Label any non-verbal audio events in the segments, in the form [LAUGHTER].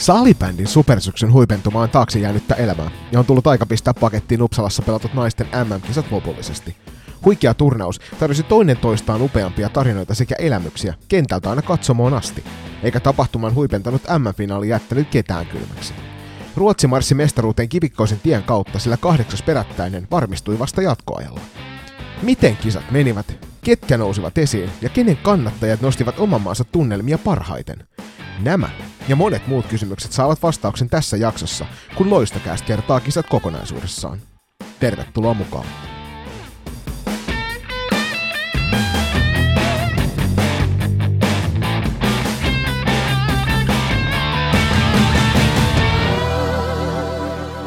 Salibändin supersyksen huipentumaan taakse jäänyttä elämää, ja on tullut aika pistää pakettiin Uppsalassa pelatut naisten MM-kisat lopullisesti. Huikea turnaus tarjosi toinen toistaan upeampia tarinoita sekä elämyksiä, kentältä aina katsomoon asti, eikä tapahtuman huipentanut MM-finaali jättänyt ketään kylmäksi. Ruotsi marssi mestaruuteen kivikkoisen tien kautta, sillä kahdeksas perättäinen varmistui vasta jatkoajalla. Miten kisat menivät, ketkä nousivat esiin ja kenen kannattajat nostivat oman maansa tunnelmia parhaiten? Nämä ja monet muut kysymykset saavat vastauksen tässä jaksossa, kun Loistakääst kertaa kisat kokonaisuudessaan. Tervetuloa mukaan!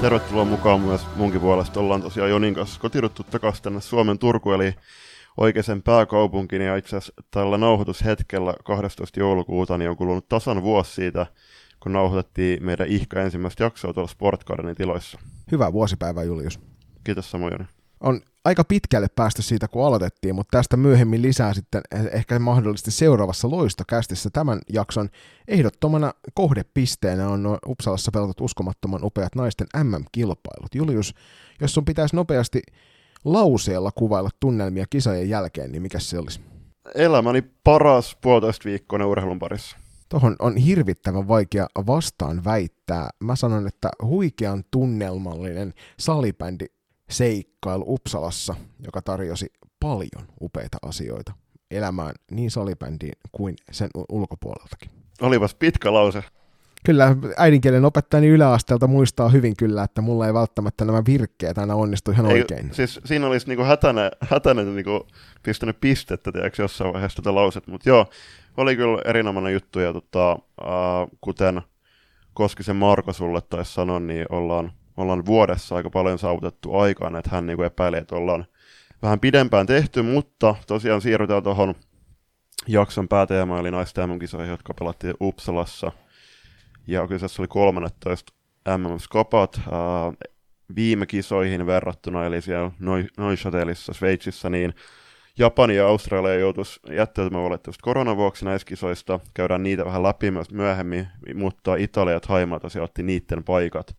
Tervetuloa mukaan myös munkin puolesta. Ollaan tosiaan Jonin kanssa kotiruttu takaisin tänne Suomen Turku, eli oikeisen pääkaupunkiin. Ja itse asiassa tällä nauhoitushetkellä 12. joulukuuta niin on kulunut tasan vuosi siitä, kun nauhoitettiin meidän ihka ensimmäistä jaksoa tuolla Sportgardenin tiloissa. Hyvää vuosipäivää, Julius. Kiitos samoin. On aika pitkälle päästä siitä, kun aloitettiin, mutta tästä myöhemmin lisää sitten ehkä mahdollisesti seuraavassa loistokästissä tämän jakson ehdottomana kohdepisteenä on nuo Uppsalassa pelatut uskomattoman upeat naisten MM-kilpailut. Julius, jos sun pitäisi nopeasti lauseella kuvailla tunnelmia kisojen jälkeen, niin mikä se olisi? Elämäni paras puolitoista viikkoinen urheilun parissa. Tuohon on hirvittävän vaikea vastaan väittää. Mä sanon, että huikean tunnelmallinen salibändi seikkailu Uppsalassa, joka tarjosi paljon upeita asioita elämään niin salibändiin kuin sen ulkopuoleltakin. Olipas pitkä lause. Kyllä äidinkielen opettajani yläasteelta muistaa hyvin kyllä, että mulla ei välttämättä nämä virkkeet aina onnistu ihan ei, oikein. Siis siinä olisi niinku hätänen, hätänen niinku pistänyt pistettä tiedätkö, jossain vaiheessa tätä lauset, mutta joo, oli kyllä erinomainen juttu ja tota, äh, kuten Koskisen Marko sulle taisi sanoa, niin ollaan ollaan vuodessa aika paljon saavutettu aikaan, että hän niin epäilee, että ollaan vähän pidempään tehty, mutta tosiaan siirrytään tuohon jakson pääteemaan, eli naisten MM-kisoihin, jotka pelattiin Uppsalassa. Ja kyseessä oli 13 MM-skopat äh, viime kisoihin verrattuna, eli siellä Neuchâtelissa, Sveitsissä, niin Japani ja Australia joutuisi jättäytymään valitettavasti koronan vuoksi näistä kisoista. Käydään niitä vähän läpi myös myöhemmin, mutta Italia ja Thaimaa tosiaan otti niiden paikat.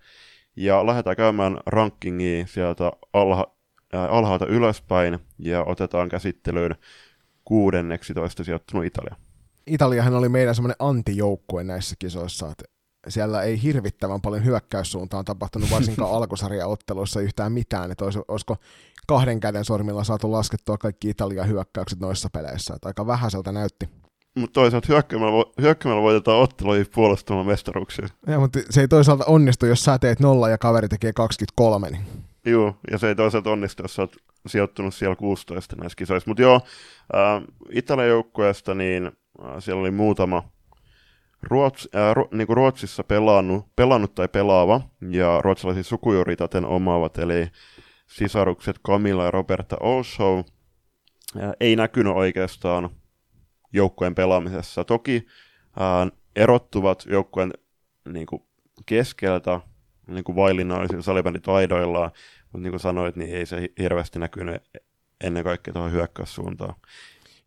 Ja lähdetään käymään rankingia sieltä alha, äh, alhaalta ylöspäin ja otetaan käsittelyyn 16 sijoittunut Italia. Italiahan oli meidän semmoinen antijoukkue näissä kisoissa, että siellä ei hirvittävän paljon hyökkäyssuuntaan tapahtunut varsinkaan [LAUGHS] alkusarjaotteluissa yhtään mitään, että olisi, olisiko kahden käden sormilla saatu laskettua kaikki Italian hyökkäykset noissa peleissä, että aika vähäiseltä näytti. Mutta toisaalta hyökkäämällä, hyökkäämällä voitetaan otteluja puolustamaan mestaruuksia. Ja, mutta se ei toisaalta onnistu, jos sä teet nolla ja kaveri tekee 23. Niin. Joo, ja se ei toisaalta onnistu, jos sä oot sijoittunut siellä 16 näissä kisoissa. Mutta joo, äh, Italian joukkueesta niin äh, siellä oli muutama Ruots, äh, ru, niin kuin Ruotsissa pelannut, pelannut tai pelaava, ja ruotsalaisia sukujuuri täten omaavat, eli sisarukset Camilla ja Roberta Osho, äh, ei näkynyt oikeastaan joukkueen pelaamisessa. Toki ää, erottuvat joukkueen niin kuin keskeltä niin kuin vaillinnaisilla salibänditaidoillaan, mutta niin kuin sanoit, niin ei se hirveästi näkynyt ennen kaikkea tuohon hyökkäyssuuntaan.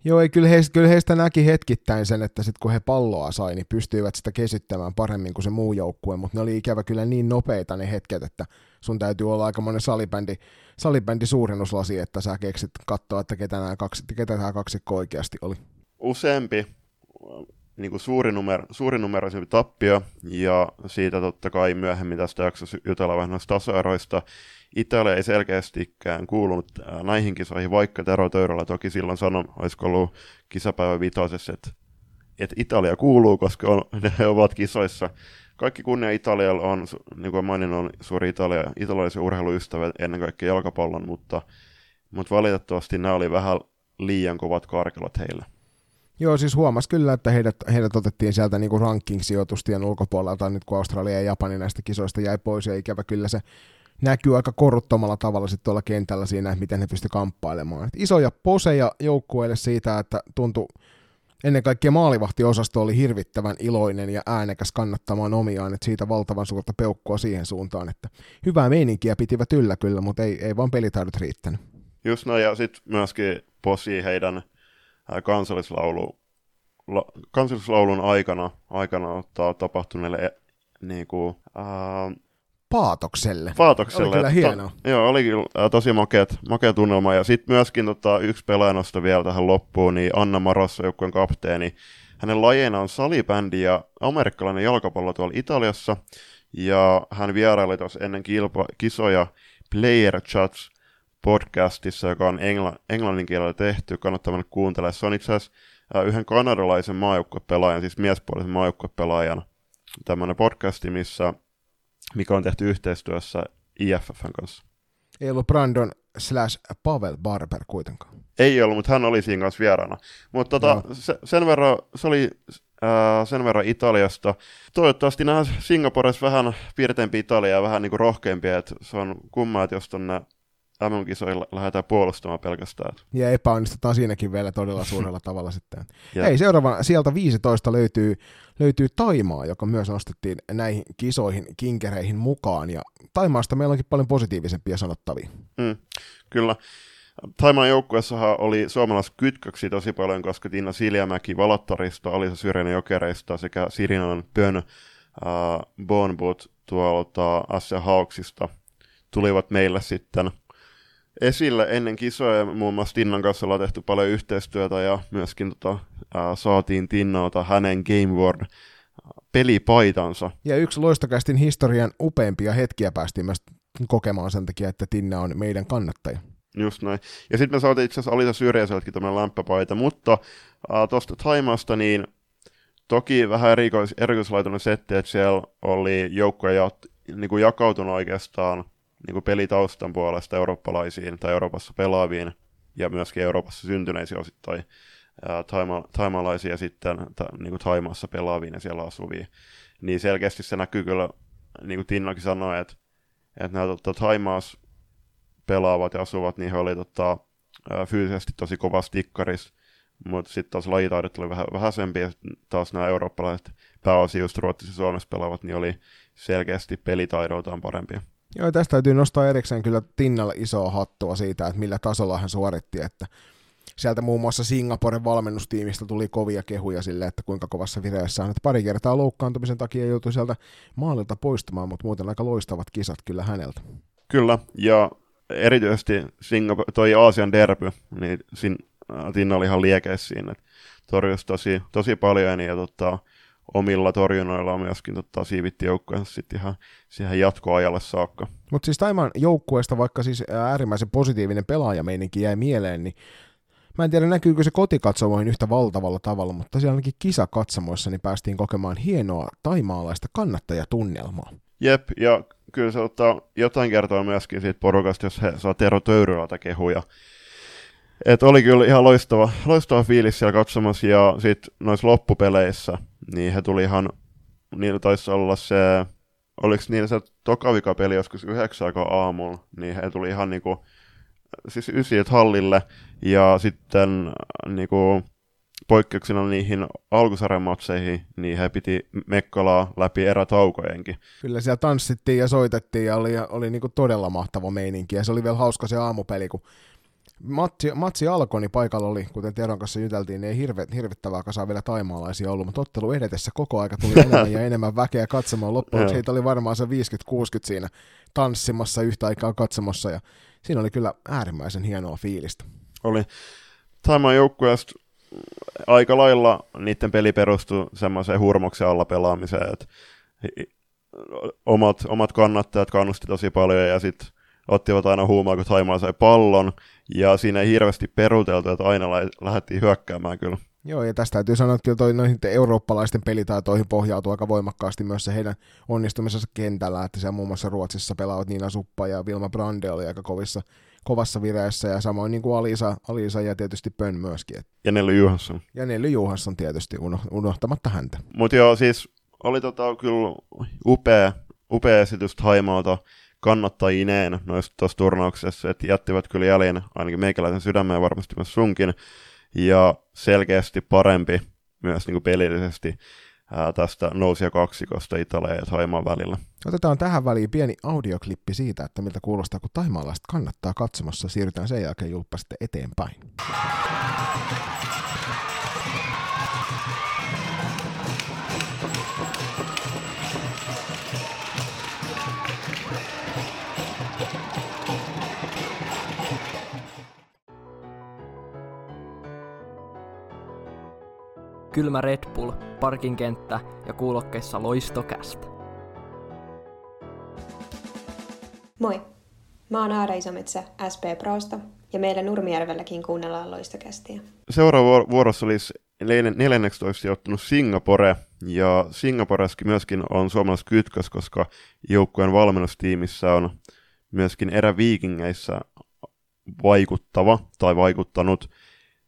Joo, ei, kyllä, heistä, kyllä heistä näki hetkittäin sen, että sit kun he palloa sai, niin pystyivät sitä kesyttämään paremmin kuin se muu joukkue, mutta ne oli ikävä kyllä niin nopeita ne hetket, että sun täytyy olla aika monen salibändi, salibändi suurennuslasi, että sä keksit katsoa, että ketä nämä kaksi, ketä tämä kaksikko oikeasti oli useampi niin kuin suuri, numer, suuri numeroisempi tappio, ja siitä totta kai myöhemmin tästä jaksossa jutellaan vähän noista tasoeroista. Italia ei selkeästikään kuulunut äh, näihin kisoihin, vaikka Tero Töyrällä toki silloin sanon, olisiko ollut kisapäivä vitosessa, että, että Italia kuuluu, koska on, [LAUGHS] ne ovat kisoissa. Kaikki kunnia Italialla on, niin kuin maininnut, on suuri Italia, italialaisen urheiluystävä ennen kaikkea jalkapallon, mutta, mutta valitettavasti nämä oli vähän liian kovat karkelat heille. Joo, siis huomas kyllä, että heidät, heidät otettiin sieltä niin ranking-sijoitustien ulkopuolelta nyt kun Australia ja Japani näistä kisoista jäi pois ja ikävä kyllä se näkyy aika koruttomalla tavalla sitten tuolla kentällä siinä, miten he pystyivät kamppailemaan. Et isoja poseja joukkueille siitä, että tuntui ennen kaikkea maalivahtiosasto oli hirvittävän iloinen ja äänekäs kannattamaan omiaan, että siitä valtavan suurta peukkua siihen suuntaan, että hyvää meininkiä pitivät yllä kyllä, mutta ei, ei vaan pelitaidot riittänyt. Just näin, ja sitten myöskin posi heidän kansallislaulu, la, kansallislaulun aikana, aikana ottaa tapahtuneille e- niinku, äh, Paatokselle. Paatokselle. Oli kyllä hienoa. To, joo, oli kyllä tosi makeat, makea tunnelma. Ja sitten myöskin tota, yksi pelaajanosta vielä tähän loppuun, niin Anna Marossa, joukkueen kapteeni. Hänen lajeina on salibändi ja amerikkalainen jalkapallo tuolla Italiassa. Ja hän vieraili tuossa ennen kilpa, kisoja Player Chats podcastissa, joka on engla, englannin kielellä tehty. Kannattaa mennä kuuntelemaan. Se on itse asiassa yhden kanadalaisen maajoukkuepelaajan, siis miespuolisen maajoukkuepelaajan tämmöinen podcasti, missä, mikä on tehty yhteistyössä IFFn kanssa. Ei ollut Brandon slash Pavel Barber kuitenkaan. Ei ollut, mutta hän oli siinä kanssa vieraana. Mutta tota, se, sen, verran, se oli ää, sen verran Italiasta. Toivottavasti nämä Singaporessa vähän piirteempi Italia ja vähän niinku rohkeampia, että se on kummaa, että jos tonne MM-kisoilla lähdetään puolustamaan pelkästään. Ja epäonnistutaan siinäkin vielä todella suurella tavalla sitten. Ja. Hei, seuraava sieltä 15 löytyy, löytyy Taimaa, joka myös nostettiin näihin kisoihin, kinkereihin mukaan. Ja Taimaasta meillä onkin paljon positiivisempia sanottavia. Mm, kyllä. Taimaan joukkueessahan oli suomalais kytköksi tosi paljon, koska Tiina Siljamäki Valattarista, Alisa Syrjänen Jokereista sekä Sirinan Pön uh, Bonbut tuolta Asia Hawksista tulivat meille sitten esille ennen kisoja. Muun muassa Tinnan kanssa ollaan tehty paljon yhteistyötä ja myöskin tota, ää, saatiin Tinnalta hänen Game World pelipaitansa. Ja yksi loistokästin historian upeimpia hetkiä päästiin myös kokemaan sen takia, että Tinna on meidän kannattaja. Just näin. Ja sitten me saatiin itse asiassa Alisa Syrjäseltäkin tämmöinen lämpöpaita, mutta äh, tuosta Taimasta niin toki vähän erikois, erikoislaituinen setti, että siellä oli joukkoja ja, niin kuin jakautunut oikeastaan niin kuin pelitaustan puolesta eurooppalaisiin tai Euroopassa pelaaviin ja myöskin Euroopassa syntyneisiin osittain taima, taimalaisia sitten ta, niin kuin Taimaassa pelaaviin ja siellä asuviin. Niin selkeästi se näkyy kyllä, niin kuin Tinnakin sanoi, että, että nämä tota, Taimaassa pelaavat ja asuvat, niin he oli tota, fyysisesti tosi kova stikkaris, mutta sitten taas lajitaidot oli vähän vähäisempiä, ja taas nämä eurooppalaiset pääosin just Ruotsissa ja Suomessa pelaavat, niin oli selkeästi pelitaidoltaan parempia. Joo, tästä täytyy nostaa erikseen kyllä Tinnalle isoa hattua siitä, että millä tasolla hän suoritti, että sieltä muun muassa Singaporen valmennustiimistä tuli kovia kehuja sille, että kuinka kovassa vireessä on. Että pari kertaa loukkaantumisen takia joutui sieltä maalilta poistumaan, mutta muuten aika loistavat kisat kyllä häneltä. Kyllä, ja erityisesti Singapore, toi Aasian derby, niin sin, äh, Tinna oli ihan liekeissä siinä, että tosi, tosi paljon, ja tota, omilla torjunnoilla on myöskin tota, siivitti joukkueensa sitten ihan siihen jatkoajalle saakka. Mutta siis Taimaan joukkueesta, vaikka siis äärimmäisen positiivinen pelaajameininki jäi mieleen, niin Mä en tiedä, näkyykö se kotikatsomoihin yhtä valtavalla tavalla, mutta siellä ainakin kisakatsomoissa niin päästiin kokemaan hienoa taimaalaista kannattajatunnelmaa. Jep, ja kyllä se ottaa jotain kertoa myöskin siitä porukasta, jos he saa Tero Töyrylältä kehuja. Et oli kyllä ihan loistava, loistava fiilis siellä katsomassa, ja sitten noissa loppupeleissä, niin he tuli ihan, niillä taisi olla se, oliko niillä se tokavikapeli joskus yhdeksän aamulla, niin he tuli ihan niinku, siis ysiet hallille, ja sitten niinku, poikkeuksena niihin alkusarjan matseihin, niin he piti Mekkalaa läpi erätaukojenkin. Kyllä siellä tanssittiin ja soitettiin ja oli, oli niinku todella mahtava meininki. Ja se oli vielä hauska se aamupeli, kun matsi, matsi alkoi, niin paikalla oli, kuten Teron kanssa juteltiin, niin ei hirve, hirvittävää kasaa vielä taimaalaisia ollut, mutta ottelu edetessä koko aika tuli [LAUGHS] enemmän ja enemmän väkeä katsomaan loppuun. Heitä oli varmaan se 50-60 siinä tanssimassa yhtä aikaa katsomassa ja siinä oli kyllä äärimmäisen hienoa fiilistä. Oli. Taimaan joukkueesta aika lailla niiden peli perustui semmoiseen hurmoksen alla pelaamiseen, että omat, omat kannattajat kannusti tosi paljon ja sitten ottivat aina huumaa, kun Taimaa sai pallon, ja siinä ei hirveästi peruteltu, että aina lähdettiin hyökkäämään kyllä. Joo, ja tästä täytyy sanoa, että toi, noihin eurooppalaisten pelitaitoihin pohjautuu aika voimakkaasti myös se heidän onnistumisensa kentällä, että siellä muun muassa Ruotsissa pelaavat Niina Suppa ja Vilma Brande oli aika kovissa, kovassa vireessä, ja samoin niin kuin Alisa, Alisa ja tietysti Pön myöskin. Ja Nelly Juhansson. Ja Nelly Juhansson tietysti, unohtamatta häntä. Mutta joo, siis oli tota kyllä upea, upea esitys Taimaalta kannattajineen noissa tuossa turnauksessa, että jättivät kyllä jäljen ainakin meikäläisen sydämeen varmasti myös sunkin, ja selkeästi parempi myös niin kuin pelillisesti ää, tästä nousia kaksikosta Italia ja Taimaan välillä. Otetaan tähän väliin pieni audioklippi siitä, että miltä kuulostaa, kun taimaalaiset kannattaa katsomassa. Siirrytään sen jälkeen julppa sitten eteenpäin. Kylmä Red Bull, parkinkenttä ja kuulokkeissa loistokästä. Moi! Mä oon Aara Isometsä SP Prosta ja meillä Nurmijärvelläkin kuunnellaan loistokästiä. Seuraava vuorossa olisi 14 sijoittunut Singapore, ja Singaporeskin myöskin on suomalais kytkös, koska joukkueen valmennustiimissä on myöskin eräviikingeissä vaikuttava tai vaikuttanut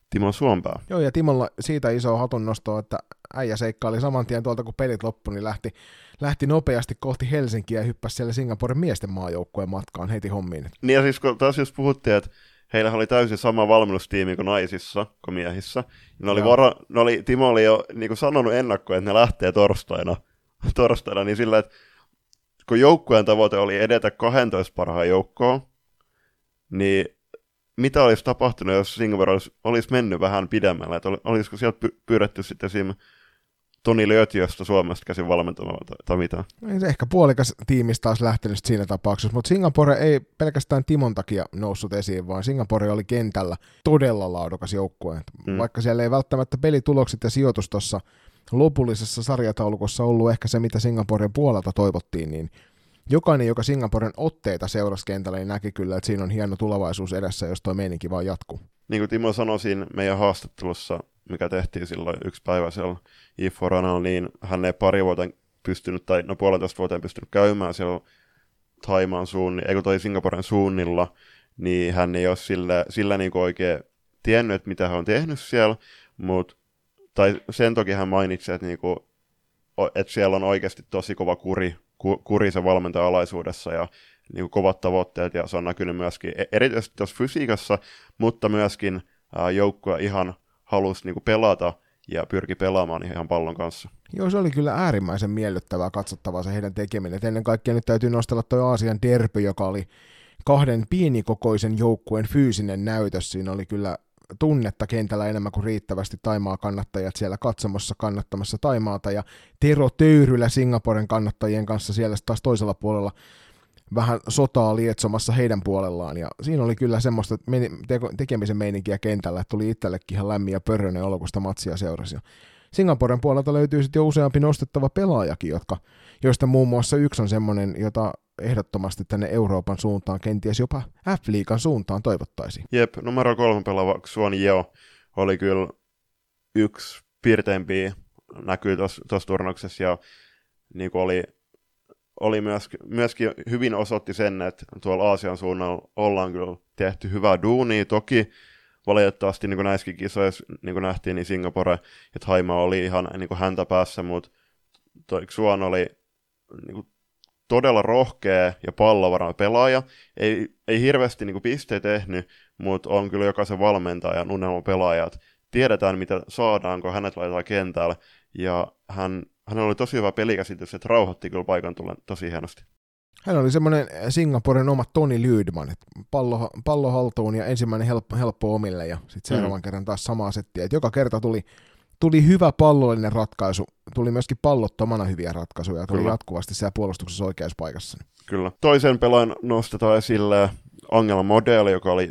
Timo Suompää. Joo, ja Timolla siitä iso hatunnosto, että äijä seikkaili saman tien tuolta, kun pelit loppui, niin lähti, lähti nopeasti kohti Helsinkiä ja hyppäsi siellä Singaporen miesten maajoukkueen matkaan heti hommiin. Niin ja siis kun taas jos puhuttiin, että heillä oli täysin sama valmennustiimi kuin naisissa, kuin miehissä. Ne oli, varo, ne oli, Timo oli jo niin kuin sanonut ennakkoon, että ne lähtee torstaina, [LAUGHS] torstaina niin sillä, että kun joukkueen tavoite oli edetä 12 parhaan joukkoon, niin mitä olisi tapahtunut, jos Singapore olisi, olisi mennyt vähän pidemmälle, että olisiko sieltä pyydetty sitten siinä Toni Löötiöstä Suomesta käsin valmentamaan tai, tai mitä? Ehkä puolikas tiimistä taas lähtenyt siinä tapauksessa, mutta Singapore ei pelkästään Timon takia noussut esiin, vaan Singapore oli kentällä todella laadukas joukkue. Mm. Vaikka siellä ei välttämättä pelitulokset ja sijoitus tuossa lopullisessa sarjataulukossa ollut ehkä se, mitä Singaporen puolelta toivottiin, niin jokainen, joka Singaporen otteita seurasi kentällä, niin näki kyllä, että siinä on hieno tulevaisuus edessä, jos tuo meininki vaan jatkuu. Niin kuin Timo sanoi siinä meidän haastattelussa, mikä tehtiin silloin yksi päivä siellä Iforanalla, niin hän ei pari vuotta pystynyt, tai no puolentoista vuoteen pystynyt käymään siellä Taimaan suunni, eikö toi Singaporen suunnilla, niin hän ei ole sillä, sillä niin oikein tiennyt, että mitä hän on tehnyt siellä, mutta tai sen toki hän mainitsi, että, niinku, että siellä on oikeasti tosi kova kuri, kuri se valmentaja alaisuudessa ja niinku kovat tavoitteet, ja se on näkynyt myöskin e-, erityisesti tuossa fysiikassa, mutta myöskin joukkue ihan halusi niinku pelata ja pyrki pelaamaan ihan pallon kanssa. Joo, se oli kyllä äärimmäisen miellyttävää katsottavaa se heidän tekeminen. Ennen kaikkea nyt täytyy nostella tuo Aasian derby, joka oli kahden pienikokoisen joukkueen fyysinen näytös. Siinä oli kyllä tunnetta kentällä enemmän kuin riittävästi Taimaa kannattajat siellä katsomossa kannattamassa Taimaata ja Tero Töyrylä Singaporen kannattajien kanssa siellä taas toisella puolella vähän sotaa lietsomassa heidän puolellaan, ja siinä oli kyllä semmoista tekemisen meininkiä kentällä, että tuli itsellekin ihan lämmin ja pörröinen olo, kun sitä matsia seurasi. Singaporen puolelta löytyy sitten jo useampi nostettava pelaajakin, jotka, joista muun muassa yksi on semmoinen, jota ehdottomasti tänne Euroopan suuntaan, kenties jopa F-liigan suuntaan toivottaisiin. Jep, numero kolme pelaava Suon Jeo oli kyllä yksi piirteimpiä näkyy tuossa turnauksessa ja niin oli oli myöskin, myöskin hyvin osoitti sen, että tuolla Aasian suunnalla ollaan kyllä tehty hyvää duunia. Toki valitettavasti niin näissäkin kisoissa, niin nähtiin, niin Singapore ja Taima oli ihan niin häntä päässä, mutta toi Xuan oli niin kuin todella rohkea ja pallovara pelaaja. Ei, ei hirveästi niin pisteitä tehnyt, mutta on kyllä jokaisen valmentajan unelma pelaajat. Tiedetään, mitä saadaan, kun hänet laitetaan kentälle, ja hän hänellä oli tosi hyvä pelikäsitys, että rauhoitti kyllä paikan tullen tosi hienosti. Hän oli semmoinen Singaporen oma Toni Lydman, että pallo, pallo haltuun ja ensimmäinen helppo, helppo omille ja sitten seuraavan mm. kerran taas samaa settiä. Et joka kerta tuli, tuli hyvä pallollinen ratkaisu, tuli myöskin pallottomana hyviä ratkaisuja ja tuli Kyllä. jatkuvasti siellä puolustuksessa oikeassa paikassa. Kyllä. Toisen pelaajan nostetaan esille Angela Model, joka oli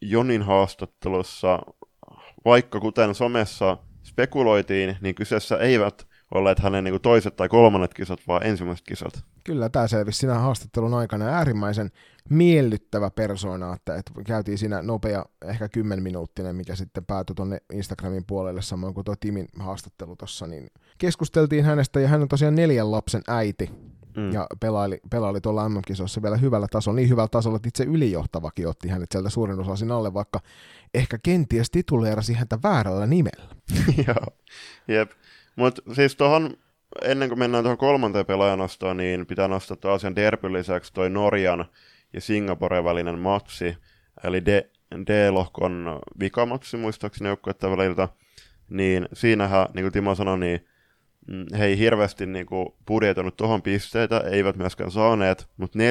Jonin haastattelussa, vaikka kuten somessa spekuloitiin, niin kyseessä eivät olleet hänen niin kuin toiset tai kolmannet kisat, vaan ensimmäiset kisat. Kyllä, tämä selvisi siinä haastattelun aikana äärimmäisen miellyttävä persona, että, että käytiin siinä nopea, ehkä 10 minuuttinen, mikä sitten päätyi tuonne Instagramin puolelle, samoin kuin tuo Timin haastattelu tuossa, niin keskusteltiin hänestä, ja hän on tosiaan neljän lapsen äiti, mm. ja pelaili, pelaili tuolla MM-kisossa vielä hyvällä tasolla, niin hyvällä tasolla, että itse ylijohtavakin otti hänet sieltä suurin osa sinne alle, vaikka ehkä kenties tituleerasi häntä väärällä nimellä. [LAUGHS] Joo, jep. Mutta siis tuohon, ennen kuin mennään tuohon kolmanteen pelaajanostoon, niin pitää nostaa tuon asian Derbyn lisäksi toi Norjan ja Singaporen välinen matsi, eli D- D-lohkon vikamatsi muistaakseni joukkuetta väliltä, niin siinähän, niin kuin Timo sanoi, niin mm, he ei hirveästi niin kuin, budjetoinut tuohon pisteitä, eivät myöskään saaneet, mutta 4-2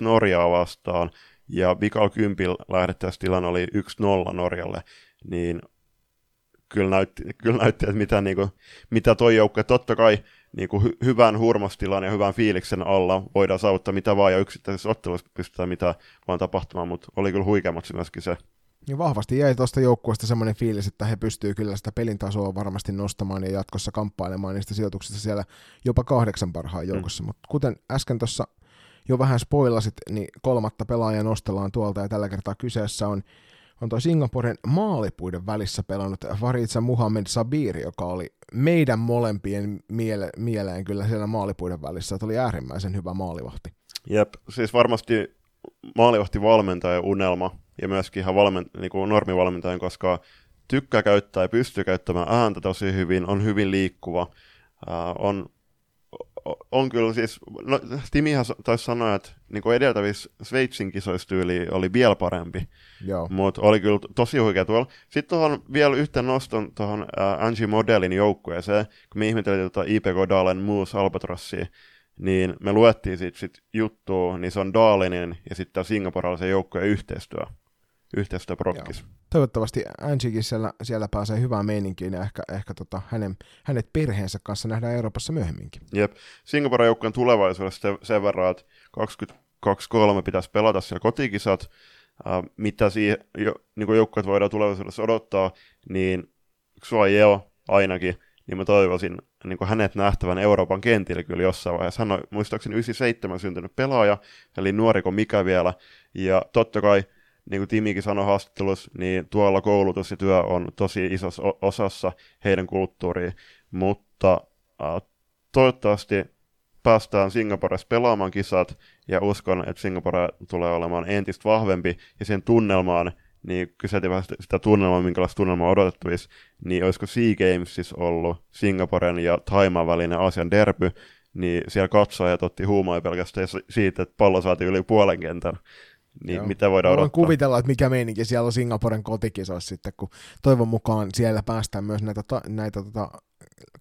Norjaa vastaan, ja Vikal Kympil lähdettäessä tilanne oli 1-0 Norjalle, niin kyllä näytti, kyllä näytti että mitä, niin kuin, mitä toi joukkue, totta kai niin kuin hy, hyvän hurmostilan ja hyvän fiiliksen alla voidaan saavuttaa mitä vaan, ja yksittäisessä ottelussa pystytään mitä vaan tapahtumaan, mutta oli kyllä huikeammaksi myöskin se Ja vahvasti jäi tuosta joukkueesta semmoinen fiilis, että he pystyvät kyllä sitä pelin tasoa varmasti nostamaan ja jatkossa kamppailemaan niistä sijoituksista siellä jopa kahdeksan parhaan joukossa. Mm. Mutta kuten äsken tuossa jo vähän spoilasit, niin kolmatta pelaajaa nostellaan tuolta ja tällä kertaa kyseessä on on tuo Singaporen maalipuiden välissä pelannut Faritsa Muhammed Sabiri, joka oli meidän molempien miele- mieleen kyllä siellä maalipuiden välissä, oli äärimmäisen hyvä maalivahti. Jep, siis varmasti maalivahti valmentaja unelma ja myöskin ihan valmen, niin kuin normivalmentajan, koska tykkää käyttää ja pystyy käyttämään ääntä tosi hyvin, on hyvin liikkuva, on on kyllä siis, no, Timihan taisi sanoa, että niin kuin edeltävissä Sveitsin kisoistyyli oli vielä parempi, mutta oli kyllä tosi huikea tuolla. Sitten tuohon vielä yhten noston tuohon uh, Angie Modelin joukkueeseen, kun me ihmeteltiin tuota IP Godalen Moose Albatrossia, niin me luettiin siitä sit juttua, niin se on Dalinin ja sitten singaporalaisen joukkueen yhteistyö yhteistä prokkis. Toivottavasti Angiekin siellä, siellä pääsee hyvään meininkiin ja ehkä, ehkä tota, hänen, hänet perheensä kanssa nähdään Euroopassa myöhemminkin. Jep. Singaporen joukkueen tulevaisuudessa sen verran, että 22-3 pitäisi pelata siellä kotikisat, äh, mitä siihen jo, niin joukkueet voidaan tulevaisuudessa odottaa, niin Suojeo ainakin, niin mä toivoisin niin kuin hänet nähtävän Euroopan kentillä kyllä jossain vaiheessa. Hän on muistaakseni 97 syntynyt pelaaja, eli nuori kuin mikä vielä, ja totta kai niin kuin Timikin sanoi haastattelussa, niin tuolla koulutus ja työ on tosi isossa osassa heidän kulttuuriin, mutta äh, toivottavasti päästään Singaporessa pelaamaan kisat, ja uskon, että Singapore tulee olemaan entistä vahvempi, ja sen tunnelmaan, niin kyseltiin vähän sitä tunnelmaa, minkälaista tunnelmaa odotettavissa, niin olisiko Sea Gamesissa ollut Singaporen ja Taimaan välinen Asian derby, niin siellä katsojat otti huumoja pelkästään siitä, että pallo saatiin yli puolen kentän niin Joo. mitä voidaan Voin odottaa? kuvitella, että mikä meininki siellä on Singaporen kotikisoissa sitten, kun toivon mukaan siellä päästään myös näitä, ta, näitä tota,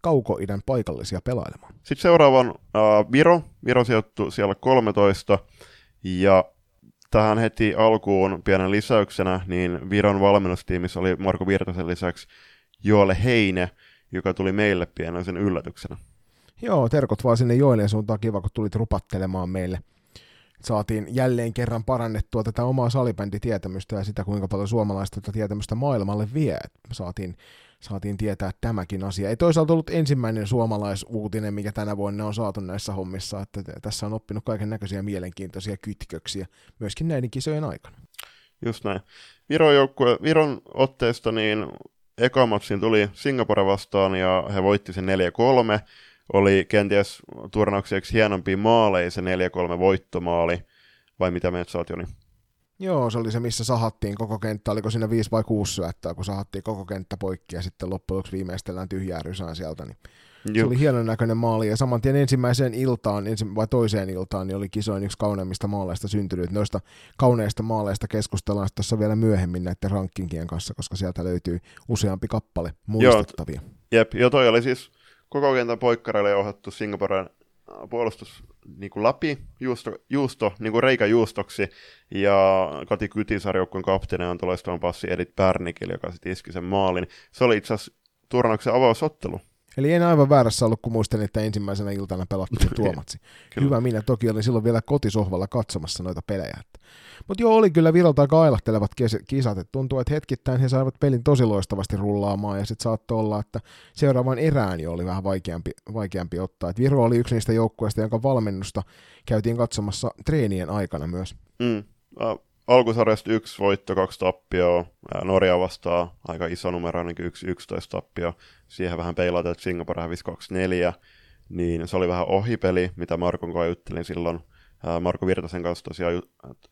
kaukoidän paikallisia pelailemaan. Sitten seuraavan uh, Viro. Viro sijoittui siellä 13, ja tähän heti alkuun pienen lisäyksenä, niin Viron valmennustiimissä oli Marko Virtasen lisäksi Joelle Heine, joka tuli meille pienen sen yllätyksenä. Joo, terkot vaan sinne Joelle suuntaan kiva, kun tulit rupattelemaan meille – saatiin jälleen kerran parannettua tätä omaa salibänditietämystä ja sitä, kuinka paljon suomalaista tätä tietämystä maailmalle vie. Saatiin, saatiin tietää tämäkin asia. Ei toisaalta ollut ensimmäinen suomalaisuutinen, mikä tänä vuonna on saatu näissä hommissa, että tässä on oppinut kaiken näköisiä mielenkiintoisia kytköksiä myöskin näiden kisojen aikana. Just näin. Viron, joukkue, Viron otteesta niin eka tuli Singapore vastaan ja he voitti sen 4-3 oli kenties turnaukseksi hienompi maaleja se 4-3 voittomaali, vai mitä meidät saat Joni? Joo, se oli se, missä sahattiin koko kenttä, oliko siinä 5 vai 6 syöttöä, kun sahattiin koko kenttä poikki ja sitten loppujen lopuksi viimeistellään tyhjää rysään sieltä, niin Juh. se oli hienon näköinen maali ja saman tien ensimmäiseen iltaan ensi, vai toiseen iltaan niin oli kisoin yksi kauneimmista maaleista syntynyt. Noista kauneista maaleista keskustellaan tässä vielä myöhemmin näiden rankinkien kanssa, koska sieltä löytyy useampi kappale muistettavia. Joo, jep, jo toi oli siis koko kentän poikkareille ohjattu Singaporen äh, puolustus niin kuin läpi, juusto, juusto niin kuin reikäjuustoksi, ja Kati Kytisarjoukkueen kapteeni on tuloistavan passi Edith Pärnikille, joka sitten iski sen maalin. Se oli itse asiassa turnauksen avausottelu. Eli en aivan väärässä ollut, kun muistelin, että ensimmäisenä iltana pelattiin [LAUGHS] tuo matsi. Hyvä, minä toki olin silloin vielä kotisohvalla katsomassa noita pelejä. Mutta joo, oli kyllä Virolta aika ailahtelevat kisat. Et tuntuu, että hetkittäin he saivat pelin tosi loistavasti rullaamaan, ja sitten saattoi olla, että seuraavan erään jo oli vähän vaikeampi, vaikeampi ottaa. Et Viro oli yksi niistä joukkueista, jonka valmennusta käytiin katsomassa treenien aikana myös. Mm. Alkusarjasta yksi voitto, kaksi tappioa. Norja vastaa aika iso numero, ainakin yksi 11 tappio. Siihen vähän peilataan, että Singapore hävisi 2-4. Niin se oli vähän ohipeli, mitä Markon kanssa juttelin silloin. Marko Virtasen kanssa tosiaan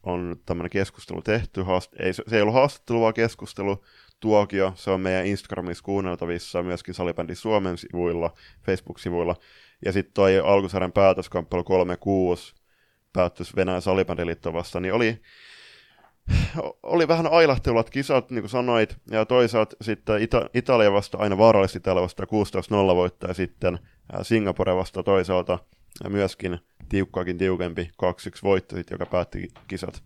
on tämmöinen keskustelu tehty. Haast- ei, se ei ollut haastattelu, vaan keskustelu. Tuokio, se on meidän Instagramissa kuunneltavissa, myöskin Salibändin Suomen sivuilla, Facebook-sivuilla. Ja sitten toi alkusarjan päätöskamppelu 3-6 päättys Venäjän salibändiliittoon vastaan, niin oli oli vähän ailahtelut kisat, niin kuin sanoit, ja toisaalta sitten Ita- Italia vasta aina vaarallisesti täällä vasta 16-0 voittaa, ja sitten Singapore vasta toisaalta ja myöskin tiukkaakin tiukempi 2-1 voitto, joka päätti kisat.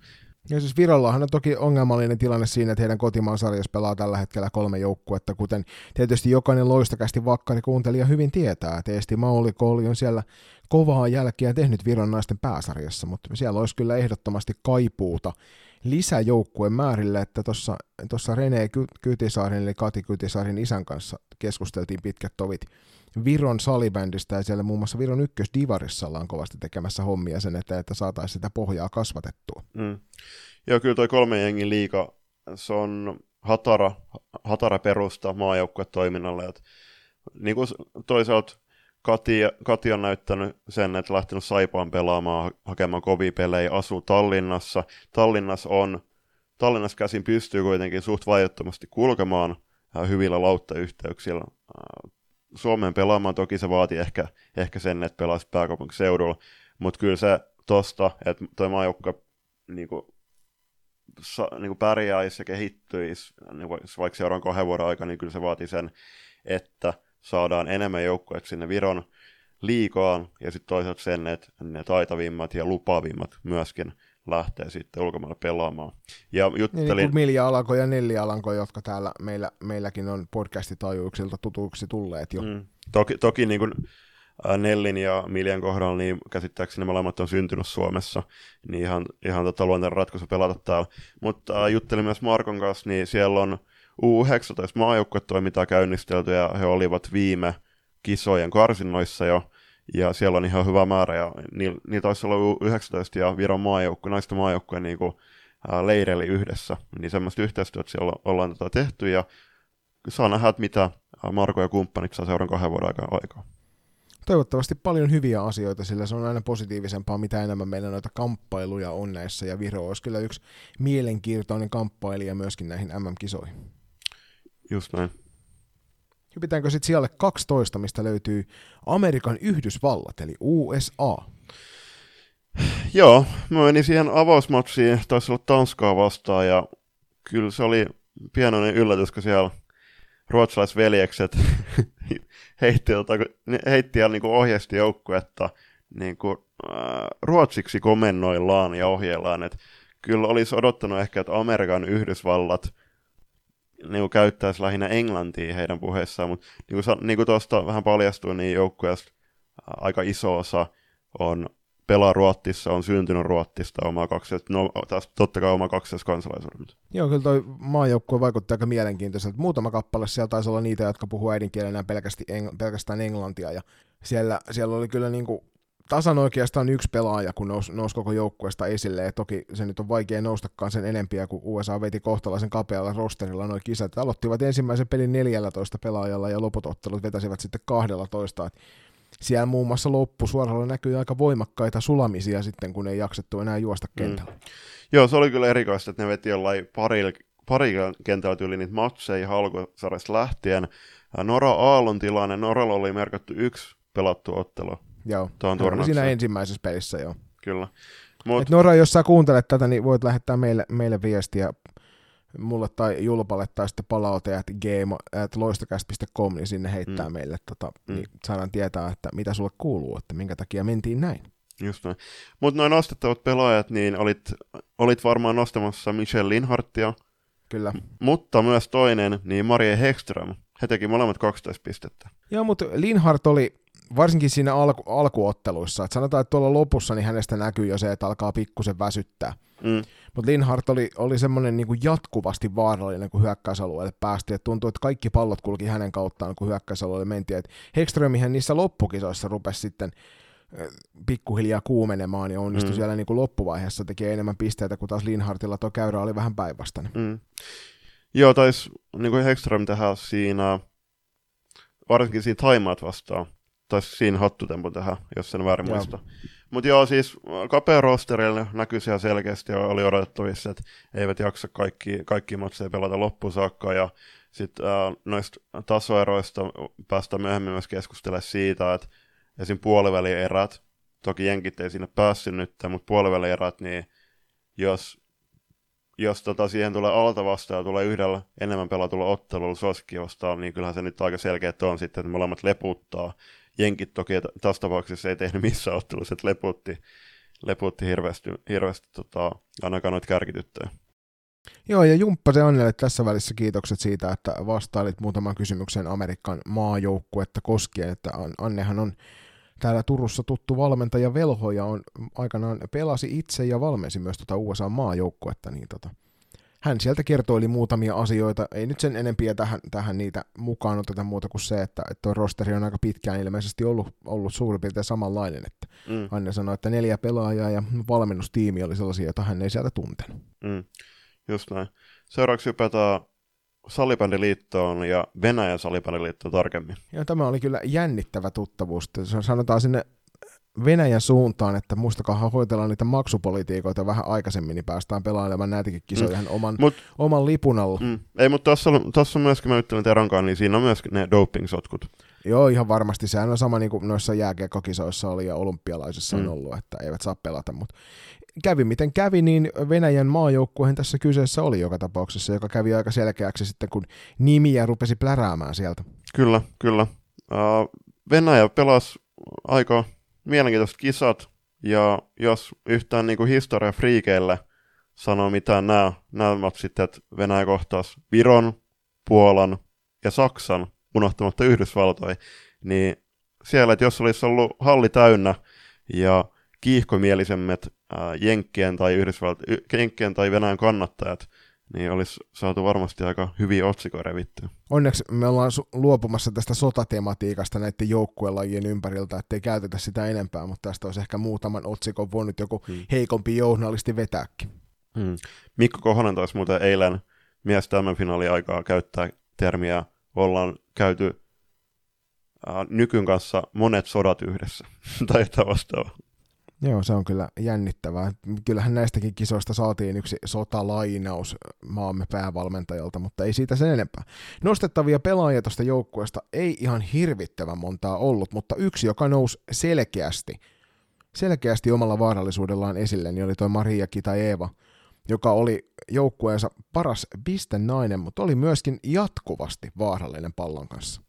Ja siis Virollahan on toki ongelmallinen tilanne siinä, että heidän kotimaan sarjassa pelaa tällä hetkellä kolme joukkuetta, kuten tietysti jokainen loistakästi vakkari kuuntelija hyvin tietää, että Eesti Mauli Kooli on siellä kovaa jälkeä tehnyt Viron naisten pääsarjassa, mutta siellä olisi kyllä ehdottomasti kaipuuta lisäjoukkueen määrille, että tuossa Rene Kytisaarin eli Kati Kytisaarin isän kanssa keskusteltiin pitkät tovit Viron salibändistä ja siellä muun muassa Viron ykkösdivarissa ollaan kovasti tekemässä hommia sen eteen, että saataisiin sitä pohjaa kasvatettua. Mm. Joo, kyllä toi kolme jengin liiga, se on hatara, hatara perusta maajoukkuetoiminnalle. Et, niin kuin toisaalta Kati, Kati on näyttänyt sen, että lähtenyt Saipaan pelaamaan, hakemaan kovia pelejä, asuu Tallinnassa. Tallinnassa on, Tallinnassa käsin pystyy kuitenkin suht vaiettomasti kulkemaan äh, hyvillä lauttayhteyksillä äh, Suomeen pelaamaan. Toki se vaati ehkä, ehkä sen, että pelaisi pääkaupunkiseudulla, mutta kyllä se tosta, että toi maajoukkue niin kuin, sa, niin kuin pärjäisi ja kehittyisi niin vaikka seuraavan kahden vuoden aikana, niin kyllä se vaati sen, että saadaan enemmän joukkueeksi sinne Viron liikaan, ja sitten toisaalta sen, että ne taitavimmat ja lupavimmat myöskin lähtee sitten ulkomaille pelaamaan. Ja juttelin... Niin, Milja Alanko ja Nelli Alanko, jotka täällä meillä, meilläkin on podcastitajuuksilta tutuksi tulleet jo. Mm. Toki, toki niin kuin Nellin ja Miljan kohdalla, niin käsittääkseni molemmat on syntynyt Suomessa, niin ihan, ihan tota luontainen ratkaisu pelata täällä. Mutta juttelin myös Markon kanssa, niin siellä on U19 maajoukkuetoimintaa käynnistelty ja he olivat viime kisojen karsinnoissa jo, ja siellä on ihan hyvä määrä, ja niillä ni taisi olla U19 ja Viron maajoukkue, naisten maajoukkue niin kuin, ää, yhdessä, niin semmoista yhteistyötä siellä ollaan tota tehty, ja saa nähdä, että mitä Marko ja kumppanit saa seuraavan kahden vuoden aikaa. Toivottavasti paljon hyviä asioita, sillä se on aina positiivisempaa, mitä enemmän meillä noita kamppailuja on näissä, ja Viro olisi kyllä yksi mielenkiintoinen kamppailija myöskin näihin MM-kisoihin. Just näin. Hypitäänkö sitten siellä 12, mistä löytyy Amerikan Yhdysvallat, eli USA? Joo, mä menin siihen avausmatsiin, taisi olla Tanskaa vastaan, ja kyllä se oli pienoinen yllätys, kun siellä ruotsalaisveljekset [LAUGHS] heitti, heitti ja niin kuin ohjeisti joukkuetta niin kuin, äh, ruotsiksi komennoillaan ja ohjeillaan. että kyllä olisi odottanut ehkä, että Amerikan Yhdysvallat – niin käyttäisi lähinnä englantia heidän puheessaan, mutta niin kuin, niin kuin tuosta vähän paljastui, niin joukkueesta aika iso osa on pelaa Ruottissa, on syntynyt Ruottista, oma kakses, no taas totta kai oma kaksoiskansalaisuuden. Joo, kyllä toi maajoukkue vaikuttaa aika mielenkiintoiselta. Muutama kappale siellä taisi olla niitä, jotka puhuu äidinkielenä pelkästään, pelkästään englantia, ja siellä, siellä oli kyllä niin kuin tasan oikeastaan yksi pelaaja, kun nousi, nousi koko joukkueesta esille, ja toki se nyt on vaikea noustakaan sen enempiä, kun USA veti kohtalaisen kapealla rosterilla noin kisat. Aloittivat ensimmäisen pelin 14 pelaajalla, ja loput ottelut vetäsivät sitten 12. Et siellä muun muassa loppusuoralla näkyy aika voimakkaita sulamisia sitten, kun ei jaksettu enää juosta mm. kentällä. Mm. Joo, se oli kyllä erikoista, että ne veti jollain pari, pari kentällä tyyli niitä matseja halkusarjasta lähtien. Nora Aallon tilanne, Noralla oli merkattu yksi pelattu ottelu Joo, tuohon no, siinä ensimmäisessä pelissä, joo. Kyllä. Mut... Et Nora, jos sä kuuntelet tätä, niin voit lähettää meille, meille viestiä mulle tai Julpalle tai sitten palaute at game at loistakäst.com, niin sinne heittää mm. meille, tota, mm. niin saadaan tietää, että mitä sulle kuuluu, että minkä takia mentiin näin. Just näin. Mutta noin nostettavat pelaajat, niin olit, olit varmaan nostamassa Michelle Linhartia. Kyllä. Mutta myös toinen, niin Marie Hekström. He teki molemmat 12 pistettä. Joo, mutta Linhart oli varsinkin siinä alku, alkuotteluissa, että sanotaan, että tuolla lopussa niin hänestä näkyy jo se, että alkaa pikkusen väsyttää. Mm. Mutta Linhart oli, oli semmoinen niin kuin jatkuvasti vaarallinen, kun hyökkäysalueelle päästiin. Et tuntui, että kaikki pallot kulki hänen kauttaan, kun hyökkäysalueelle mentiin. Et Hekströmihän niissä loppukisoissa rupesi sitten pikkuhiljaa kuumenemaan ja onnistui mm. siellä niin kuin loppuvaiheessa tekee enemmän pisteitä, kun taas Linhartilla tuo käyrä oli vähän päinvastainen. Mm. Joo, taisi niin kuin Hekström tehdä siinä, varsinkin siinä Taimaat vastaan, tai siinä hattutempun tähän, jos sen väärin muista. Mutta joo, siis kapea rosterille näkyy siellä selkeästi ja oli odotettavissa, että eivät jaksa kaikki, kaikki matseja pelata loppuun saakka. Ja sitten äh, noista tasoeroista päästään myöhemmin myös keskustelemaan siitä, että esim. puolivälierät, toki jenkit ei sinne päässyt nyt, mutta puolivälierät, niin jos, jos tota siihen tulee alta vastaan ja tulee yhdellä enemmän pelatulla ottelulla suosikki vastaan, niin kyllähän se nyt aika selkeä on sitten, että molemmat leputtaa jenkit toki tässä tapauksessa ei tehnyt missään ottelussa, että leputti, leputti hirveästi, hirveästi tota, ainakaan noita kärkityttöjä. Joo, ja Jumppa se Annelle tässä välissä kiitokset siitä, että vastailit muutaman kysymyksen Amerikan maajoukkuetta koskien, että Annehan on täällä Turussa tuttu valmentaja Velhoja on aikanaan pelasi itse ja valmensi myös tuota USA-maajoukkuetta, niin tota, hän sieltä kertoili muutamia asioita, ei nyt sen enempiä tähän, tähän niitä mukaan oteta muuta kuin se, että, että tuo rosteri on aika pitkään ilmeisesti ollut, ollut suurin piirtein samanlainen, että mm. Anne sanoi, että neljä pelaajaa ja valmennustiimi oli sellaisia, joita hän ei sieltä tuntenut. Mm. Just näin. Seuraavaksi hypätään Salibändiliittoon ja Venäjän salibändiliittoon tarkemmin. Ja tämä oli kyllä jännittävä tuttavuus. Sanotaan sinne Venäjän suuntaan, että muistakaa hoitellaan niitä maksupolitiikoita vähän aikaisemmin, niin päästään pelailemaan näitäkin kisoja mm. oman, Mut, oman lipun alla. Mm. Ei, mutta tuossa, tuossa myöskin mä yttelen Teronkaan, niin siinä on myöskin ne doping-sotkut. Joo, ihan varmasti. Sehän on sama niin kuin noissa jääkiekkokisoissa oli ja olympialaisissa mm. on ollut, että eivät saa pelata. Mutta kävi miten kävi, niin Venäjän maajoukkueen tässä kyseessä oli joka tapauksessa, joka kävi aika selkeäksi sitten, kun nimiä rupesi pläräämään sieltä. Kyllä, kyllä. Uh, Venäjä pelasi aika mielenkiintoiset kisat, ja jos yhtään niin historia friikeille sanoo mitään nämä, nämä matsit, että Venäjä kohtaisi Viron, Puolan ja Saksan, unohtamatta Yhdysvaltoja, niin siellä, että jos olisi ollut halli täynnä ja kiihkomielisemmät ää, Jenkkien tai Yhdysvalt- Jenkkien tai Venäjän kannattajat niin olisi saatu varmasti aika hyviä otsikoja revittyä. Onneksi me ollaan luopumassa tästä sotatematiikasta näiden joukkuelajien ympäriltä, ettei käytetä sitä enempää, mutta tästä olisi ehkä muutaman otsikon voinut joku hmm. heikompi journalisti vetääkin. Hmm. Mikko Kohonen taisi muuten eilen mies tämän finaaliaikaa käyttää termiä ollaan käyty äh, nykyn kanssa monet sodat yhdessä, [LAUGHS] tai jotain vastaavaa. Joo, se on kyllä jännittävää. Kyllähän näistäkin kisoista saatiin yksi sotalainaus maamme päävalmentajalta, mutta ei siitä sen enempää. Nostettavia pelaajia tuosta joukkueesta ei ihan hirvittävän montaa ollut, mutta yksi, joka nousi selkeästi, selkeästi omalla vaarallisuudellaan esille, niin oli tuo Maria Kita Eeva, joka oli joukkueensa paras nainen, mutta oli myöskin jatkuvasti vaarallinen pallon kanssa.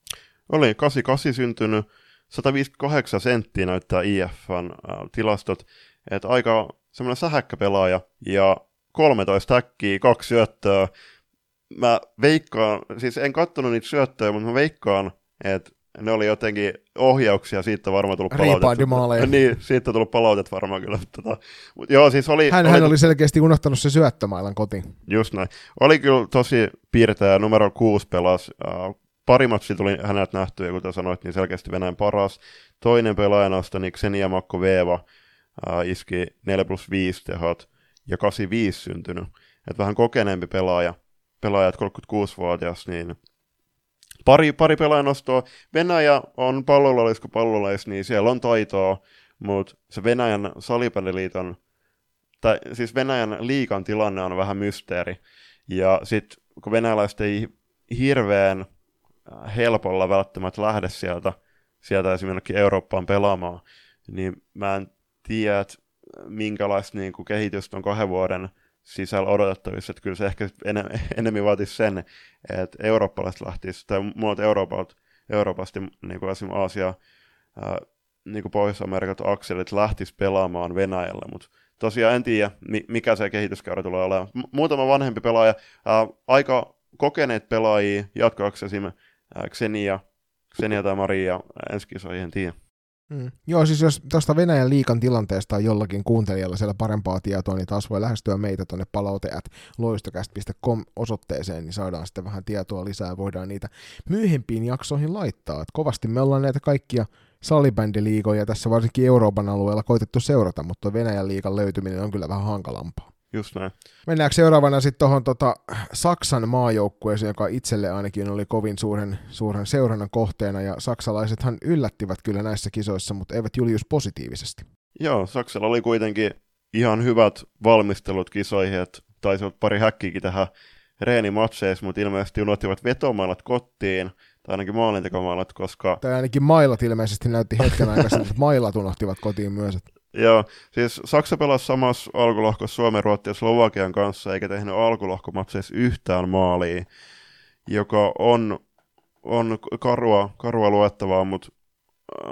Oli 88 syntynyt, 158 senttiä näyttää IFN äh, tilastot, että aika semmoinen sähäkkä pelaaja ja 13 häkkiä, kaksi syöttöä. Mä veikkaan, siis en kattonut niitä syöttöjä, mutta mä veikkaan, että ne oli jotenkin ohjauksia, siitä varmaan tullut palautetta. [LAUGHS] Niin, siitä tullut palautet varmaan kyllä. Tota, mut joo, siis oli, hän, oli, hän oli selkeästi unohtanut se syöttömailan kotiin. Just näin. Oli kyllä tosi piirteä, numero 6 pelas, äh, pari matsi tuli hänet nähty, ja kuten sanoit, niin selkeästi Venäjän paras. Toinen pelaajanosta, niin Xenia Makko Veeva, äh, iski 4 plus 5 tehot, ja 85 syntynyt. Et vähän kokeneempi pelaaja, pelaajat 36-vuotias, niin pari, pari pelaajanostoa. Venäjä on pallolais kuin pallolais, niin siellä on taitoa, mutta se Venäjän salipeliliiton, tai siis Venäjän liikan tilanne on vähän mysteeri. Ja sitten kun venäläiset ei hirveän helpolla välttämättä lähde sieltä, sieltä esimerkiksi Eurooppaan pelaamaan, niin mä en tiedä, että minkälaista niin kuin kehitystä on kahden vuoden sisällä odotettavissa, että kyllä se ehkä en, [LAUGHS] enemmän vaatisi sen, että eurooppalaiset lähtisivät, tai muut Euroopalta, Euroopasta, niin kuin esimerkiksi Aasia, ää, niin kuin Pohjois-Amerikat akselit lähtisi pelaamaan Venäjällä, mutta tosiaan en tiedä, mikä se kehityskäyrä tulee olemaan. Muutama vanhempi pelaaja, ää, aika kokeneet pelaajia jatkoaksi esimerkiksi Xenia, Xenia tai Maria ensi kisoihin, en tiedä. Mm. Joo, siis jos tuosta Venäjän liikan tilanteesta on jollakin kuuntelijalla siellä parempaa tietoa, niin taas voi lähestyä meitä tuonne palauteat loistokäst.com osoitteeseen, niin saadaan sitten vähän tietoa lisää, voidaan niitä myöhempiin jaksoihin laittaa. Et kovasti me ollaan näitä kaikkia salibändiliigoja tässä varsinkin Euroopan alueella koitettu seurata, mutta Venäjän liikan löytyminen on kyllä vähän hankalampaa. Just näin. Mennäänkö seuraavana sitten tuohon tota Saksan maajoukkueeseen, joka itselle ainakin oli kovin suuren, suuren seurannan kohteena, ja saksalaisethan yllättivät kyllä näissä kisoissa, mutta eivät Julius positiivisesti. Joo, Saksalla oli kuitenkin ihan hyvät valmistelut kisoihin, että taisivat pari häkkiäkin tähän reenimatseissa, mutta ilmeisesti unohtivat vetomailat kotiin, tai ainakin maalintekomailat, koska... Tai ainakin mailat ilmeisesti näytti hetken aikaa [LAUGHS] että mailat unohtivat kotiin myös. Että... Joo, siis Saksa pelasi samassa alkulohkossa Suomen, Ruotsin ja Slovakian kanssa, eikä tehnyt alkulohkomatseissa yhtään maalia, joka on, on karua, karua luettavaa, mutta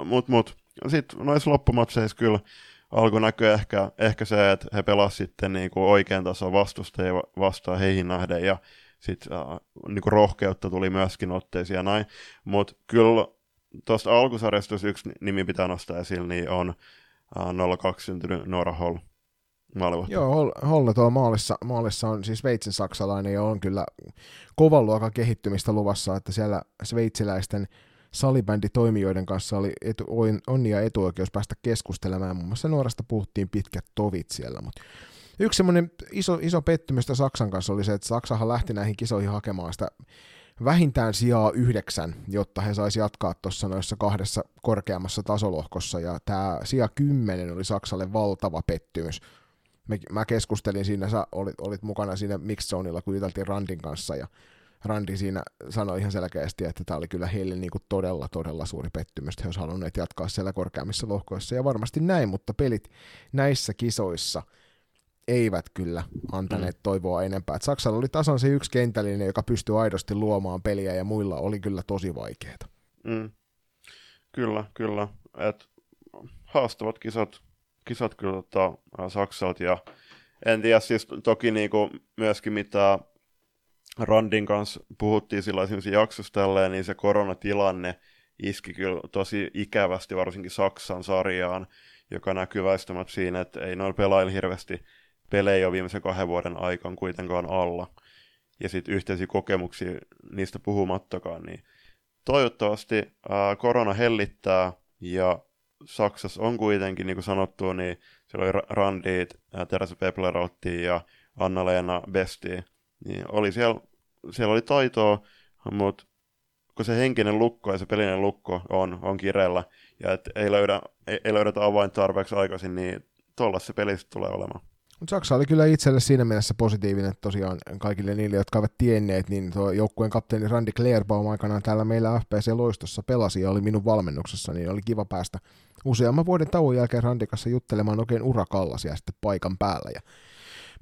mut, mut. sitten noissa loppumatseissa kyllä alkoi näkyä ehkä, ehkä se, että he pelasivat sitten niinku oikean tason vastustajia vastaan heihin nähden, ja sitten äh, niinku rohkeutta tuli myöskin otteisiin ja näin, mutta kyllä tuosta alkusarjasta, jos yksi nimi pitää nostaa esille, niin on uh, 02 syntynyt Nora Hall. Maalivahti. Joo, Holle tuolla maalissa, maalissa on siis Sveitsin saksalainen ja on kyllä kovan luokan kehittymistä luvassa, että siellä sveitsiläisten salibänditoimijoiden kanssa oli etu, onni ja etuoikeus päästä keskustelemaan. Muun muassa nuorasta puhuttiin pitkät tovit siellä, mutta yksi semmoinen iso, iso pettymystä Saksan kanssa oli se, että Saksahan lähti näihin kisoihin hakemaan sitä vähintään sijaa yhdeksän, jotta he saisi jatkaa tuossa noissa kahdessa korkeammassa tasolohkossa, ja tämä sija kymmenen oli Saksalle valtava pettymys. Mä keskustelin siinä, sä olit, olit mukana siinä Mixzoneilla, kun juteltiin Randin kanssa, ja Randi siinä sanoi ihan selkeästi, että tämä oli kyllä heille niin kuin todella, todella suuri pettymys, että he olisivat halunneet jatkaa siellä korkeammissa lohkoissa, ja varmasti näin, mutta pelit näissä kisoissa eivät kyllä antaneet mm. toivoa enempää. Että Saksalla oli tasan se yksi kentällinen, joka pystyi aidosti luomaan peliä, ja muilla oli kyllä tosi vaikeaa. Mm. Kyllä, kyllä. Et haastavat kisat, kisat kyllä tota, Saksalta, ja en tiedä siis toki niinku myöskin mitä Randin kanssa puhuttiin silloin jaksossa tälleen, niin se koronatilanne iski kyllä tosi ikävästi varsinkin Saksan sarjaan, joka näkyy väistämättä siinä, että ei noilla pelaajilla hirveästi pelejä ole viimeisen kahden vuoden aikaan kuitenkaan alla. Ja sitten yhteisiä kokemuksia niistä puhumattakaan, niin toivottavasti ää, korona hellittää ja Saksassa on kuitenkin, niin kuin sanottu, niin siellä oli Randit, Teresa Peplerotti ja Anna-Leena Besti, niin oli siellä, siellä oli taitoa, mutta kun se henkinen lukko ja se pelinen lukko on, on kireellä, ja et ei, löydä, ei, ei löydetä avain tarpeeksi aikaisin, niin tuolla se peli tulee olemaan. Saksa oli kyllä itselle siinä mielessä positiivinen, että tosiaan kaikille niille, jotka ovat tienneet, niin tuo joukkueen kapteeni Randy Clairbaum aikanaan täällä meillä FPC-loistossa pelasi ja oli minun valmennuksessa, niin oli kiva päästä useamman vuoden tauon jälkeen Randikassa juttelemaan oikein urakallas sitten paikan päällä. Ja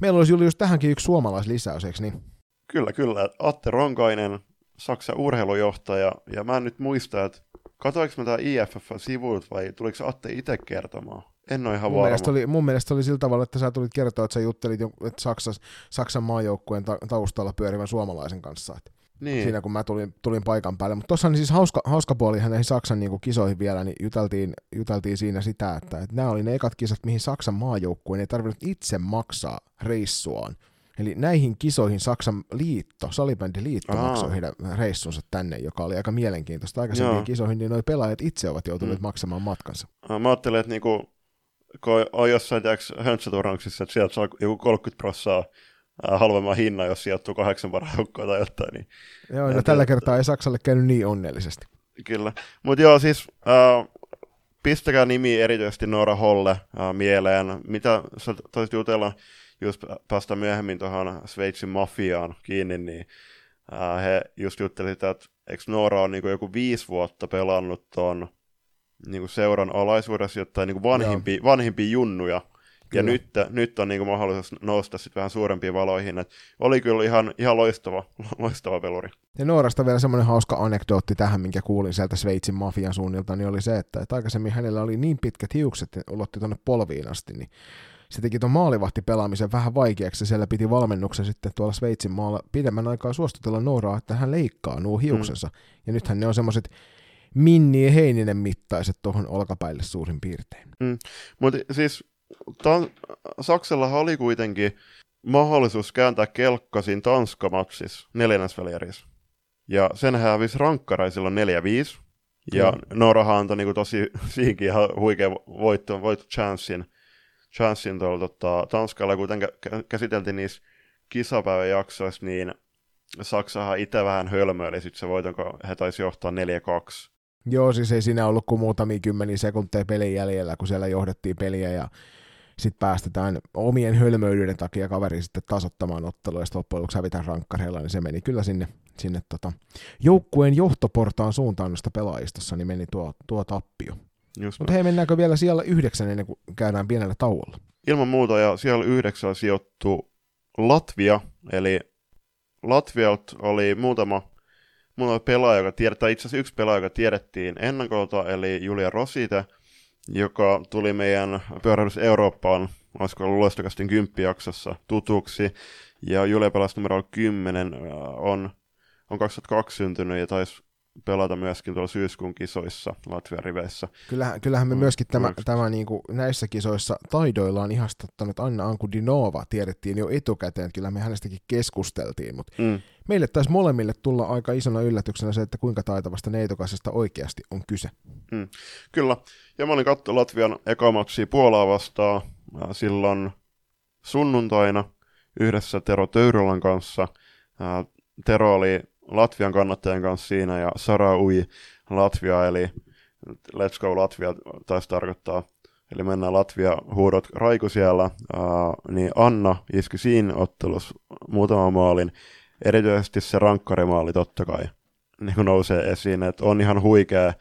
Meillä olisi Julius tähänkin yksi suomalaislisäys, eikö niin? Kyllä, kyllä. Atte Ronkainen, Saksan urheilujohtaja, ja mä en nyt muista, että katoinko mä tämä IFF-sivut vai tuliko Atte itse kertomaan? En ole ihan mun varma. Mielestä oli, mun mielestä oli sillä tavalla, että sä tulit kertoa, että sä juttelit että Saksas, Saksan maajoukkueen taustalla pyörivän suomalaisen kanssa. Että niin. Siinä kun mä tulin, tulin paikan päälle. Mutta tuossa siis hauska, hauska puoli näihin Saksan niin kisoihin vielä, niin juteltiin, juteltiin siinä sitä, että, että nämä oli ne ekat kisat, mihin Saksan maajoukkueen ei tarvinnut itse maksaa reissuaan. Eli näihin kisoihin Saksan liitto, salibändiliitto Aa. maksoi heidän reissunsa tänne, joka oli aika mielenkiintoista. Aikaisemmin Joo. kisoihin niin noi pelaajat itse ovat joutuneet mm. maksamaan matkansa. Mä ajattelen, että niinku, kun on jossain höntsäturnauksissa, että sieltä saa joku 30 prossaa Äh, halvemman hinnan, jos sijoittuu kahdeksan parhaukkoa tai jotain. Niin, joo, no tällä kertaa ei Saksalle käynyt niin onnellisesti. Kyllä, mutta joo, siis äh, pistäkää nimi erityisesti Nora Holle äh, mieleen. Mitä sä taisit jutella, just päästä myöhemmin tuohon Sveitsin mafiaan kiinni, niin äh, he just juttelivat, että eikö Nora on niin joku viisi vuotta pelannut tuon niin seuran alaisuudessa jotain niin vanhimpi, vanhimpi junnuja, ja nyt, nyt on niin mahdollisuus nousta sitten vähän suurempiin valoihin. Et oli kyllä ihan, ihan loistava, loistava peluri. Ja Noorasta vielä semmoinen hauska anekdootti tähän, minkä kuulin sieltä Sveitsin mafian suunnilta, niin oli se, että, että aikaisemmin hänellä oli niin pitkät hiukset, että ulotti tuonne polviin asti, niin se teki tuon maalivahtipelaamisen vähän vaikeaksi. Siellä piti valmennuksen sitten tuolla Sveitsin maalla pidemmän aikaa suostutella Nooraa, että hän leikkaa nuo hiuksensa. Mm. Ja nythän ne on semmoiset Minni ja Heininen mittaiset tuohon olkapäille suurin piirtein. Mm. Mutta siis Tan- Saksalla oli kuitenkin mahdollisuus kääntää kelkka siinä Tanska-matsissa neljännesvälierissä. Ja sen hävisi rankkaraisilla 4-5. Ja mm. Norahan antoi niinku tosi [LAUGHS] siinkin ihan huikea voitto, voitto chanssin, chanssin tuolla tota, Tanskalla, kuten kä- käsiteltiin niissä kisapäivän jaksoissa, niin Saksahan itse vähän hölmöili sitten se voiton, kun he taisi johtaa 4-2. Joo, siis ei siinä ollut kuin muutamia kymmeniä sekunteja pelin jäljellä, kun siellä johdettiin peliä ja sitten päästetään omien hölmöilyyden takia kaveri sitten tasottamaan ottelua ja sitten loppujen lopuksi hävitään rankkareilla, niin se meni kyllä sinne, sinne tota, joukkueen johtoportaan suuntaan noista pelaajistossa, niin meni tuo, tuo tappio. Mutta hei, mennäänkö vielä siellä yhdeksän ennen kuin käydään pienellä tauolla? Ilman muuta, ja siellä yhdeksän sijoittuu Latvia, eli Latvialt oli muutama, muutama pelaaja, joka tiedetään, itse asiassa yksi pelaaja, joka tiedettiin ennakolta, eli Julia Rosite, joka tuli meidän pyörähdys Eurooppaan, olisiko ollut loistokastin kymppijaksossa tutuksi. Ja Julia pelasi numero 10, äh, on, on 2002 syntynyt ja taisi pelata myöskin tuolla syyskuun kisoissa Latvian riveissä. Kyllähän, kyllähän me Mm, myöskin tämä, tämä niin kuin näissä kisoissa taidoillaan ihastattanut Anna Ankudinova, tiedettiin jo etukäteen, että kyllä me hänestäkin keskusteltiin, mutta Mm. meille taisi molemmille tulla aika isona yllätyksenä se, että kuinka taitavasta neitokasesta oikeasti on kyse. Kyllä. Ja mä olin katsoa Latvian eka matsia Puolaa vastaan silloin sunnuntaina yhdessä Tero Töyrylan kanssa. Tero oli Latvian kannattajan kanssa siinä ja Sara ui Latvia, eli Let's go Latvia taisi tarkoittaa. Eli mennään Latvia huudot raiku siellä, äh, niin Anna iski siinä ottelussa muutaman maalin. Erityisesti se rankkarimaali totta kai niin kuin nousee esiin, että on ihan huikea,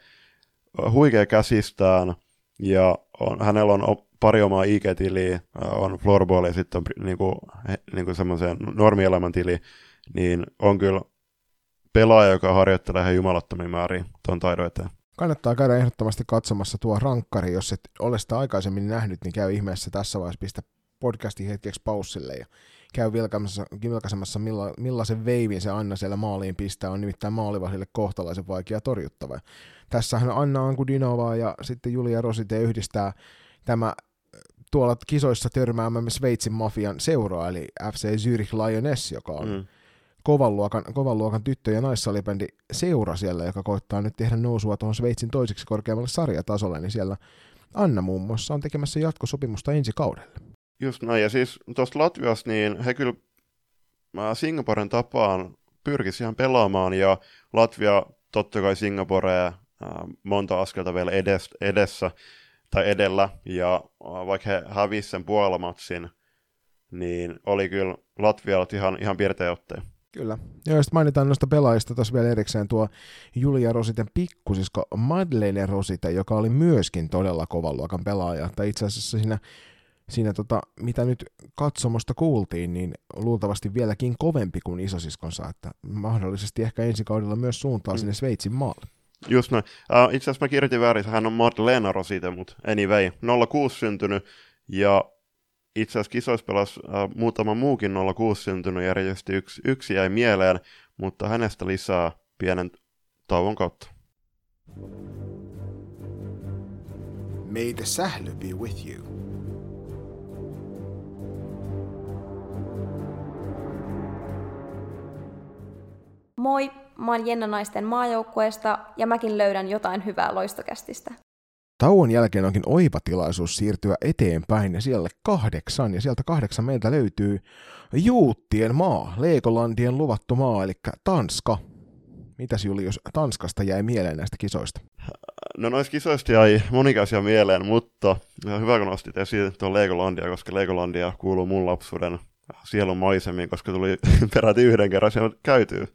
huikea käsistään ja on, hänellä on pari omaa IG-tiliä, on floorball ja sitten on pri- niinku, he, niinku semmoisen normielämän tili, niin on kyllä pelaaja, joka harjoittelee ihan jumalattomia määriä tuon taidon eteen. Kannattaa käydä ehdottomasti katsomassa tuo rankkari, jos et ole sitä aikaisemmin nähnyt, niin käy ihmeessä tässä vaiheessa, pistä podcastin hetkeksi paussille ja käy vilkaisemassa, milla, millaisen veivin se Anna siellä maaliin pistää, on nimittäin maalivahdille kohtalaisen vaikea torjuttava. Tässähän Anna Ankudinova ja sitten Julia Rosite yhdistää tämä tuolla kisoissa törmäämämme Sveitsin mafian seuraa, eli FC Zürich Lioness, joka on mm. Kovan luokan, kovan luokan tyttö- ja naissalibändi seura siellä, joka koittaa nyt tehdä nousua tuohon Sveitsin toiseksi korkeammalle sarjatasolle, niin siellä Anna muun muassa on tekemässä jatkosopimusta ensi kaudelle. Just näin, ja siis tuosta Latviasta, niin he kyllä äh, Singaporen tapaan pyrkisi ihan pelaamaan, ja Latvia totta kai Singaporea äh, monta askelta vielä edes, edessä, tai edellä, ja äh, vaikka he hävisi sen puolamatsin, niin oli kyllä Latvialla ihan, ihan piirtein otteen. Kyllä. Ja sitten mainitaan noista pelaajista tuossa vielä erikseen tuo Julia Rositen pikkusisko Madeleine Rosite, joka oli myöskin todella kovan luokan pelaaja. Tai itse asiassa siinä, siinä tota, mitä nyt katsomosta kuultiin, niin luultavasti vieläkin kovempi kuin isosiskonsa, että mahdollisesti ehkä ensi kaudella myös suuntaa Mm. sinne Sveitsin maalle. Just näin. Uh, itse asiassa mä kirjoitin väärin, hän on Madeleina Rosite, mutta anyway, 06 syntynyt, ja itse asiassa kisoissa pelasi uh, muutama muukin 06 syntynyt, ja erityisesti yksi, yksi jäi mieleen, mutta hänestä lisää pienen tauon kautta. May the sähly be with you. Moi, mä oon Jenna Naisten maajoukkueesta ja mäkin löydän jotain hyvää loistokästistä. Tauon jälkeen onkin oiva tilaisuus siirtyä eteenpäin ja siellä kahdeksan, ja sieltä kahdeksan meiltä löytyy Juuttien maa, Legolandien luvattu maa, eli Tanska. Mitäs Julius Tanskasta jäi mieleen näistä kisoista? No noista kisoista jäi monikäisiä mieleen, mutta hyvä kun nostit esiin tuon Legolandia, koska Legolandia kuuluu mun lapsuuden sielun maisemiin, koska tuli [LAUGHS] peräti yhden kerran siellä käytyy.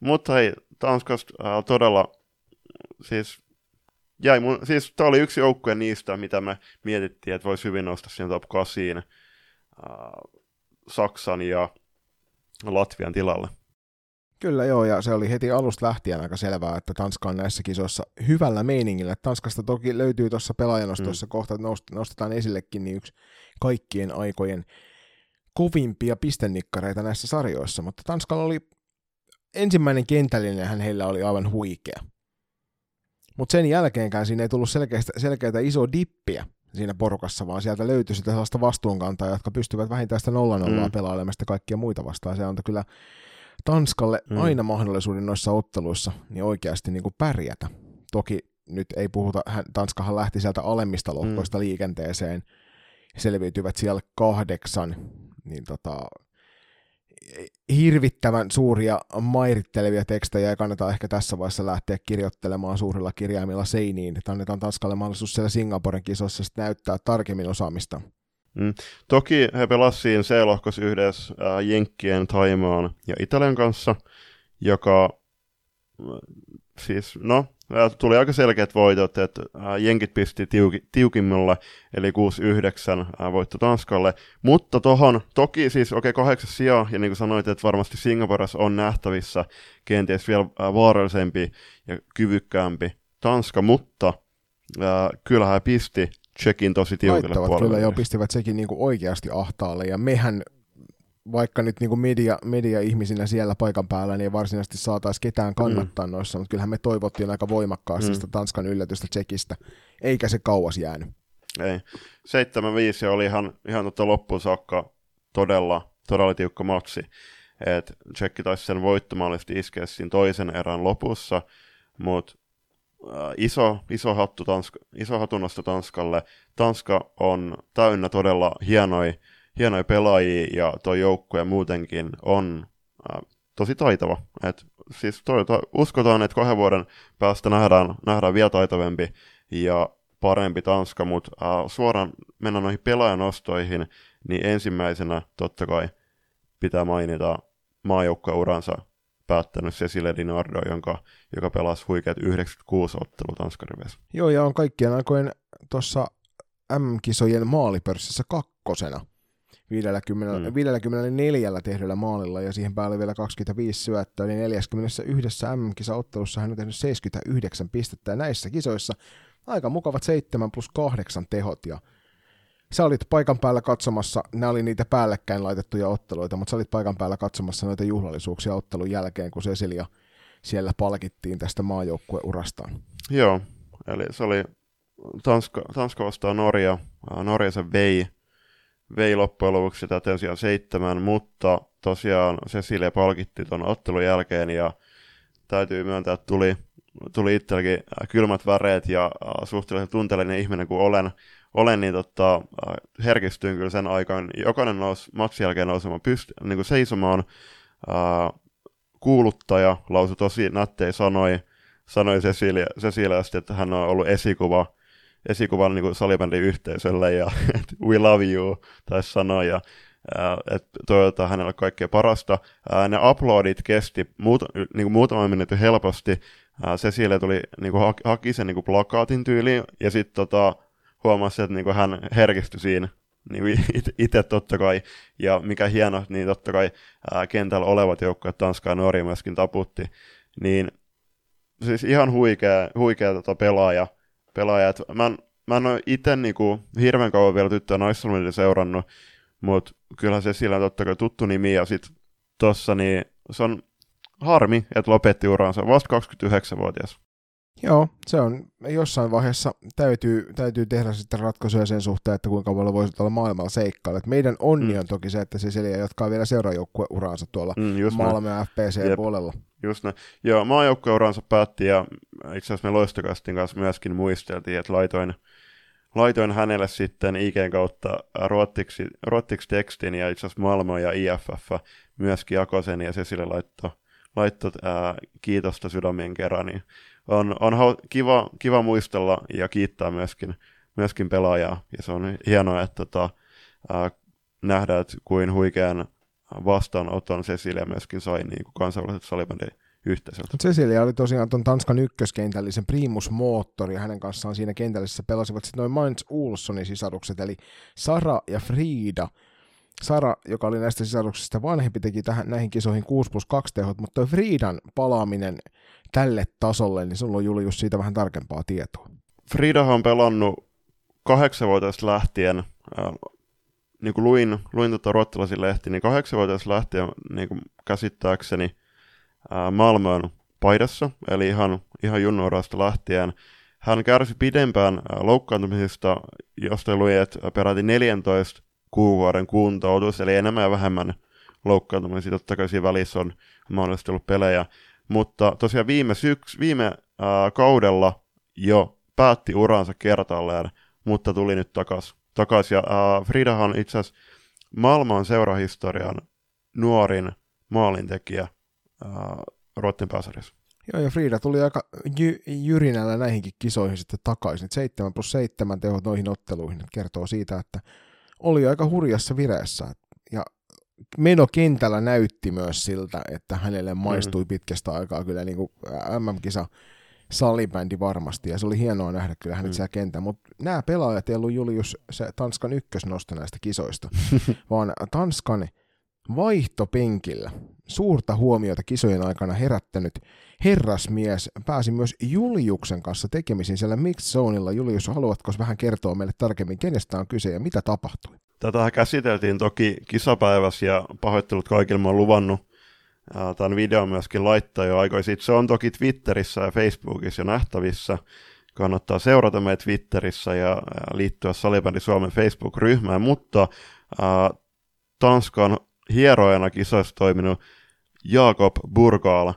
Mutta hei, Tanskasta äh, todella, siis jäi mun, siis tämä oli yksi joukkue niistä, mitä me mietittiin, että voisi hyvin nostaa siihen top 8 äh, Saksan ja Latvian tilalle. Kyllä joo, ja se oli heti alusta lähtien aika selvää, että Tanska on näissä kisoissa hyvällä meiningillä. Tanskasta toki löytyy tuossa pelaajanostossa mm. kohta, että nost- nostetaan esillekin niin yksi kaikkien aikojen kovimpia pistennikkareita näissä sarjoissa, mutta Tanskalla oli ensimmäinen kentällinen, hän heillä oli aivan huikea. Mutta sen jälkeenkään siinä ei tullut selkeästä, selkeätä isoa dippiä siinä porukassa, vaan sieltä löytyi sitä sellaista vastuunkantaa, jotka pystyvät vähintään sitä nolla nollaa Mm. pelailemaan sitä kaikkia muita vastaan. Se antoi kyllä Tanskalle Mm. mm. aina mahdollisuuden noissa otteluissa niin oikeasti niin kuin pärjätä. Toki nyt ei puhuta, hän, Tanskahan lähti sieltä alemmista lohkoista mm. liikenteeseen, selviytyvät siellä kahdeksan, niin tota, hirvittävän suuria mairittelevia tekstejä ei kannata ehkä tässä vaiheessa lähteä kirjoittelemaan suurilla kirjaimilla seiniin, että annetaan Tanskalle mahdollisuus siellä Singaporen kisossa sitten näyttää tarkemmin osaamista. Toki he pelasivat C-lohkossa yhdessä äh, Jenkkien, Taimaan ja Italian kanssa, joka äh, siis, no, tuli aika selkeät voitot, että Jenkit pisti tiuki, tiukimmalle, eli 6-9 äh, voitto Tanskalle, mutta tohon, toki siis okei okay, kahdeksas sija, ja niin kuin sanoit, että varmasti Singaporessa on nähtävissä kenties vielä vaarallisempi ja kyvykkäämpi Tanska, mutta äh, kyllähän pisti Tsekin tosi tiukille Laittavat puolelle. kyllä jo, pistivät sekin niin kuin oikeasti ahtaalle, ja mehän vaikka nyt niin kuin media, media-ihmisinä siellä paikan päällä, niin ei varsinaisesti saataisiin ketään kannattaa mm. noissa, mutta kyllähän me toivottiin aika voimakkaasti mm. sitä Tanskan yllätystä Tsekistä, eikä se kauas jäänyt. Ei. 7-5 oli ihan, ihan tota loppuun saakka todella, todella tiukka matsi. Et Tsekki taisi sen voittomallisesti iskeä siinä toisen erän lopussa, mutta äh, iso, iso, hattu Tanska, iso hatunnosto Tanskalle. Tanska on täynnä todella hienoja hienoja pelaajia ja tuo joukkue muutenkin on äh, tosi taitava. Et, siis toivota, uskotaan, että kahden vuoden päästä nähdään, nähdään vielä taitavempi ja parempi Tanska, mutta suoraan mennä noihin pelaajanostoihin, niin ensimmäisenä totta kai pitää mainita maajoukkueuransa päättänyt Cecile Dinardo, jonka, joka pelasi huikeat 96 ottelua Tanskan riveissä. Joo, ja on kaikkien aikojen tuossa M-kisojen maalipörssissä kakkosena. 50, mm. 54 tehdyllä maalilla ja siihen päälle vielä 25 syöttöä, niin 41 M-kisaottelussa hän on tehnyt 79 pistettä ja näissä kisoissa aika mukavat 7 plus 8 tehot ja sä olit paikan päällä katsomassa, nämä oli niitä päällekkäin laitettuja otteluita, mutta sä olit paikan päällä katsomassa noita juhlallisuuksia ottelun jälkeen, kun Cecilia siellä palkittiin tästä maajoukkueurastaan. Joo, eli se oli Tanska, Tanska vastaa Norja. Norja se vei vei loppujen lopuksi sitä tosiaan seitsemän, mutta tosiaan Cecilia palkitti tuon ottelun jälkeen ja täytyy myöntää, että tuli, tuli itselläkin kylmät väreet ja suhteellisen tunteellinen ihminen kuin olen, olen niin tota, herkistyin kyllä sen aikaan. Jokainen nousi matsin jälkeen nousemaan pyst- niin kuin seisomaan. Ää, kuuluttaja lausui tosi nättejä sanoi, sanoi Cecilia, Ceciliasti, että hän on ollut esikuva esikuvan niin salibändin yhteisölle ja [LAUGHS] we love you sanoa ja että toivotaan hänelle kaikkea parasta. Ne uploadit kesti muut, niin kuin muutaman minuutin helposti. Ää, Cecilia tuli, niin kuin, haki sen niin kuin plakaatin tyyliin ja sitten tota, huomasi, että niin kuin hän herkistyi siinä niin itse totta kai, ja mikä hieno, niin totta kai kentällä olevat joukkueet Tanska ja Norja myöskin taputti, niin siis ihan huikea, huikea tota pelaaja, pelaajat. Mä en, mä en ole itse niinku hirveän kauan vielä tyttöä naissalmeiden seurannut, mutta kyllähän se sillä on totta kai tuttu nimi, ja sit tossa niin se on harmi, että lopetti uransa vasta 29-vuotias. Joo, se on jossain vaiheessa täytyy, täytyy tehdä sitten ratkaisuja sen suhteen, että kuinka paljon voisi olla maailmalla seikkailla. meidän onni mm. on toki se, että se Cecilia jatkaa vielä seuraajoukkueuraansa tuolla mm, maailman FPC-puolella. Just näin. Joo, maajoukkueuransa päätti ja itse asiassa me Loistokastin kanssa myöskin muisteltiin, että laitoin, laitoin hänelle sitten IGn kautta ruottiksi, ruottiksi tekstin ja itse asiassa Malmo ja IFF myöskin jakoi sen ja se sille laittoi laitto, kiitosta sydämien kerran, niin on, on kiva, kiva muistella ja kiittää myöskin, myöskin pelaajaa, ja se on hienoa, että tota, ää, nähdä, että kuin huikean vastaanoton Cecilia myöskin sai niin kuin kansainväliset salibändin yhteisöltä. Cecilia oli tosiaan tuon Tanskan ykköskentällisen primus moottori, ja hänen kanssaan siinä kentällisessä pelasivat sitten noin Mainz Ulssonin sisarukset, eli Sara ja Frida. Sara, joka oli näistä sisaruksista vanhempi, teki tähän, näihin kisoihin 6 plus 2 tehot, mutta Fridan palaaminen tälle tasolle, niin sulla on Julius siitä vähän tarkempaa tietoa. Frida on pelannut kahdeksanvuotiaasta lähtien, äh, niin kuin luin, luin tuota ruottalaisin lehti, niin kahdeksanvuotiaasta lähtien niin kuin käsittääkseni äh, Malmöön paidassa, eli ihan, ihan junnuurasta lähtien. Hän kärsi pidempään äh, loukkaantumisista, josta luin, että peräti 14 kuukauden kuntoutus, eli enemmän ja vähemmän loukkaantumisia. Totta kai siinä välissä on mahdollisesti ollut pelejä. Mutta tosiaan viime, syks, viime ää, kaudella jo päätti uransa kertalleen, mutta tuli nyt takaisin. Takas. Ja ää, Fridahan itse asiassa maailman seurahistorian nuorin maalintekijä Ruotsin pääsarjassa. Joo, ja Frida tuli aika jy- jyrinällä näihinkin kisoihin sitten takaisin. 7 plus 7 tehot noihin otteluihin kertoo siitä, että oli aika hurjassa vireessä. Ja meno kentällä näytti myös siltä, että hänelle maistui mm. pitkästä aikaa kyllä niin kuin MM-kisa salibändi varmasti, ja se oli hienoa nähdä kyllä hänet mm. siellä kentällä, mutta nämä pelaajat ei ollut Julius se Tanskan ykkösnosto näistä kisoista, [LAUGHS] vaan Tanskan vaihtopenkillä suurta huomiota kisojen aikana herättänyt herrasmies pääsi myös Juliuksen kanssa tekemisiin siellä Mixed Zoneilla. Julius, haluatko vähän kertoa meille tarkemmin, kenestä on kyse ja mitä tapahtui? tätä käsiteltiin toki kisapäivässä ja pahoittelut kaikille mä oon luvannut tämän videon myöskin laittaa jo aikoin sitten. Se on toki Twitterissä ja Facebookissa jo nähtävissä. Kannattaa seurata meitä Twitterissä ja liittyä Salibändi Suomen Facebook-ryhmään, mutta Tanskan hieroajana kisoissa toiminut Jakob Burgaal,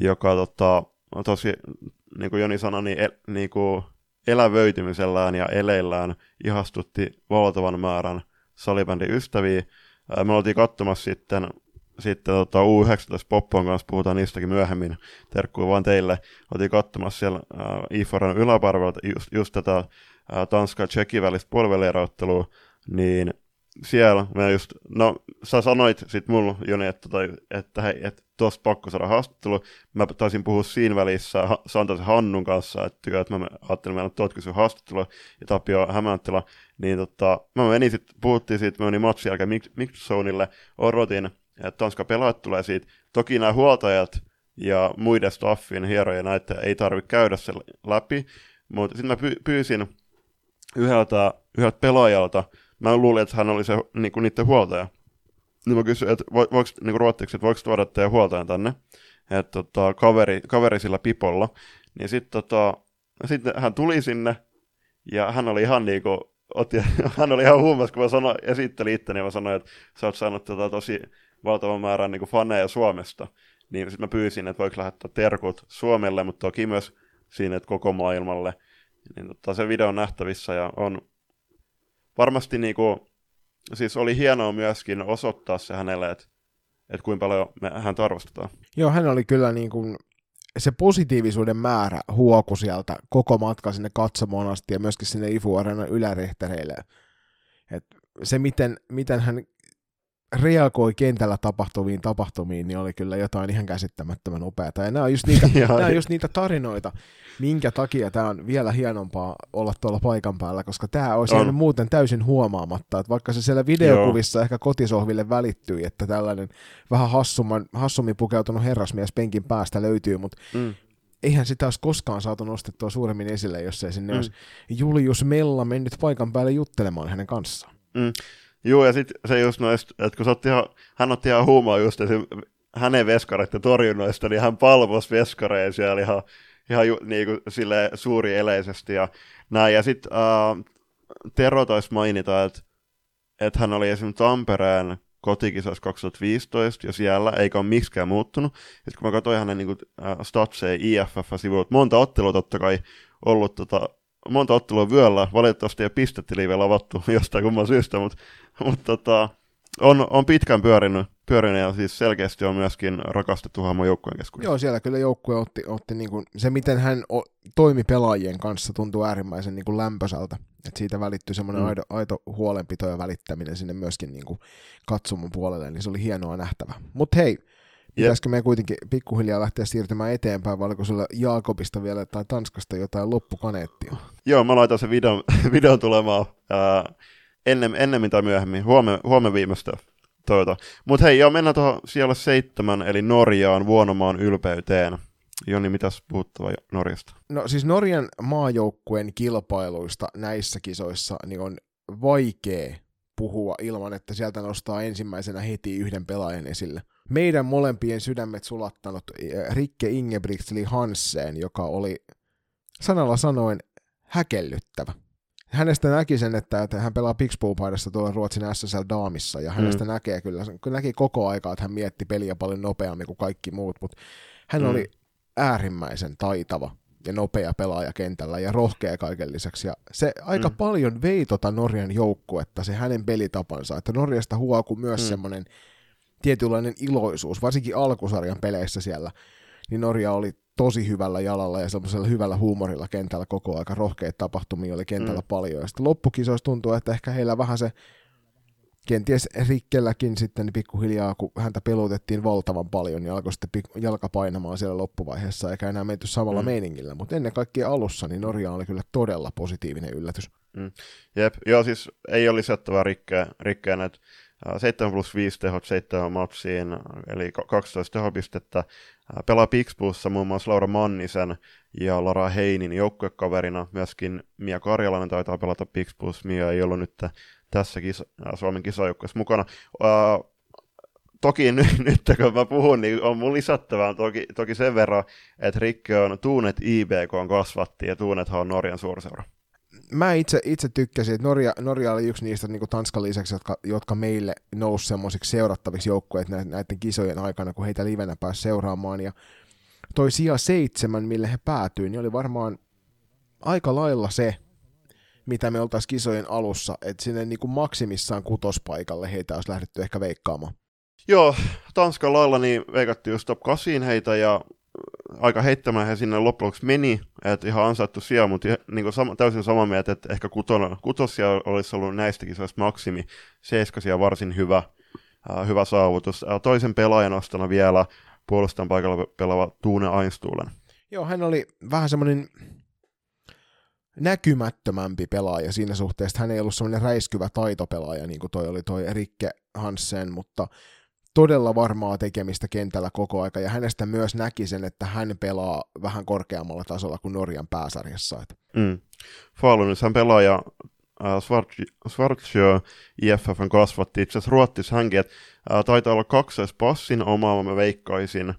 joka tota, tosi, niin kuin Joni sanoi, niin, el, niin kuin elävöitymisellään ja eleillään ihastutti valtavan määrän salibändin ystäviä. Me oltiin katsomassa sitten, sitten tota U19 Poppon kanssa, puhutaan niistäkin myöhemmin, terkkuu vaan teille. Oltiin katsomassa siellä uh, IFORan yläparvelta just, just tätä uh, Tanska-Tsekin välistä puolivälieroittelua, niin siellä mä just, no sä sanoit sit mulle Joni, että, tai, että hei, että tossa pakko saada haastattelu. Mä taisin puhua siinä välissä Santasen Hannun kanssa, että, että mä ajattelin, että tuot kysyä haastattelu ja Tapio Hämäntilä, niin tota, mä menin sit, puhuttiin siitä, mä menin matsin jälkeen Mixzoneille, odotin, että Tanska pelaajat tulee siitä. Toki nämä huoltajat ja muiden staffin hieroja näitä ei tarvitse käydä sen läpi, mutta sitten mä pyysin yhdeltä, yhdeltä pelaajalta, mä luulin, että hän oli se niinku, niiden huoltaja. Niin mä kysyin, että vo, voiko, niinku ruotsiksi, että voiko tuoda teidän huoltajan tänne, että tota, kaveri, kaveri sillä pipolla. Niin sitten tota, sit hän tuli sinne, ja hän oli ihan niinku, otti, [LAUGHS] hän oli ihan huumas, kun mä sanoin, esittelin itteni, ja mä sanoin, että sä oot saanut tota, tosi valtavan määrän niinku faneja Suomesta. Niin sitten mä pyysin, että voiko lähettää terkut Suomelle, mutta toki myös siinä, että koko maailmalle. Niin tota, se video on nähtävissä ja on varmasti niinku, siis oli hienoa myöskin osoittaa se hänelle, että, että kuinka paljon me hän arvostetaan. Joo, hän oli kyllä niin kuin, se positiivisuuden määrä huoku sieltä koko matka sinne katsomoon asti ja myöskin sinne Ifu Arenan ylärehtereille. Et se, miten, miten hän reagoi kentällä tapahtuviin tapahtumiin, niin oli kyllä jotain ihan käsittämättömän upeata. Ja nämä on just niitä, [LAUGHS] nämä on just niitä tarinoita, minkä takia tämä on vielä hienompaa olla tuolla paikan päällä, koska tämä olisi on. muuten täysin huomaamatta, että vaikka se siellä videokuvissa Joo. ehkä kotisohville välittyi, että tällainen vähän hassumman, hassummin pukeutunut herrasmies penkin päästä löytyy, mutta mm. eihän sitä olisi koskaan saatu nostettua suuremmin esille, jos ei sinne mm. olisi Julius Mella mennyt paikan päälle juttelemaan hänen kanssaan. Mm. Joo, ja sitten se just noista, että kun otti ihan, hän otti ihan huumaa just esim, hänen veskareiden torjunnoista, niin hän palvos veskareja siellä ihan, ihan ju, niin kuin, sille suuri eleisesti ja näin. Ja sitten uh, Tero taisi mainita, että, että hän oli esimerkiksi Tampereen kotikisassa 2015, ja siellä eikä ole miksikään muuttunut. Sitten kun mä katsoin hänen niin kuin, uh, statseja IFF-sivuilta, monta ottelua totta kai ollut tota, monta ottelua vyöllä, valitettavasti ei pistetili vielä avattu [LAUGHS] jostain kumman syystä, mutta mut, tota, on, on pitkään pyörinyt, pyörinyt ja siis selkeästi on myöskin rakastettu hahmo joukkueen keskuudessa. Joo, siellä kyllä joukkue otti, otti niin kuin, se miten hän o, toimi pelaajien kanssa tuntuu äärimmäisen niin kuin lämpöiseltä, että siitä välittyi semmoinen mm. aito, aito huolenpito ja välittäminen sinne myöskin niin kuin katsomon puolelle, niin se oli hienoa nähtävä. Mutta hei, Pitäisikö me kuitenkin pikkuhiljaa lähteä siirtymään eteenpäin, vai oliko sulla Jaakobista vielä tai Tanskasta jotain loppukaneettia? Joo, mä laitan sen videon, [LAUGHS] videon tulemaan ää, ennen, ennemmin tai myöhemmin, huomenna huome viimeistä toivota. Mutta hei, joo, mennään tuohon siellä seitsemän, eli Norjaan, Vuonomaan ylpeyteen. Joni, mitäs puhuttava Norjasta? No siis Norjan maajoukkueen kilpailuista näissä kisoissa niin on vaikea puhua ilman, että sieltä nostaa ensimmäisenä heti yhden pelaajan esille meidän molempien sydämet sulattanut eh, Rikke Ingebrigtli Hansen, joka oli sanalla sanoen häkellyttävä. Hänestä näki sen, että, että hän pelaa Pixpoo-paidassa tuolla Ruotsin SSL Daamissa, ja hänestä mm. näkee kyllä, kyllä näki koko aikaa, että hän mietti peliä paljon nopeammin kuin kaikki muut, mutta hän mm. oli äärimmäisen taitava ja nopea pelaaja kentällä ja rohkea kaiken lisäksi. Ja se aika mm. paljon vei tota Norjan joukkuetta, se hänen pelitapansa, että Norjasta huokui myös mm. semmoinen tietynlainen iloisuus, varsinkin alkusarjan peleissä siellä, niin Norja oli tosi hyvällä jalalla ja semmoisella hyvällä huumorilla kentällä koko aika. Rohkeita tapahtumia oli kentällä mm. paljon. Ja sitten loppukisoissa tuntuu, että ehkä heillä vähän se kenties Rikkelläkin sitten pikkuhiljaa, kun häntä pelutettiin valtavan paljon, niin alkoi sitten jalka painamaan siellä loppuvaiheessa, eikä enää menty samalla mm. meiningillä. Mutta ennen kaikkea alussa, niin Norja oli kyllä todella positiivinen yllätys. Mm. Jep, joo siis ei ole lisättävää rikkeen, rikkeen että 7 plus 5 tehot 7 matsiin, eli 12 tehopistettä. Pelaa Pixbussa muun muassa Laura Mannisen ja Lara Heinin joukkuekaverina. Myöskin Mia Karjalainen taitaa pelata Pixbus. Mia ei ollut nyt tässä kisa, Suomen kisajoukkueessa mukana. Uh, toki nyt, [LAUGHS] nyt kun mä puhun, niin on mun lisättävää toki, toki sen verran, että Rikke on Tuunet IBK on kasvatti ja Tuunethan on Norjan suurseura. Mä itse, itse tykkäsin, että Norja, Norja oli yksi niistä niin kuin Tanskan lisäksi, jotka, jotka meille nousi semmoisiksi seurattaviksi joukkueet näiden kisojen aikana, kun heitä livenä pääsi seuraamaan. Ja toi sija seitsemän, mille he päätyi, niin oli varmaan aika lailla se, mitä me oltaisiin kisojen alussa, että sinne niin kuin maksimissaan kutospaikalle heitä olisi lähdetty ehkä veikkaamaan. Joo, Tanskan lailla niin veikattiin just top 8 heitä ja aika heittämään he sinne loppujen meni, että ihan ansaittu sija, mutta niin sama, täysin samaa mieltä, että ehkä kuton, kutosia olisi ollut näistäkin se maksimi, seiskasia varsin hyvä, äh, hyvä saavutus. Äh, toisen pelaajan ostana vielä puolustan paikalla pelaava Tuune Einstulen. Joo, hän oli vähän semmoinen näkymättömämpi pelaaja siinä suhteessa. Hän ei ollut semmoinen räiskyvä taitopelaaja, niin kuin toi oli toi Rikke Hansen, mutta todella varmaa tekemistä kentällä koko aika, ja hänestä myös näki sen, että hän pelaa vähän korkeammalla tasolla kuin Norjan pääsarjassa. Mm. Falunissa hän pelaa, ja äh, Svartsjö IFFn kasvatti itse asiassa ruottis hänkin, että äh, taitaa olla passin omaava, mä veikkaisin,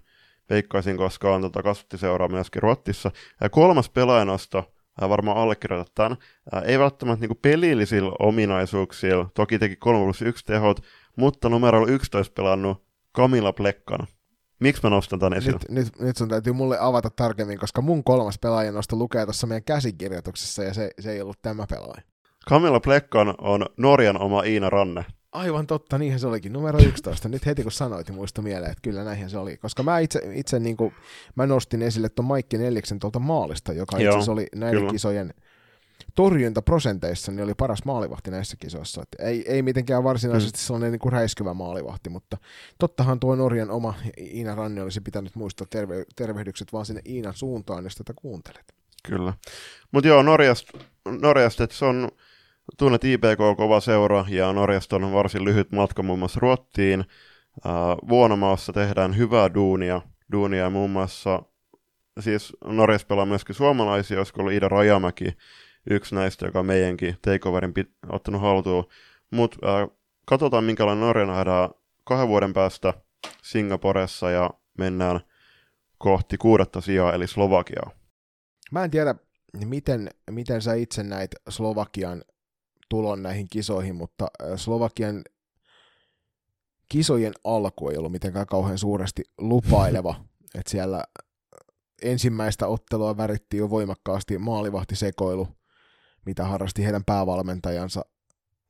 veikkaisin koska on tota, kasvattiseuraa myöskin Ruottissa. Ja kolmas pelaajanosto, äh, varmaan allekirjoitat tämän, äh, ei välttämättä niin pelillisillä ominaisuuksilla, toki teki 3 plus 1 tehot, mutta numero 11 pelannut Kamila Plekkan. Miksi mä nostan tämän esille? Nyt, nyt, nyt sun täytyy mulle avata tarkemmin, koska mun kolmas nosto lukee tuossa meidän käsikirjoituksessa ja se, se ei ollut tämä pelaaja. Kamila Plekkan on Norjan oma Iina Ranne. Aivan totta, niinhän se olikin. Numero 11. Nyt heti kun sanoit, niin muista mieleen, että kyllä näinhän se oli. Koska mä itse, itse niin kuin, mä nostin esille tuon Maikki Neliksen tuolta maalista, joka Joo, itse asiassa oli näiden kyllä. kisojen torjuntaprosenteissa niin oli paras maalivahti näissä kisoissa. Et ei, ei mitenkään varsinaisesti mm. sellainen niin kuin räiskyvä maalivahti, mutta tottahan tuo Norjan oma Iina Ranni olisi pitänyt muistaa terve, tervehdykset vaan sinne Iinan suuntaan, jos tätä kuuntelet. Kyllä. Mutta joo, Norjasta, Norjasta että se on, tunnet IPK kova seura, ja Norjasta on varsin lyhyt matka muun muassa Ruottiin. Uh, Vuonamaassa tehdään hyvää duunia, duunia muun muassa, siis Norjassa pelaa myöskin suomalaisia, olisiko ollut Ida Rajamäki, yksi näistä, joka on meidänkin takeoverin pit- ottanut haltuun. Mutta äh, katsotaan, minkälainen Norja nähdään kahden vuoden päästä Singaporessa ja mennään kohti kuudetta sijaa, eli Slovakiaa. Mä en tiedä, miten, miten sä itse näit Slovakian tulon näihin kisoihin, mutta Slovakian kisojen alku ei ollut mitenkään kauhean suuresti lupaileva. [LAUGHS] että siellä ensimmäistä ottelua värittiin jo voimakkaasti maalivahtisekoilu mitä harrasti heidän päävalmentajansa.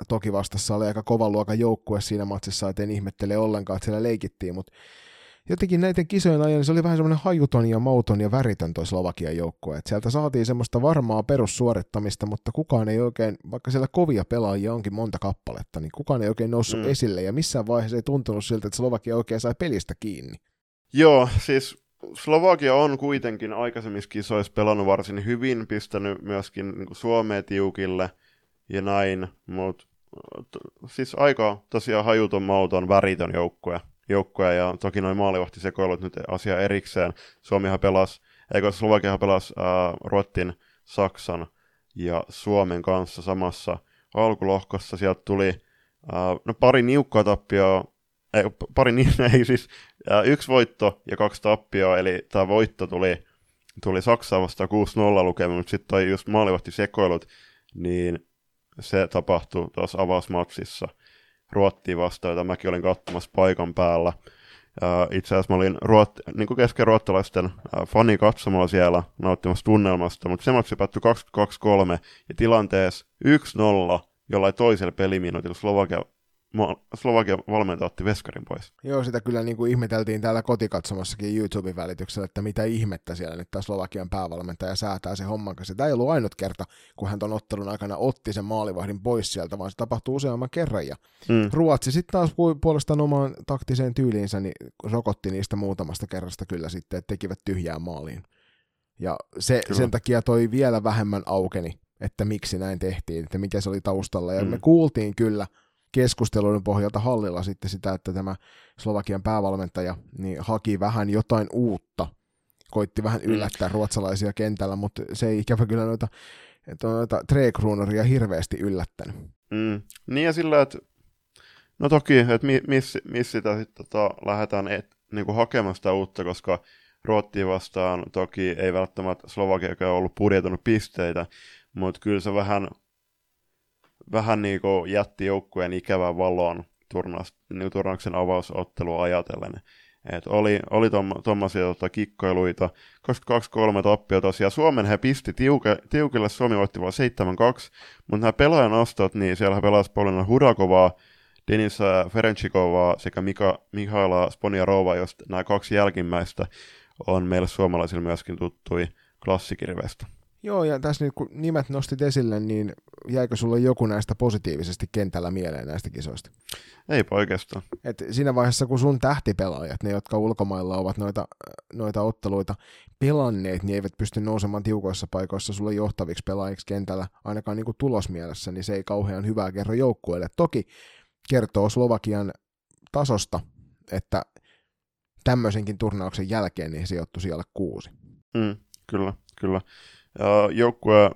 Toki vastassa oli aika kovan luokan joukkue siinä matsissa, et en ihmettele ollenkaan, että siellä leikittiin, mutta jotenkin näiden kisojen ajan niin se oli vähän semmoinen hajuton ja mauton ja väritön toi Slovakian joukkue. Et sieltä saatiin semmoista varmaa perussuorittamista, mutta kukaan ei oikein, vaikka siellä kovia pelaajia onkin monta kappaletta, niin kukaan ei oikein noussut mm. esille ja missään vaiheessa ei tuntunut siltä, että Slovakia oikein sai pelistä kiinni. Joo, siis Slovakia on kuitenkin aikaisemmissa kisoissa pelannut varsin hyvin, pistänyt myöskin niin kuin Suomea tiukille ja näin, mutta siis aika tosiaan hajuton, mauton, väritön joukkue, joukkue ja toki noin maalivahtisekoilut nyt asia erikseen. Suomihan pelasi, eikö Slovakiahan pelasi äh, Ruottin, Saksan ja Suomen kanssa samassa alkulohkossa. Sieltä tuli äh, no pari niukkaa tappioa ei, pari niin, [LAUGHS] ei siis yksi voitto ja kaksi tappioa, eli tämä voitto tuli, tuli Saksaa vastaan 6-0 lukema, mutta sitten toi just maalivahti sekoilut, niin se tapahtui tuossa avausmatsissa Ruottiin vastaan, jota mäkin olin katsomassa paikan päällä. Itse asiassa mä olin ruot, niin kuin kesken ruottalaisten fani katsomalla siellä nauttimassa tunnelmasta, mutta se matsi päättyi 22-3 ja tilanteessa 1-0 jollain toisella peliminuutilla Slovakia Slovakian valmentaja otti veskarin pois. Joo, sitä kyllä niin kuin ihmeteltiin täällä kotikatsomassakin YouTuben välityksellä, että mitä ihmettä siellä nyt tämä Slovakian päävalmentaja säätää se homman kanssa. Tämä ei ollut ainut kerta, kun hän tuon ottelun aikana otti sen maalivahdin pois sieltä, vaan se tapahtui useamman kerran. Ja mm. Ruotsi sitten taas puolestaan omaan taktiseen tyyliinsä, niin rokotti niistä muutamasta kerrasta kyllä sitten, että tekivät tyhjää maaliin. Ja se, sen takia toi vielä vähemmän aukeni, että miksi näin tehtiin, että mikä se oli taustalla. Ja mm. me kuultiin kyllä – keskusteluiden pohjalta hallilla sitten sitä, että tämä Slovakian päävalmentaja niin haki vähän jotain uutta, koitti vähän mm. yllättää ruotsalaisia kentällä, mutta se ei ikävä kyllä noita, noita Trekruunoria hirveästi yllättänyt. Mm. Niin ja sillä, että no toki, että mi, missä miss sitä sitten tota, lähdetään et, niinku hakemaan sitä uutta, koska Ruottia vastaan toki ei välttämättä Slovakia ole ollut budjetoinut pisteitä, mutta kyllä se vähän, vähän niinku jätti joukkueen ikävän valon turnaus, niin turnauksen avausottelua ajatellen. Et oli oli tuommoisia tota, kikkoiluita, 22-3 tappia tosiaan. Suomen he pisti tiuke, tiukille, Suomi voitti vain 7-2, mutta nämä pelaajan ostot, niin siellä pelasi Paulina Hudakovaa, Denisa Ferencikovaa sekä Mika, Mihaila Sponiarova, josta nämä kaksi jälkimmäistä on meille suomalaisille myöskin tuttui klassikirvestä. Joo, ja tässä nyt kun nimet nostit esille, niin jäikö sulle joku näistä positiivisesti kentällä mieleen näistä kisoista? Ei oikeastaan. Et siinä vaiheessa, kun sun tähtipelaajat, ne jotka ulkomailla ovat noita, noita otteluita pelanneet, niin eivät pysty nousemaan tiukoissa paikoissa sulle johtaviksi pelaajiksi kentällä, ainakaan niin kuin tulosmielessä, niin se ei kauhean hyvää kerro joukkueelle. Toki kertoo Slovakian tasosta, että tämmöisenkin turnauksen jälkeen niin sijoittui siellä kuusi. Mm, kyllä, kyllä. Joukkue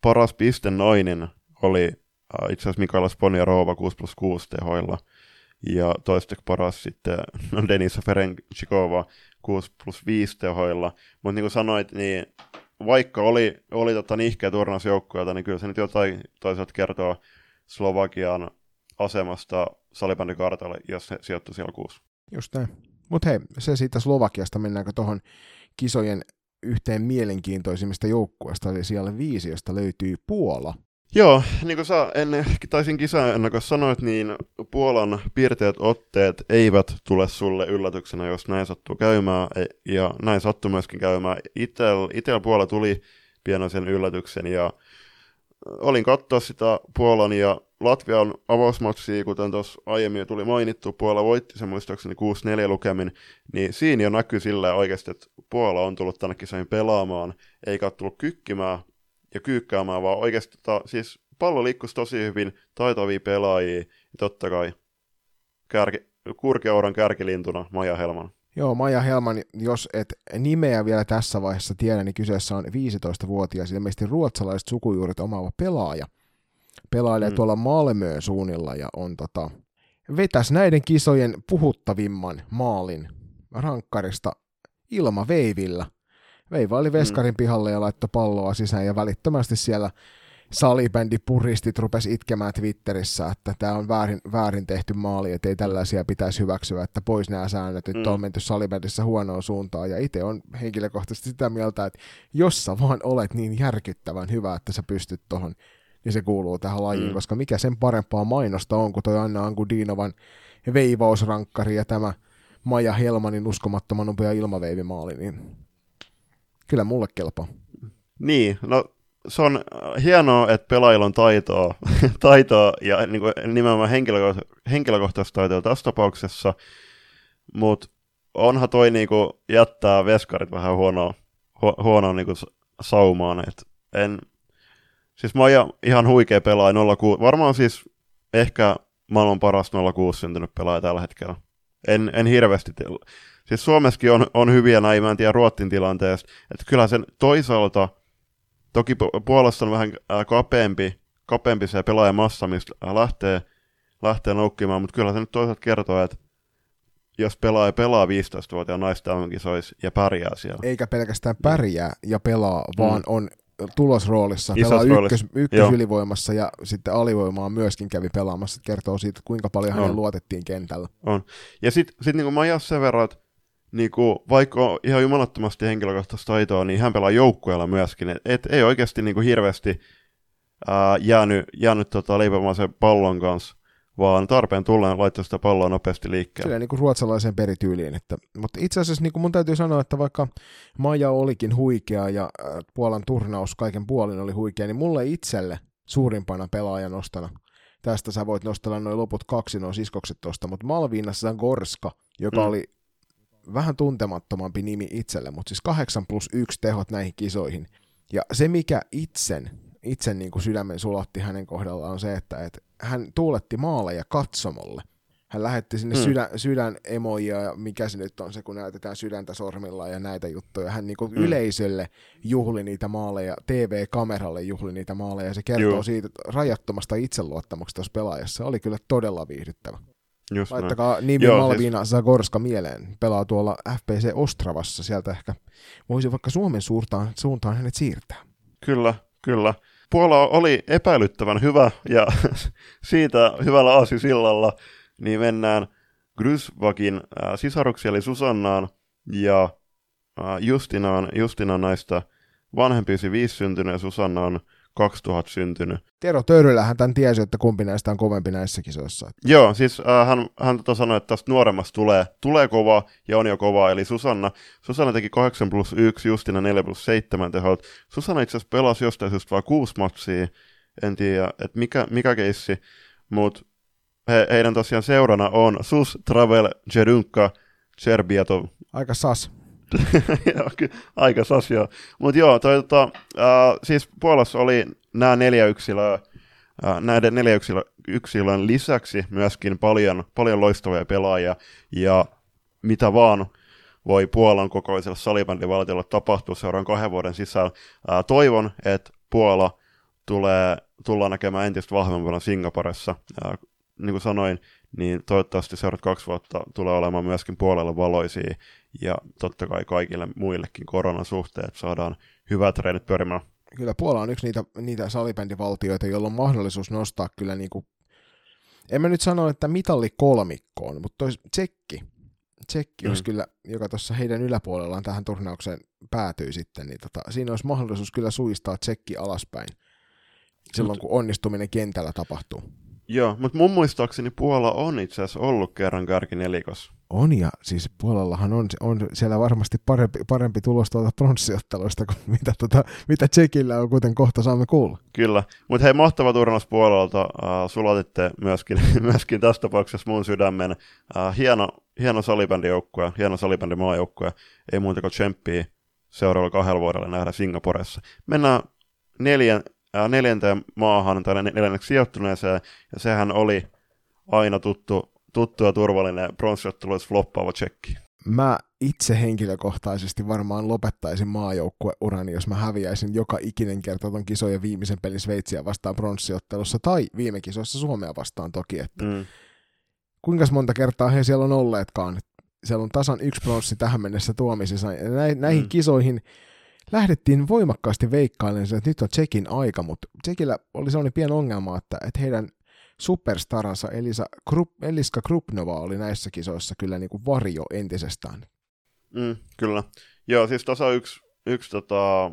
paras piste noinin oli itse asiassa Mikaela Sponiarova 6 plus 6 tehoilla. Ja toiseksi paras sitten no Denisa Ferencikova 6 plus 5 tehoilla. Mutta niin kuin sanoit, niin vaikka oli, oli tota nihkeä turnausjoukkueita, niin kyllä se nyt jotain toisaalta kertoo Slovakian asemasta salibändikartalle, jos se sijoittui siellä kuusi. Just näin. Mutta hei, se siitä Slovakiasta, mennäänkö tuohon kisojen yhteen mielenkiintoisimmista joukkueista, eli siellä viisi, josta löytyy Puola. Joo, niin kuin sä ennen, taisin kisaennakossa sanoit, niin Puolan piirteet otteet eivät tule sulle yllätyksenä, jos näin sattuu käymään, e, ja näin sattuu myöskin käymään. Itel, Itel Puola tuli pienoisen yllätyksen, ja olin katsoa sitä Puolan ja Latvian avausmatsia, kuten tuossa aiemmin tuli mainittu, Puola voitti se muistaakseni 6-4 lukemin, niin siinä jo näkyy sillä oikeasti, että Puola on tullut tänne kisoihin pelaamaan, eikä ole tullut kykkimään ja kyykkäämään, vaan oikeasti tota, siis pallo liikkuisi tosi hyvin, taitavia pelaajia, ja totta kai kärki, kurkeauran kärkilintuna Maja Helman. Joo, Maja Helman, jos et nimeä vielä tässä vaiheessa tiedä, niin kyseessä on 15-vuotias, ilmeisesti ruotsalaiset sukujuuret omaava pelaaja. Pelailee mm. tuolla Malmöön suunnilla ja on tota, vetäs näiden kisojen puhuttavimman maalin rankkarista ilma veivillä. Veiva oli veskarin mm. pihalle ja laittoi palloa sisään ja välittömästi siellä salibändi puristit rupesi itkemään Twitterissä, että tämä on väärin, väärin tehty maali, että ei tällaisia pitäisi hyväksyä, että pois nämä säännöt, että mm. on menty salibändissä huonoon suuntaan. Ja itse on henkilökohtaisesti sitä mieltä, että jos sä vaan olet niin järkyttävän hyvä, että sä pystyt tuohon, niin se kuuluu tähän lajiin, mm. koska mikä sen parempaa mainosta on, kuin toi Anna Angudinovan veivausrankkari ja tämä Maja Helmanin uskomattoman nopea ilmaveivimaali, niin kyllä mulle kelpaa. Niin, no se on äh, hienoa, että pelaajilla on taitoa, [LAUGHS] taitoa ja niin kuin, nimenomaan henkilöko- henkilökohtaista taitoa tässä tapauksessa, mutta onhan toi niin kuin, jättää veskarit vähän huonoa, hu- huonoa niin kuin, saumaan. Et en, siis mä oon ihan huikea pelaaja 06, varmaan siis ehkä maailman paras 06 syntynyt pelaaja tällä hetkellä. En, en hirveästi Siis Suomessakin on, on hyviä näin, mä en tiedä Ruottin tilanteesta, että kyllä sen toisaalta – Toki Puolassa on vähän kapeampi, kapeampi se pelaajamassa, mistä lähtee, lähtee noukkimaan, mutta kyllä se nyt toisaalta kertoo, että jos pelaaja pelaa 15-vuotiaan naista kisois ja pärjää siellä. Eikä pelkästään pärjää ja pelaa, vaan mm. on tulosroolissa, Isos pelaa ykkös, ykkösylivoimassa ja sitten alivoimaa myöskin kävi pelaamassa, kertoo siitä, kuinka paljon hänen luotettiin kentällä. On. Ja sitten sit niin kuin mä sen verran, että niin kuin, vaikka on ihan jumalattomasti henkilökohtaista taitoa, niin hän pelaa joukkueella myöskin. Et, et ei oikeasti niin kuin hirveästi ää, jäänyt, jäänyt tota, leipomaan sen pallon kanssa, vaan tarpeen tulleen laittaa sitä palloa nopeasti liikkeelle. Kyllä niin kuin ruotsalaiseen perityyliin. Että, mutta itse asiassa niin kuin mun täytyy sanoa, että vaikka Maja olikin huikea ja Puolan turnaus kaiken puolin oli huikea, niin mulle itselle suurimpana pelaajan ostana tästä sä voit nostella noin loput kaksi noin siskokset tuosta, mutta Malviinassa Gorska, joka mm. oli vähän tuntemattomampi nimi itselle, mutta siis 8 plus 1 tehot näihin kisoihin. Ja se, mikä itsen, itsen niin kuin sydämen sulatti hänen kohdallaan on se, että, että hän tuuletti maaleja katsomolle. Hän lähetti sinne Hmm. hmm. sydän, sydänemoja ja mikä se nyt on se, kun näytetään sydäntä sormilla ja näitä juttuja. Hän niin Hmm. yleisölle juhli niitä maaleja, TV-kameralle juhli niitä maaleja ja se kertoo Juu. siitä rajattomasta itseluottamuksesta tuossa pelaajassa. Se oli kyllä todella viihdyttävä. Just näin. Laittakaa nimi Joo, Malvina Zagorska mieleen. Pelaa tuolla FPC Ostravassa. Sieltä ehkä voisi vaikka Suomen suuntaan, suuntaan hänet siirtää. Kyllä, kyllä. Puola oli epäilyttävän hyvä ja [LAUGHS] siitä hyvällä aasisillalla niin mennään Grysvakin äh, sisaruksi eli Susannaan ja äh, Justinaan, Justina näistä vanhempi 95 syntynyt ja Susanna on 2000 syntynyt. Tero Töyrylähän tämän tiesi, että kumpi näistä on kovempi näissä kisoissa. Joo, siis äh, hän, hän tota sanoi, että tästä nuoremmasta tulee, tulee kova ja on jo kova, eli Susanna. Susanna teki 8 plus 1, Justina 4 plus 7 tehot. Susanna itse asiassa pelasi jostain syystä vain kuusi matsia, en tiedä, että mikä, mikä keissi, mutta he, heidän tosiaan seurana on Sus Travel Jerunka Cherbiatov. Aika sas. [LAUGHS] Aika sas joo. Mutta joo, toi, tota, äh, siis Puolassa oli nämä neljä yksilöä, äh, näiden neljä yksilö, yksilön lisäksi myöskin paljon, paljon loistavia pelaajia, ja mitä vaan voi Puolan kokoisella salibändivaltiolla tapahtua seuraavan kahden vuoden sisällä. Äh, toivon, että Puola tulee, tullaan näkemään entistä vahvempana Singaporessa. Äh, niin kuin sanoin, niin toivottavasti seuraavat kaksi vuotta tulee olemaan myöskin puolella valoisia, ja totta kai kaikille muillekin koronan suhteen, että saadaan hyvät treenit pyörimään. Kyllä Puola on yksi niitä, niitä salibändivaltioita, joilla on mahdollisuus nostaa kyllä niin kuin, en mä nyt sano, että mitalli kolmikkoon, mutta toi Tsekki, Tsekki Mm. olisi kyllä, joka tuossa heidän yläpuolellaan tähän turnaukseen päätyy sitten, niin tota, siinä olisi mahdollisuus kyllä suistaa Tsekki alaspäin silloin, kun onnistuminen kentällä tapahtuu. Joo, mutta mun muistaakseni Puola on itse asiassa ollut kerran kärkinelikossa. On ja siis puolellahan on, on siellä varmasti parempi, parempi tulos tuolta pronssiotteluista kuin [LAUGHS] mitä, tota, mitä Tsekillä on, kuten kohta saamme kuulla. Kyllä, mutta hei, mahtava turnaus puolelta. Uh, sulatitte myöskin, [LAUGHS] myöskin tässä tapauksessa mun sydämen. Uh, hieno, hieno salibändijoukkue, hieno salibändimaajoukkue. Ei muuta kuin tsemppiä seuraavalla kahdella vuodella nähdä Singaporessa. Mennään neljän, neljänteen maahan, tai nel- neljänneksi sijoittuneeseen, ja sehän oli aina tuttu, tuttu ja turvallinen pronssiotteluissa floppaava tsekki. Mä itse henkilökohtaisesti varmaan lopettaisin maajoukkueurani, jos mä häviäisin joka ikinen kerta ton kisojen viimeisen pelin Sveitsiä vastaan pronssiottelussa, tai viime kisoissa Suomea vastaan toki, että Mm. kuinka monta kertaa he siellä on olleetkaan. Siellä on tasan yksi pronssi tähän mennessä nä- näihin mm. kisoihin lähdettiin voimakkaasti veikkailemaan, että nyt on Tsekin aika, mutta Tsekillä oli sellainen pieni ongelma, että, että heidän superstaransa Elisa Krup, Eliska Krupnova oli näissä kisoissa kyllä niin kuin varjo entisestään. Mm, kyllä. Joo, siis tasa yksi, yksi tota,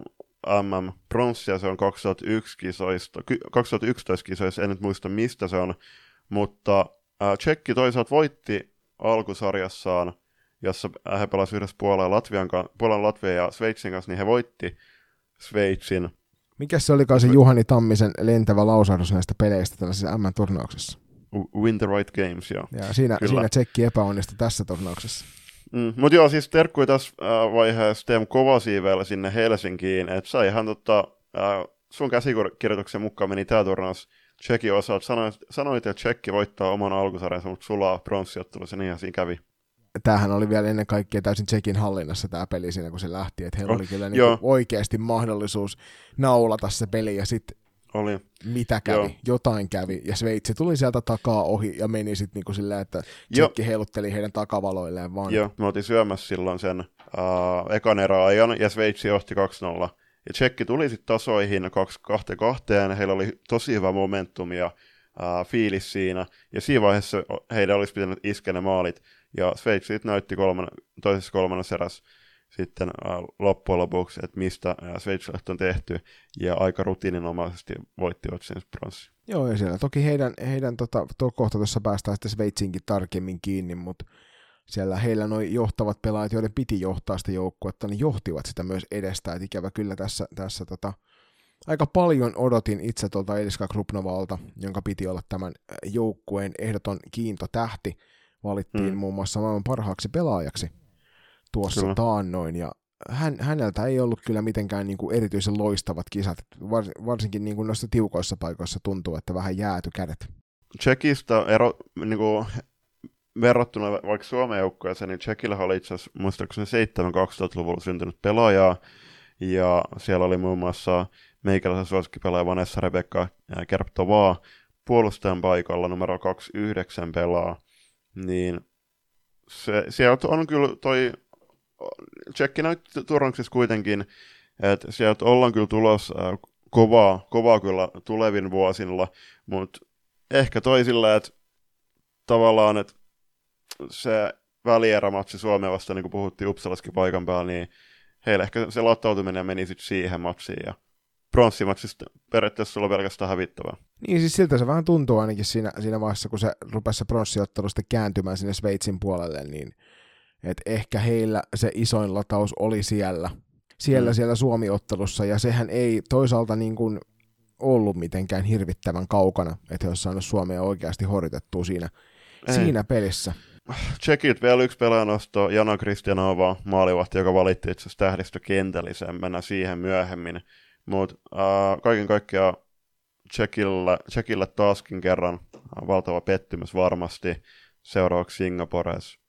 MM pronssia, se on 2001 kisoista, ky- 2011 kisoissa, en nyt muista mistä se on, mutta äh, Tsekki toisaalta voitti alkusarjassaan, jossa he pelasivat yhdessä Puolan, ja Latvian, Puolan, Latvian ja Sveitsin kanssa, niin he voitti Sveitsin. Mikä se olikaan se Juhani Tammisen lentävä lausahdus näistä peleistä tällaisessa M-turnauksessa? W- Win the right games, joo. Ja siinä, Kyllä. siinä Tsekki epäonnistui tässä turnauksessa. Mm, mutta joo, siis terkkui tässä äh, vaiheessa Teemu Kovasiivellä sinne Helsinkiin, että sä ihan tota, äh, sun käsikirjoituksen mukaan meni tää turnaus Tsekin osalta. Sanoit, sanoit, että Tsekki voittaa oman alkusarjansa, mutta sulaa pronssiottelussa, niin ihan siinä kävi. Tämähän oli vielä ennen kaikkea täysin Tsekin hallinnassa tämä peli siinä, kun se lähti. Että heillä Oh, oli kyllä niin oikeasti mahdollisuus naulata se peli ja sitten Oli. mitä kävi, Joo. jotain kävi. Ja Sveitsi tuli sieltä takaa ohi ja meni sitten niinku sillä, että. Tsekki heilutteli heidän takavaloilleen vaan. Joo, me oltiin syömässä silloin sen äh, ekan erä-ajan, ja Sveitsi johti 2-0. Ja Tsekki tuli sitten tasoihin 2-2, heillä oli tosi hyvä momentum ja äh, fiilis siinä, ja siinä vaiheessa heidän olisi pitänyt iskeä ne maalit, ja Sveitsi näytti kolman, toisessa kolmannessa erässä sitten äh, loppujen lopuksi, että mistä äh, Sveitsilaiset on tehty, ja aika rutiininomaisesti voittivat sen pronssi. Joo, ja siellä toki heidän, heidän tota, tuo kohta tuossa päästään sitten Sveitsiinkin tarkemmin kiinni, mutta siellä heillä nuo johtavat pelaajat, joiden piti johtaa sitä joukkuetta, niin johtivat sitä myös edestä. Et ikävä kyllä tässä, tässä tota, aika paljon odotin itse tuolta Eliska Krupnovalta, jonka piti olla tämän äh, joukkueen ehdoton kiintotähti. Valittiin Mm. muun muassa maailman parhaaksi pelaajaksi tuossa Kyllä. taannoin, ja hän, häneltä ei ollut kyllä mitenkään niin kuin erityisen loistavat kisat. Vars, varsinkin niin kuin noissa tiukoissa paikoissa tuntuu, että vähän jääty kädet. Tsekistä ero, niin kuin, verrattuna vaikka Suomen joukkueeseen, niin Tsekillä oli itse asiassa muistaakseni 7-2000-luvulla syntynyt pelaajaa, ja siellä oli muun muassa meikäläisen suosikkipelaaja Vanessa Rebecca Kerptovaa puolustajan paikalla numero 29 pelaa, niin se, sieltä on kyllä toi, Tsekki näytti kuitenkin, että sieltä ollaan kyllä tulossa kovaa, kovaa kyllä tulevin vuosilla, mutta ehkä toisilla, että tavallaan, että se välierämatsi Suomeen vasta, niin kuin puhuttiin Uppsalaskin paikan päällä, niin heille ehkä se lottautuminen meni sitten siihen matsiin, ja pronssimatsista periaatteessa sulla on pelkästään hävittävää. Niin siis siltä se vähän tuntuu ainakin siinä, siinä vaiheessa, kun se rupesi se pronssiottelu sitten kääntymään sinne Sveitsin puolelle, niin että ehkä heillä se isoin lataus oli siellä, siellä, mm. siellä Suomi-ottelussa, ja sehän ei toisaalta niin kuin ollut mitenkään hirvittävän kaukana, että he olisi saanut Suomea oikeasti horitettua siinä, siinä pelissä. Tsekit vielä yksi pelaajanosto, Jana Kristianova, maalivahti, joka valitti itse asiassa tähdistökentällisemmänä siihen myöhemmin. Mutta äh, kaiken kaikkiaan Tsekillä, Tsekillä taaskin kerran valtava pettymys varmasti seuraavaksi Singapores.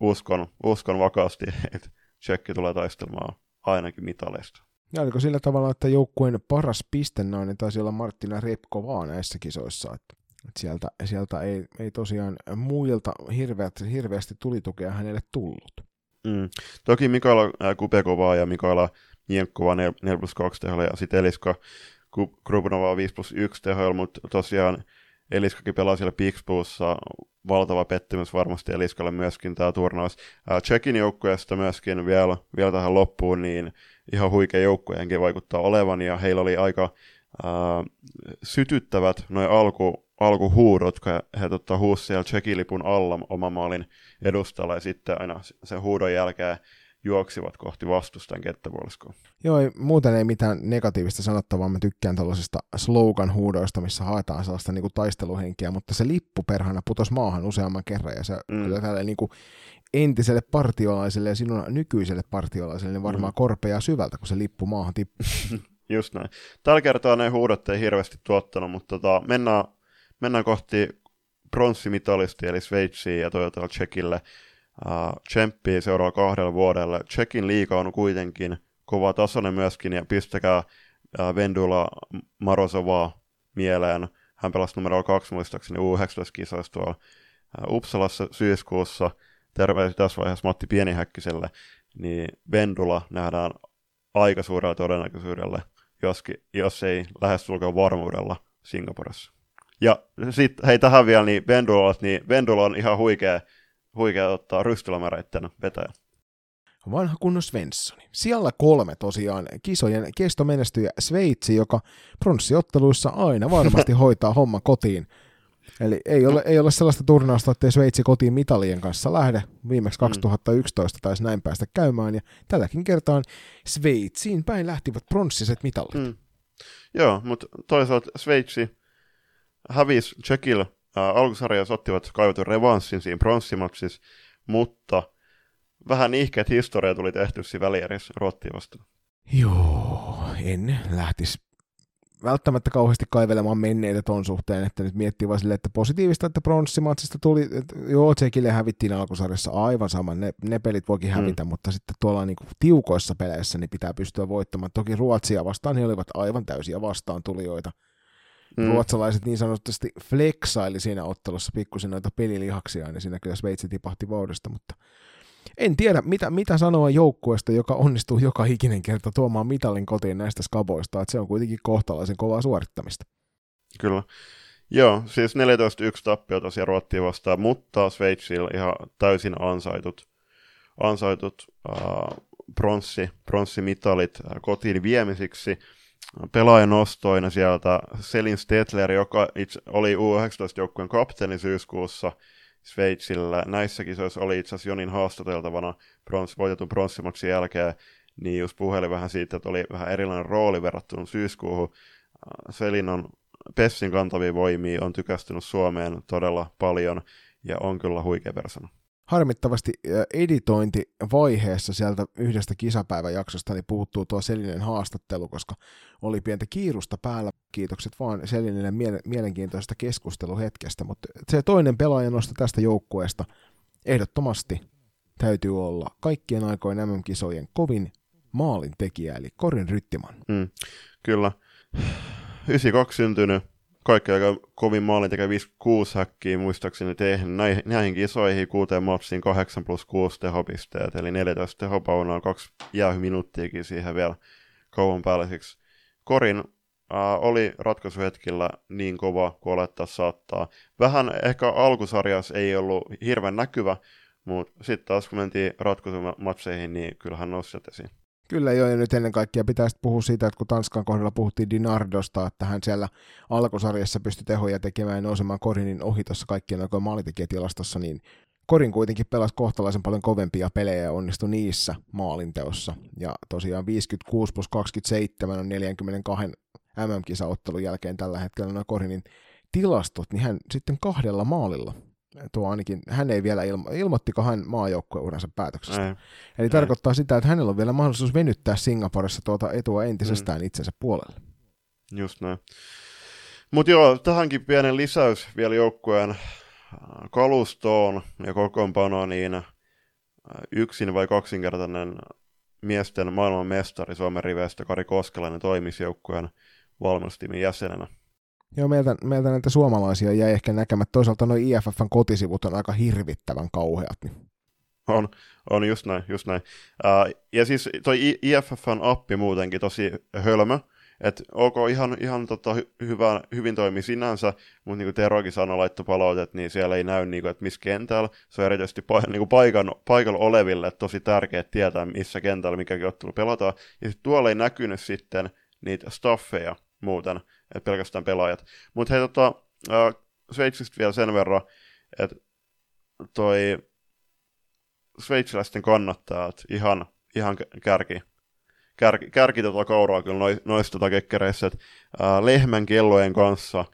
Uskon, uskon vakaasti, [LAUGHS] että Tsekki tulee taistelemaan ainakin mitalista. Ja oliko sillä tavalla, että joukkueen paras pistennainen taisi olla Martina Repko vaan näissä kisoissa, että, että sieltä, sieltä ei, ei tosiaan muilta hirveät, hirveästi tulitukea hänelle tullut. Mm. Toki Mikaela Kupekovaa ja Mikaela Jenkkova 4 plus 2 teholla ja sitten Eliska Krupnova 5 plus 1 teholla, mutta tosiaan Eliskakin pelaa siellä Pixbuussa, valtava pettymys varmasti Eliskalle myöskin tämä turnaus. Tsekin joukkueesta myöskin vielä, vielä tähän loppuun, niin ihan huikea joukkueenkin vaikuttaa olevan, ja heillä oli aika ää, sytyttävät noin alku, alkuhuudot, kun he, he tota, huusi siellä Tsekilipun alla oman maalin edustalla, ja sitten aina sen huudon jälkeen juoksivat kohti vastustajan kenttäpuoliskoa. Joo, ei, muuten ei mitään negatiivista sanottavaa. Mä tykkään tällaisista slogan-huudoista, missä haetaan sellaista niin kuin taisteluhenkeä, mutta se lippu perhana putosi maahan useamman kerran, ja se mm. tälle niin kuin entiselle partiolaiselle ja sinun nykyiselle partiolaiselle niin varmaan mm. korpeaa syvältä, kun se lippu maahan tippuu. [LAUGHS] Just näin. Tällä kertaa ne huudot ei hirveästi tuottanut, mutta tota, mennään, mennään kohti pronssimitalisti eli Sveitsiin ja toivotaan Tsekille uh, tsemppii seuraava kahdella vuodella. Tsekin liiga on kuitenkin kova tasoinen myöskin, ja pistäkää uh, Vendula Marosovaa mieleen. Hän pelasi numero kaksi muistaakseni U19-kisoissa tuolla uh, Uppsalassa syyskuussa. Terveisiä tässä vaiheessa Matti Pienihäkkiselle. Niin Vendula nähdään aika suurella todennäköisyydellä, joskin, jos ei lähestulkoon varmuudella Singaporessa. Ja sitten hei tähän vielä, niin Vendula, niin Vendula on ihan huikea huikea ottaa rystylämäreitten vetäjä. Vanha kunnon Svenssoni. Siellä kolme tosiaan kisojen kestomenestyjä Sveitsi, joka pronssiotteluissa aina varmasti [LAUGHS] hoitaa homma kotiin. Eli ei ole, ei ole sellaista turnausta, että Sveitsi kotiin mitalien kanssa lähde. Viimeksi 2011 mm. taisi näin päästä käymään, ja tälläkin kertaa Sveitsiin päin lähtivät pronssiset mitallit. Mm. Joo, mutta toisaalta Sveitsi hävisi Tsekillä Äh, alkusarjassa ottivat kaivatun revanssin siinä pronssimatsissa, mutta vähän nihkeät historia tuli tehty siinä välijärjessä Ruottia vastaan. Joo, en lähtisi välttämättä kauheasti kaivelemaan menneitä ton suhteen, että nyt miettii vaan silleen, että positiivista, että pronssimatsista tuli, että joo, Tsekille hävittiin alkusarjassa aivan sama, ne, ne pelit voikin mm. hävitä, mm. mutta sitten tuolla niin kuin tiukoissa peleissä niin pitää pystyä voittamaan. Toki Ruotsia vastaan he olivat aivan täysiä vastaan tulijoita, mm. ruotsalaiset niin sanotusti flexaili siinä ottelussa pikkusen noita pelilihaksia, niin siinä kyllä Sveitsi tipahti vauhdista, mutta en tiedä, mitä, mitä sanoa joukkueesta, joka onnistuu joka ikinen kerta tuomaan mitalin kotiin näistä skaboista, että se on kuitenkin kohtalaisen kovaa suorittamista. Kyllä. Joo, siis 14-1 tappio tosiaan Ruottiin vastaan, mutta Sveitsillä ihan täysin ansaitut, ansaitut äh, pronssi, pronssimitalit äh, kotiin viemisiksi pelaajanostoina sieltä Selin Stetler, joka itse oli U19-joukkueen kapteeni syyskuussa Sveitsillä. Näissä kisoissa oli itse asiassa Jonin haastateltavana brons, voitetun pronssimaksin jälkeen, niin just puhelin vähän siitä, että oli vähän erilainen rooli verrattuna syyskuuhun. Selin on Pessin kantavia voimia, on tykästynyt Suomeen todella paljon ja on kyllä huikea persona. Harmittavasti editointivaiheessa sieltä yhdestä kisapäiväjaksosta niin puuttuu tuo Selinen haastattelu, koska oli pientä kiirusta päällä. Kiitokset vaan Selinille mie- mielenkiintoisesta keskusteluhetkestä, mutta se toinen pelaaja nosta tästä joukkueesta ehdottomasti täytyy olla kaikkien aikojen MM-kisojen kovin maalintekijä, eli Korin Ryttiman. Mm, kyllä. [SIGHS] 92 syntynyt, kaikki aika kovin maalin tekee 5-6 häkkiä muistaakseni tehnyt näihin, kisoihin kuuteen matsiin 8 plus 6 tehopisteet, eli 14 tehopaunaa, kaksi jäähyminuuttiakin siihen vielä kauan päälliseksi. Korin äh, oli ratkaisuhetkillä niin kova kuin olettaa saattaa. Vähän ehkä alkusarjassa ei ollut hirveän näkyvä, mutta sitten taas kun mentiin ratkaisumatseihin, niin kyllähän nousi esiin. Kyllä joo, ja nyt ennen kaikkea pitäisi puhua siitä, että kun Tanskan kohdalla puhuttiin Dinardosta, että hän siellä alkusarjassa pystyi tehoja tekemään ja nousemaan Korinin ohi tuossa kaikkien aikojen maalitekijätilastossa, niin Korin kuitenkin pelasi kohtalaisen paljon kovempia pelejä ja onnistui niissä maalinteossa. Ja tosiaan 56 plus 27 on 42 MM-kisaottelun jälkeen tällä hetkellä nämä Korinin tilastot, niin hän sitten kahdella maalilla tuo ainakin, hän ei vielä ilmo, ilmoittiko hän maajoukkueuransa päätöksestä. Ei. Eli ei. tarkoittaa sitä, että hänellä on vielä mahdollisuus venyttää Singaporessa tuota etua entisestään mm. itsensä puolelle. Just näin. Mutta joo, tähänkin pienen lisäys vielä joukkueen äh, kalustoon ja kokoonpanoon, niin äh, yksin vai kaksinkertainen miesten maailman mestari Suomen riveistä Kari Koskelainen toimisi joukkueen valmennustiimin jäsenenä. Joo, meiltä, meiltä näitä suomalaisia jäi ehkä näkemät. Toisaalta noin IFFn kotisivut on aika hirvittävän kauheat. Niin. On, on just näin, just näin. Uh, ja siis toi IFFn appi muutenkin tosi hölmö, että ok, ihan, ihan tota, hyvä, hyvin toimi sinänsä, mutta niin kuin Terokin sanoi laitto palautet, niin siellä ei näy, niin kuin, että missä kentällä. Se on erityisesti pa- niin kuin paikan, paikalla oleville tosi tärkeää tietää, missä kentällä mikäkin ottelu pelataan. Ja sitten tuolla ei näkynyt sitten niitä staffeja muuten, että pelkästään pelaajat. Mutta hei, tota, Sveitsistä vielä sen verran, että toi sveitsiläisten kannattajat ihan, ihan kärki, kärki, kärki tota kauraa kyllä noista tota kekkereissä, että lehmän kellojen kanssa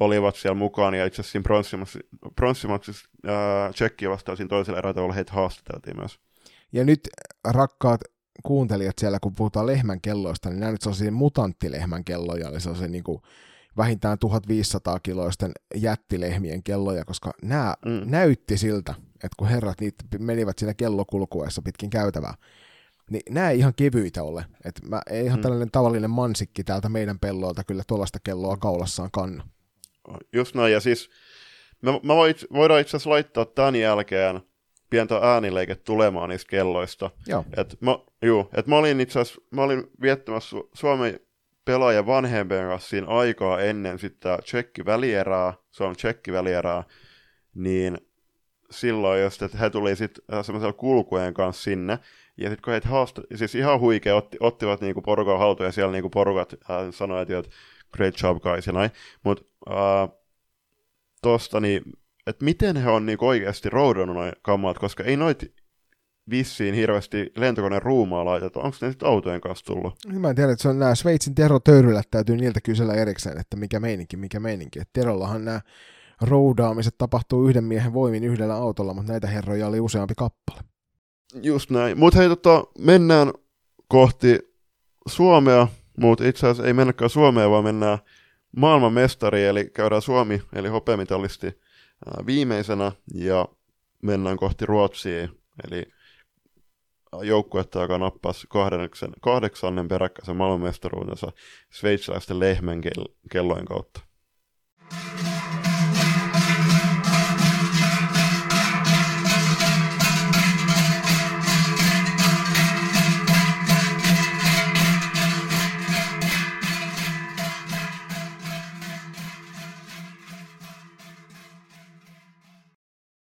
olivat siellä mukaan, ja itse asiassa siinä pronssimatsissa äh, Tsekkiä vastaan siinä toisella erätavalla heitä haastateltiin myös. Ja nyt rakkaat kuuntelijat siellä, kun puhutaan lehmän kelloista, niin nämä nyt sellaisia mutanttilehmän kelloja, eli sellaisia niin kuin vähintään 1500 kiloisten jättilehmien kelloja, koska nämä mm. näytti siltä, että kun herrat niitä menivät siinä kellokulkuessa pitkin käytävää, niin nämä ei ihan kevyitä ole. että mä, ei ihan mm. tällainen tavallinen mansikki täältä meidän pellolta kyllä tuollaista kelloa kaulassaan kanna. Just näin, ja siis mä, mä voit, voidaan itse asiassa laittaa tämän jälkeen pientä äänileike tulemaan niistä kelloista. Joo. Et mä, juu, et mä olin itse asiassa, mä olin viettämässä Suomen pelaajan vanhempien kanssa siinä aikaa ennen sitä tsekki-välierää, se on tsekki-välierää, niin silloin just, että he tuli sitten äh, semmoisella kulkujen kanssa sinne, ja sitten kun heitä haastat, siis ihan huikea, otti, ottivat niinku porukan haltuun, ja siellä niinku porukat äh, sanoivat, että great job guys ja näin, mutta äh, tosta niin, että miten he on niinku oikeasti roudannut noin kammat, koska ei noit vissiin hirveästi lentokoneen ruumaa laiteta. Onko ne sitten autojen kanssa tullut? Mä en tiedä, että se on nämä Sveitsin Tero Töyrylät, täytyy niiltä kysellä erikseen, että mikä meininki, mikä meininki. Et Terollahan nämä roudaamiset tapahtuu yhden miehen voimin yhdellä autolla, mutta näitä herroja oli useampi kappale. Just näin. Mutta hei, tota, mennään kohti Suomea, mutta itse asiassa ei mennäkään Suomea, vaan mennään maailman mestari, eli käydään Suomi, eli hopeamitallisti viimeisenä, ja mennään kohti Ruotsia, eli joukkuetta, joka nappasi kahdeksan, kahdeksannen peräkkäisen maailmanmestaruutensa sveitsiläisten lehmän kellojen kautta.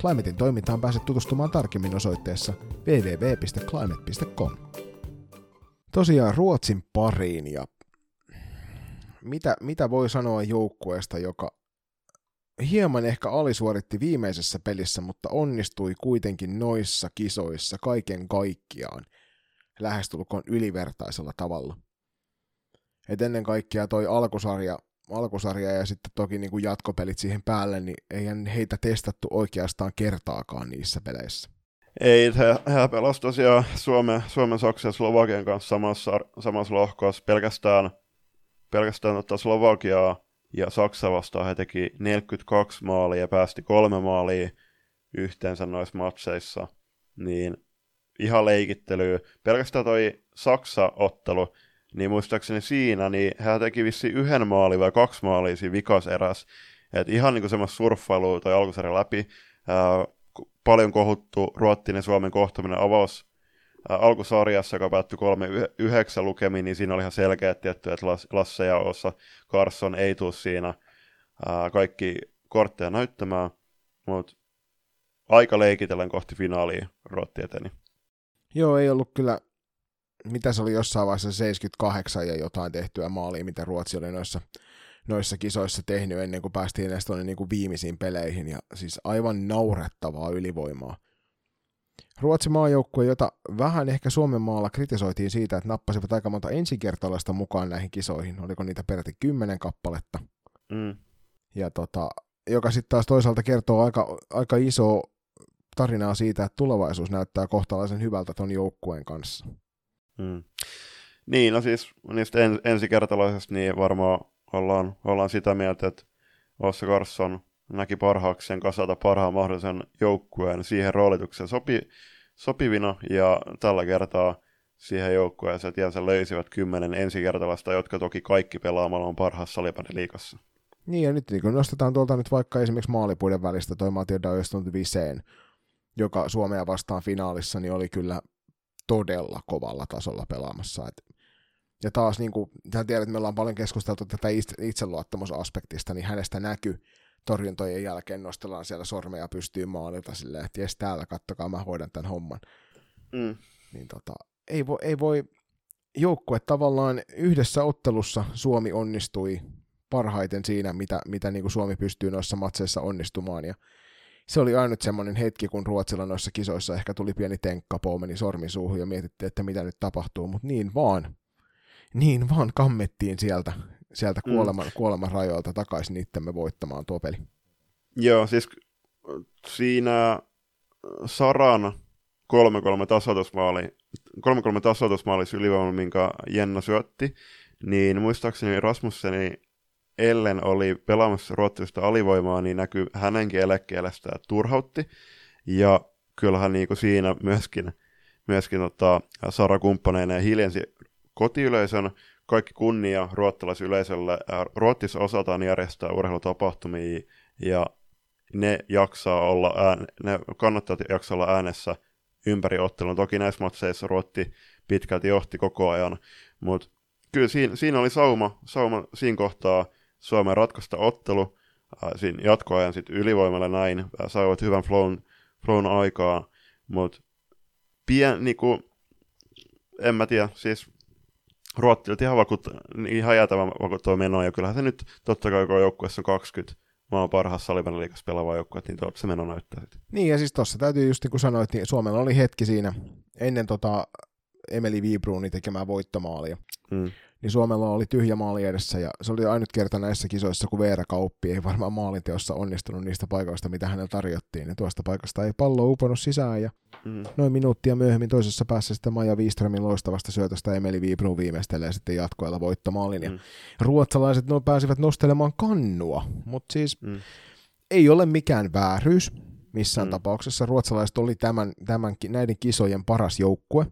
Climatein toimintaan pääset tutustumaan tarkemmin osoitteessa www.climate.com. Tosiaan Ruotsin pariin ja mitä, mitä voi sanoa joukkueesta, joka hieman ehkä alisuoritti viimeisessä pelissä, mutta onnistui kuitenkin noissa kisoissa kaiken kaikkiaan lähestulkoon ylivertaisella tavalla. Et ennen kaikkea toi alkusarja, alkusarja ja sitten toki niin kuin jatkopelit siihen päälle, niin eihän heitä testattu oikeastaan kertaakaan niissä peleissä. Ei, he, he pelasivat tosiaan Suomen, Suomen Saksan ja Slovakian kanssa samassa, samassa lohkossa. Pelkästään, pelkästään ottaa Slovakiaa ja Saksa vastaan he teki 42 maalia ja päästi kolme maalia yhteensä noissa matseissa. Niin ihan leikittelyä. Pelkästään toi Saksa-ottelu, niin muistaakseni siinä, niin hän teki vissi yhden maali vai kaksi maalia siinä vikas eräs. Et ihan niin kuin semmoista surffailua toi alkusarja läpi. Ää, paljon kohuttu Ruottinen Suomen kohtuminen avaus ää, alkusarjassa, joka päättyi 3-9 lukemiin, niin siinä oli ihan selkeä tietty, että Lasse ja Ossa Carson ei tule siinä ää, kaikki kortteja näyttämään, mutta aika leikitellen kohti finaalia Ruotti eteni. Joo, ei ollut kyllä, mitä se oli jossain vaiheessa 78 ja jotain tehtyä maalia, mitä Ruotsi oli noissa, noissa kisoissa tehnyt ennen kuin päästiin edes tuonne niin kuin viimeisiin peleihin, ja siis aivan naurettavaa ylivoimaa. Ruotsin maajoukkue, jota vähän ehkä Suomen maalla kritisoitiin siitä, että nappasivat aika monta ensikertalaista mukaan näihin kisoihin. Oliko niitä peräti kymmenen kappaletta? Mm. Ja tota, joka sitten taas toisaalta kertoo aika, aika iso tarinaa siitä, että tulevaisuus näyttää kohtalaisen hyvältä ton joukkueen kanssa. Mm. Niin, no siis niistä en, ensikertalaisesta niin varmaan ollaan, ollaan sitä mieltä, että Ossa Carson näki parhaakseen kasata parhaan mahdollisen joukkueen siihen roolitukseen sopi, sopivina, ja tällä kertaa siihen joukkueeseen tiensä löysivät kymmenen ensikertalaista, jotka toki kaikki pelaamalla on parhaassa salibändiliikassa. Niin, ja nyt niin kun nostetaan tuolta nyt vaikka esimerkiksi maalipuiden välistä toi Dajestunut Viseen, joka Suomea vastaan finaalissa, niin oli kyllä todella kovalla tasolla pelaamassa. Et, ja taas, niin kuin, tiedät, että me ollaan paljon keskusteltu tätä itseluottamusaspektista, niin hänestä näkyy torjuntojen jälkeen nostellaan siellä sormeja pystyy maalilta silleen, että jes täällä, kattokaa, mä hoidan tämän homman. Mm. Niin tota, ei voi, ei voi joukkue tavallaan yhdessä ottelussa Suomi onnistui parhaiten siinä, mitä, mitä niin kuin Suomi pystyy noissa matseissa onnistumaan, ja se oli ainut semmoinen hetki, kun Ruotsilla noissa kisoissa ehkä tuli pieni tenkkapoo, meni sormi suuhun ja mietittiin, että mitä nyt tapahtuu, mutta niin vaan, niin vaan kammettiin sieltä, sieltä mm. kuoleman, mm. kuoleman rajoilta takaisin itsemme voittamaan tuo peli. Joo, siis siinä Saran 3-3 tasoitusmaali, 3-3 tasoitusmaali ylivoima, minkä Jenna syötti, niin muistaakseni Rasmusseni ellen oli pelaamassa ruotsalaista alivoimaa, niin näkyy hänenkin eläkkeelestä turhautti. Ja kyllähän niin kuin siinä myöskin, myöskin ottaa Sara kumppaneina hiljensi kotiyleisön, kaikki kunnia ruottalaisyleisölle. Ruotsissa osataan järjestää urheilutapahtumia ja ne jaksaa olla ään, ne kannattajat jaksaa olla äänessä ympäri ottelun. Toki näissä matseissa Ruotti pitkälti johti koko ajan, mutta kyllä siinä, siinä oli sauma, sauma siinä kohtaa Suomen ratkaista ottelu siinä jatkoajan sitten ylivoimalla näin, saivat hyvän flown, flown aikaa, mutta pien, niinku, en mä tiedä, siis Ruotti oli ihan, vakut, ihan jäätävän vakuuttava meno, ja kyllähän se nyt totta kai, kun joukkueessa on 20 maan parhaassa salibändin liikassa pelaavaa joukkuetta, niin tuolta se meno näyttää sitten. Niin, ja siis tuossa täytyy just niin kuin sanoit, niin Suomella oli hetki siinä ennen tota Emeli Viibruunin tekemää voittomaalia. Mm niin Suomella oli tyhjä maali edessä, ja se oli ainut kerta näissä kisoissa, kun Veera Kauppi ei varmaan maalinteossa onnistunut niistä paikoista, mitä hänelle tarjottiin, ja tuosta paikasta ei pallo uponnut sisään, ja mm. noin minuuttia myöhemmin toisessa päässä sitten Maja Wiströmin loistavasta syötöstä Emeli Viibru viimeistelee sitten jatkoilla voittomaalin, ja mm. ruotsalaiset no, pääsivät nostelemaan kannua, mutta siis mm. ei ole mikään vääryys, missään mm. tapauksessa. Ruotsalaiset oli tämän, tämän, näiden kisojen paras joukkue,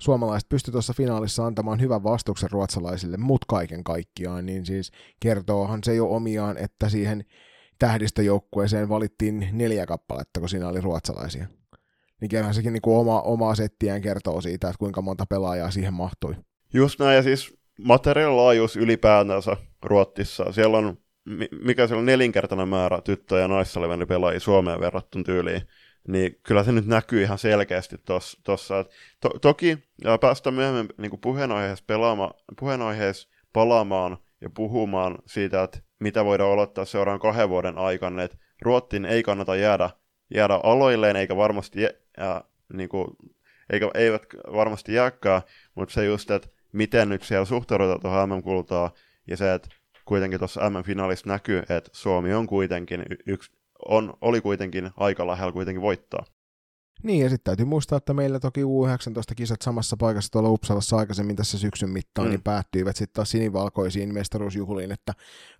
suomalaiset pysty tuossa finaalissa antamaan hyvän vastuksen ruotsalaisille, mutta kaiken kaikkiaan, niin siis kertoohan se jo omiaan, että siihen tähdistöjoukkueeseen valittiin neljä kappaletta, kun siinä oli ruotsalaisia. Niin kyllähän sekin niin kuin oma, omaa settiään kertoo siitä, että kuinka monta pelaajaa siihen mahtui. Just näin, ja siis materiaalilaajuus ylipäätänsä Ruotsissa. Siellä on mikä siellä on nelinkertainen määrä tyttö- ja pelaajia Suomeen verrattuna tyyliin, niin kyllä se nyt näkyy ihan selkeästi tuossa. To, toki ja päästä myöhemmin niin puheenaiheessa, pelaama, puheenaiheessa palaamaan ja puhumaan siitä, että mitä voidaan olottaa seuraavan kahden vuoden aikana, että Ruottin ei kannata jäädä, jäädä aloilleen, eikä varmasti, ja, niin kuin, eikä, eivät varmasti jääkään, mutta se just, että miten nyt siellä suhtaudutaan tuohon MM-kultaan, ja se, että kuitenkin tuossa MM-finaalissa näkyy, että Suomi on kuitenkin yksi, on, oli kuitenkin aika lähellä kuitenkin voittaa. Niin, ja sitten täytyy muistaa, että meillä toki U19-kisat samassa paikassa tuolla Uppsalassa aikaisemmin tässä syksyn mittaan, mm. niin päättyivät sitten taas sinivalkoisiin mestaruusjuhliin, että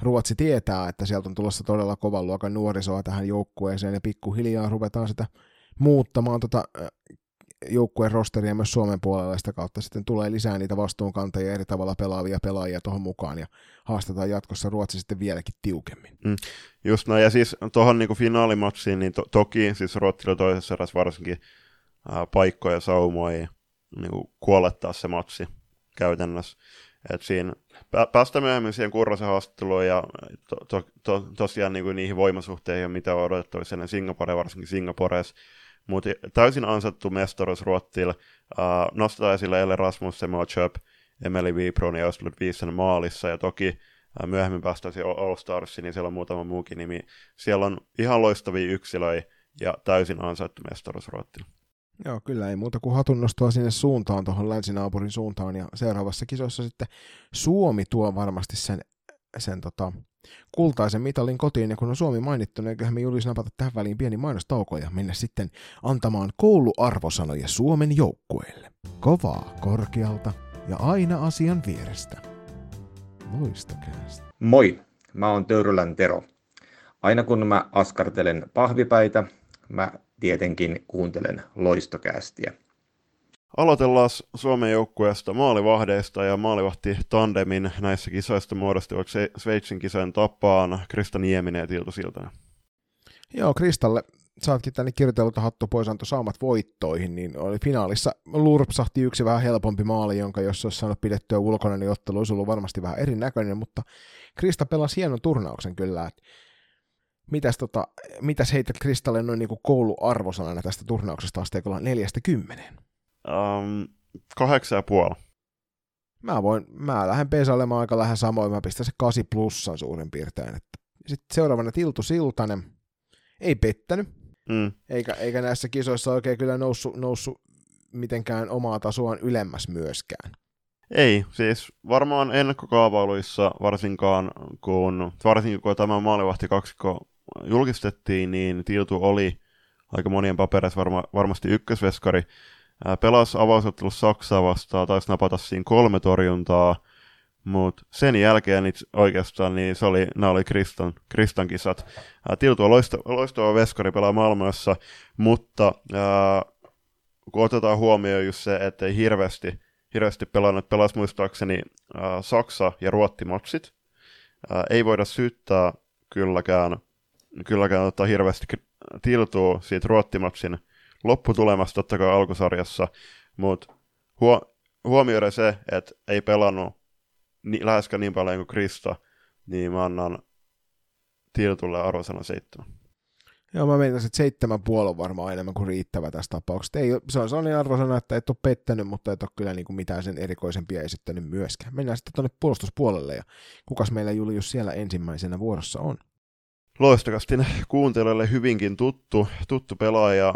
Ruotsi tietää, että sieltä on tulossa todella kovan luokan nuorisoa tähän joukkueeseen, ja pikkuhiljaa ruvetaan sitä muuttamaan tota joukkueen rosteria myös Suomen puolella, sitä kautta sitten tulee lisää niitä vastuunkantajia eri tavalla pelaavia pelaajia tuohon mukaan, ja haastetaan jatkossa Ruotsi sitten vieläkin tiukemmin. Mm, just näin, ja siis tuohon niin finaalimatsiin, niin to- toki siis Ruotsilla toisessa eräs varsinkin ää, paikkoja saumoja niin kuolettaa se matsi käytännössä. Et siinä päästä myöhemmin siihen Kurrosen haastatteluun ja to, to, to, tosiaan niin kuin niihin voimasuhteihin, mitä on odotettavissa ennen Singapore, varsinkin Singaporeessa, mutta täysin ansattu mestaruus Ruottilla. Uh, nostetaan esille Elle Rasmussen, Chöp, Emeli Vibron ja Östlund Viisen maalissa, ja toki uh, myöhemmin päästään All Starsiin, niin siellä on muutama muukin nimi. Siellä on ihan loistavia yksilöjä ja täysin ansattu mestaruus Ruottilla. Joo, kyllä ei muuta kuin hatunnostoa sinne suuntaan, tuohon länsinaapurin suuntaan, ja seuraavassa kisossa sitten Suomi tuo varmasti sen, sen tota, kultaisen mitalin kotiin, ja kun on Suomi mainittu, niin eiköhän me Julius napata tähän väliin pieni mainostauko ja mennä sitten antamaan kouluarvosanoja Suomen joukkueelle. Kovaa korkealta ja aina asian vierestä. Loistokäästä. Moi, mä oon Töyrylän Tero. Aina kun mä askartelen pahvipäitä, mä tietenkin kuuntelen loistokästiä. Aloitellaan Suomen joukkueesta maalivahdeista ja maalivahti tandemin näissä kisoista muodostuvat Sveitsin kisojen tapaan Krista Nieminen ja Tilto Siltanen. Joo, Kristalle saatkin tänne kirjoitellut hattu pois antoi saamat voittoihin, niin oli finaalissa lurpsahti yksi vähän helpompi maali, jonka jos olisi saanut pidettyä ulkona, niin ottelu olisi ollut varmasti vähän erinäköinen, mutta Krista pelasi hienon turnauksen kyllä. Että mitäs, tota, mitäs heität Kristalle noin niin kouluarvosanana tästä turnauksesta asteikolla neljästä kymmeneen? Um, kahdeksan ja puoli. Mä voin, mä lähden pesailemaan aika lähes samoin, mä pistän se 8 plussan suurin piirtein. Sitten seuraavana Tiltu Siltanen, ei pettänyt, mm. eikä, eikä näissä kisoissa oikein kyllä noussut, noussut mitenkään omaa tasoaan ylemmäs myöskään. Ei, siis varmaan ennakkokaavailuissa varsinkaan, kun, varsinkin kun tämä maalivahti kaksikko julkistettiin, niin Tiltu oli aika monien papereissa varma, varmasti ykkösveskari, Pelasi avausottelussa Saksaa vastaan, taisi napata siinä kolme torjuntaa, mutta sen jälkeen niin oikeastaan niin se oli, nämä oli Kristan, Kristan kisat. Tiltu on loistava veskari pelaa Malmössä, mutta ää, kun otetaan huomioon just se, että ei hirveästi, hirveästi pelannut, pelasi muistaakseni ää, Saksa- ja Ruotti-matsit, ää, ei voida syyttää kylläkään, kylläkään ottaa hirveästi tiltua siitä Ruottimatsin lopputulemassa totta kai alkusarjassa, mutta huo, huomioida se, että ei pelannut ni, läheskään niin paljon kuin Krista, niin mä annan Tiltulle arvosana seitsemän. Joo, mä menisin, että seitsemän puoli on varmaan enemmän kuin riittävä tässä tapauksessa. Ei, se on sellainen arvosana, että et ole pettänyt, mutta et ole kyllä niin kuin mitään sen erikoisempia esittänyt myöskään. Mennään sitten tuonne puolustuspuolelle ja kukas meillä Julius siellä ensimmäisenä vuorossa on? Loistakasti kuuntelijoille hyvinkin tuttu, tuttu pelaaja,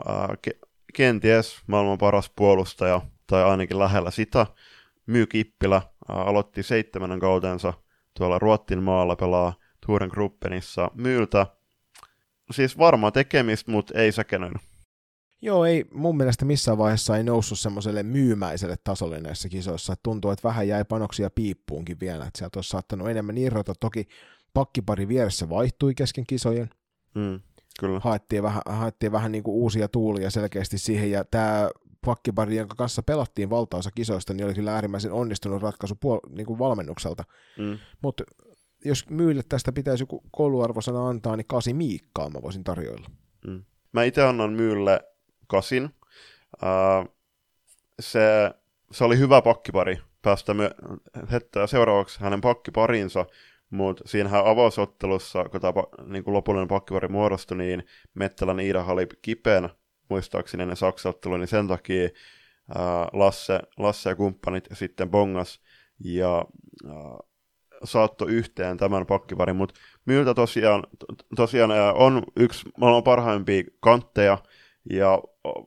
kenties maailman paras puolustaja, tai ainakin lähellä sitä. Myy Kippilä aloitti seitsemännen kautensa tuolla Ruottin maalla, pelaa Turen Gruppenissa myyltä. Siis varma tekemistä, mutta ei säkenönyt. Joo, ei mun mielestä missään vaiheessa ei noussut semmoiselle myymäiselle tasolle näissä kisoissa. Tuntuu, että vähän jäi panoksia piippuunkin vielä, että sieltä olisi saattanut enemmän irrota. Toki pakkipari vieressä vaihtui kesken kisojen. Mm, kyllä. Haettiin vähän, haettiin vähän niin kuin uusia tuulia selkeästi siihen, ja tämä pakkipari, jonka kanssa pelattiin valtaosa kisoista, niin oli kyllä äärimmäisen onnistunut ratkaisu puol- niin kuin valmennukselta. Mm. Mutta jos Myille tästä pitäisi joku kouluarvosana antaa, niin kasi Miikkaa mä voisin tarjoilla. Mm. Mä itse annan Myylle kasin. Uh, se, se oli hyvä pakkipari. Päästä my- seuraavaksi hänen pakkiparinsa mutta siinähän avausottelussa, kun tämä niin lopullinen pakkivari muodostui, niin Mettälän Iida oli kipeänä, muistaakseni ennen saksaottelu, niin sen takia ää, Lasse, Lasse ja kumppanit sitten bongas ja ää, saatto yhteen tämän pakkivarin, mutta Myyltä tosiaan, tosiaan ää, on yksi maailman parhaimpia kantteja, ja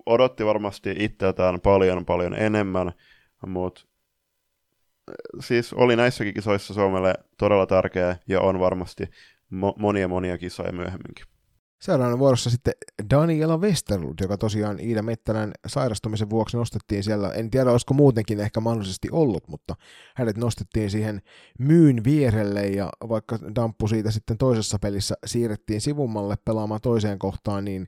odotti varmasti itseltään paljon paljon enemmän, mutta siis oli näissäkin kisoissa Suomelle todella tärkeä ja on varmasti mo- monia monia kisoja myöhemminkin. Seuraavana vuorossa sitten Daniela Westerlund, joka tosiaan Iida Mettälän sairastumisen vuoksi nostettiin siellä, en tiedä olisiko muutenkin ehkä mahdollisesti ollut, mutta hänet nostettiin siihen myyn vierelle ja vaikka Damppu siitä sitten toisessa pelissä siirrettiin sivummalle pelaamaan toiseen kohtaan, niin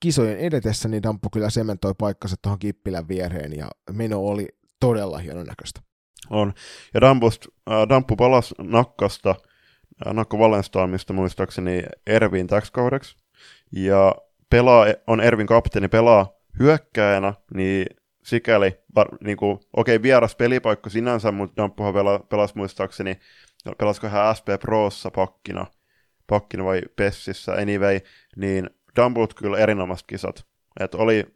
kisojen edetessä niin Damppu kyllä sementoi paikkansa tuohon Kippilän viereen ja meno oli todella hienon näköistä. On. Ja äh, Damppu palasi nakkasta, äh, Nakko Valenstaamista muistaakseni Erviin täksi kaudeksi. Ja pelaa, on Ervin kapteeni, pelaa hyökkäjänä, niin sikäli, niin kuin, okei, okay, vieras pelipaikka sinänsä, mutta Damppuhan pela, pelasi muistaakseni, pelasiko hän SP Prossa pakkina, pakkina vai Pessissä, anyway, niin Dumbut kyllä erinomaiset kisat. Et oli,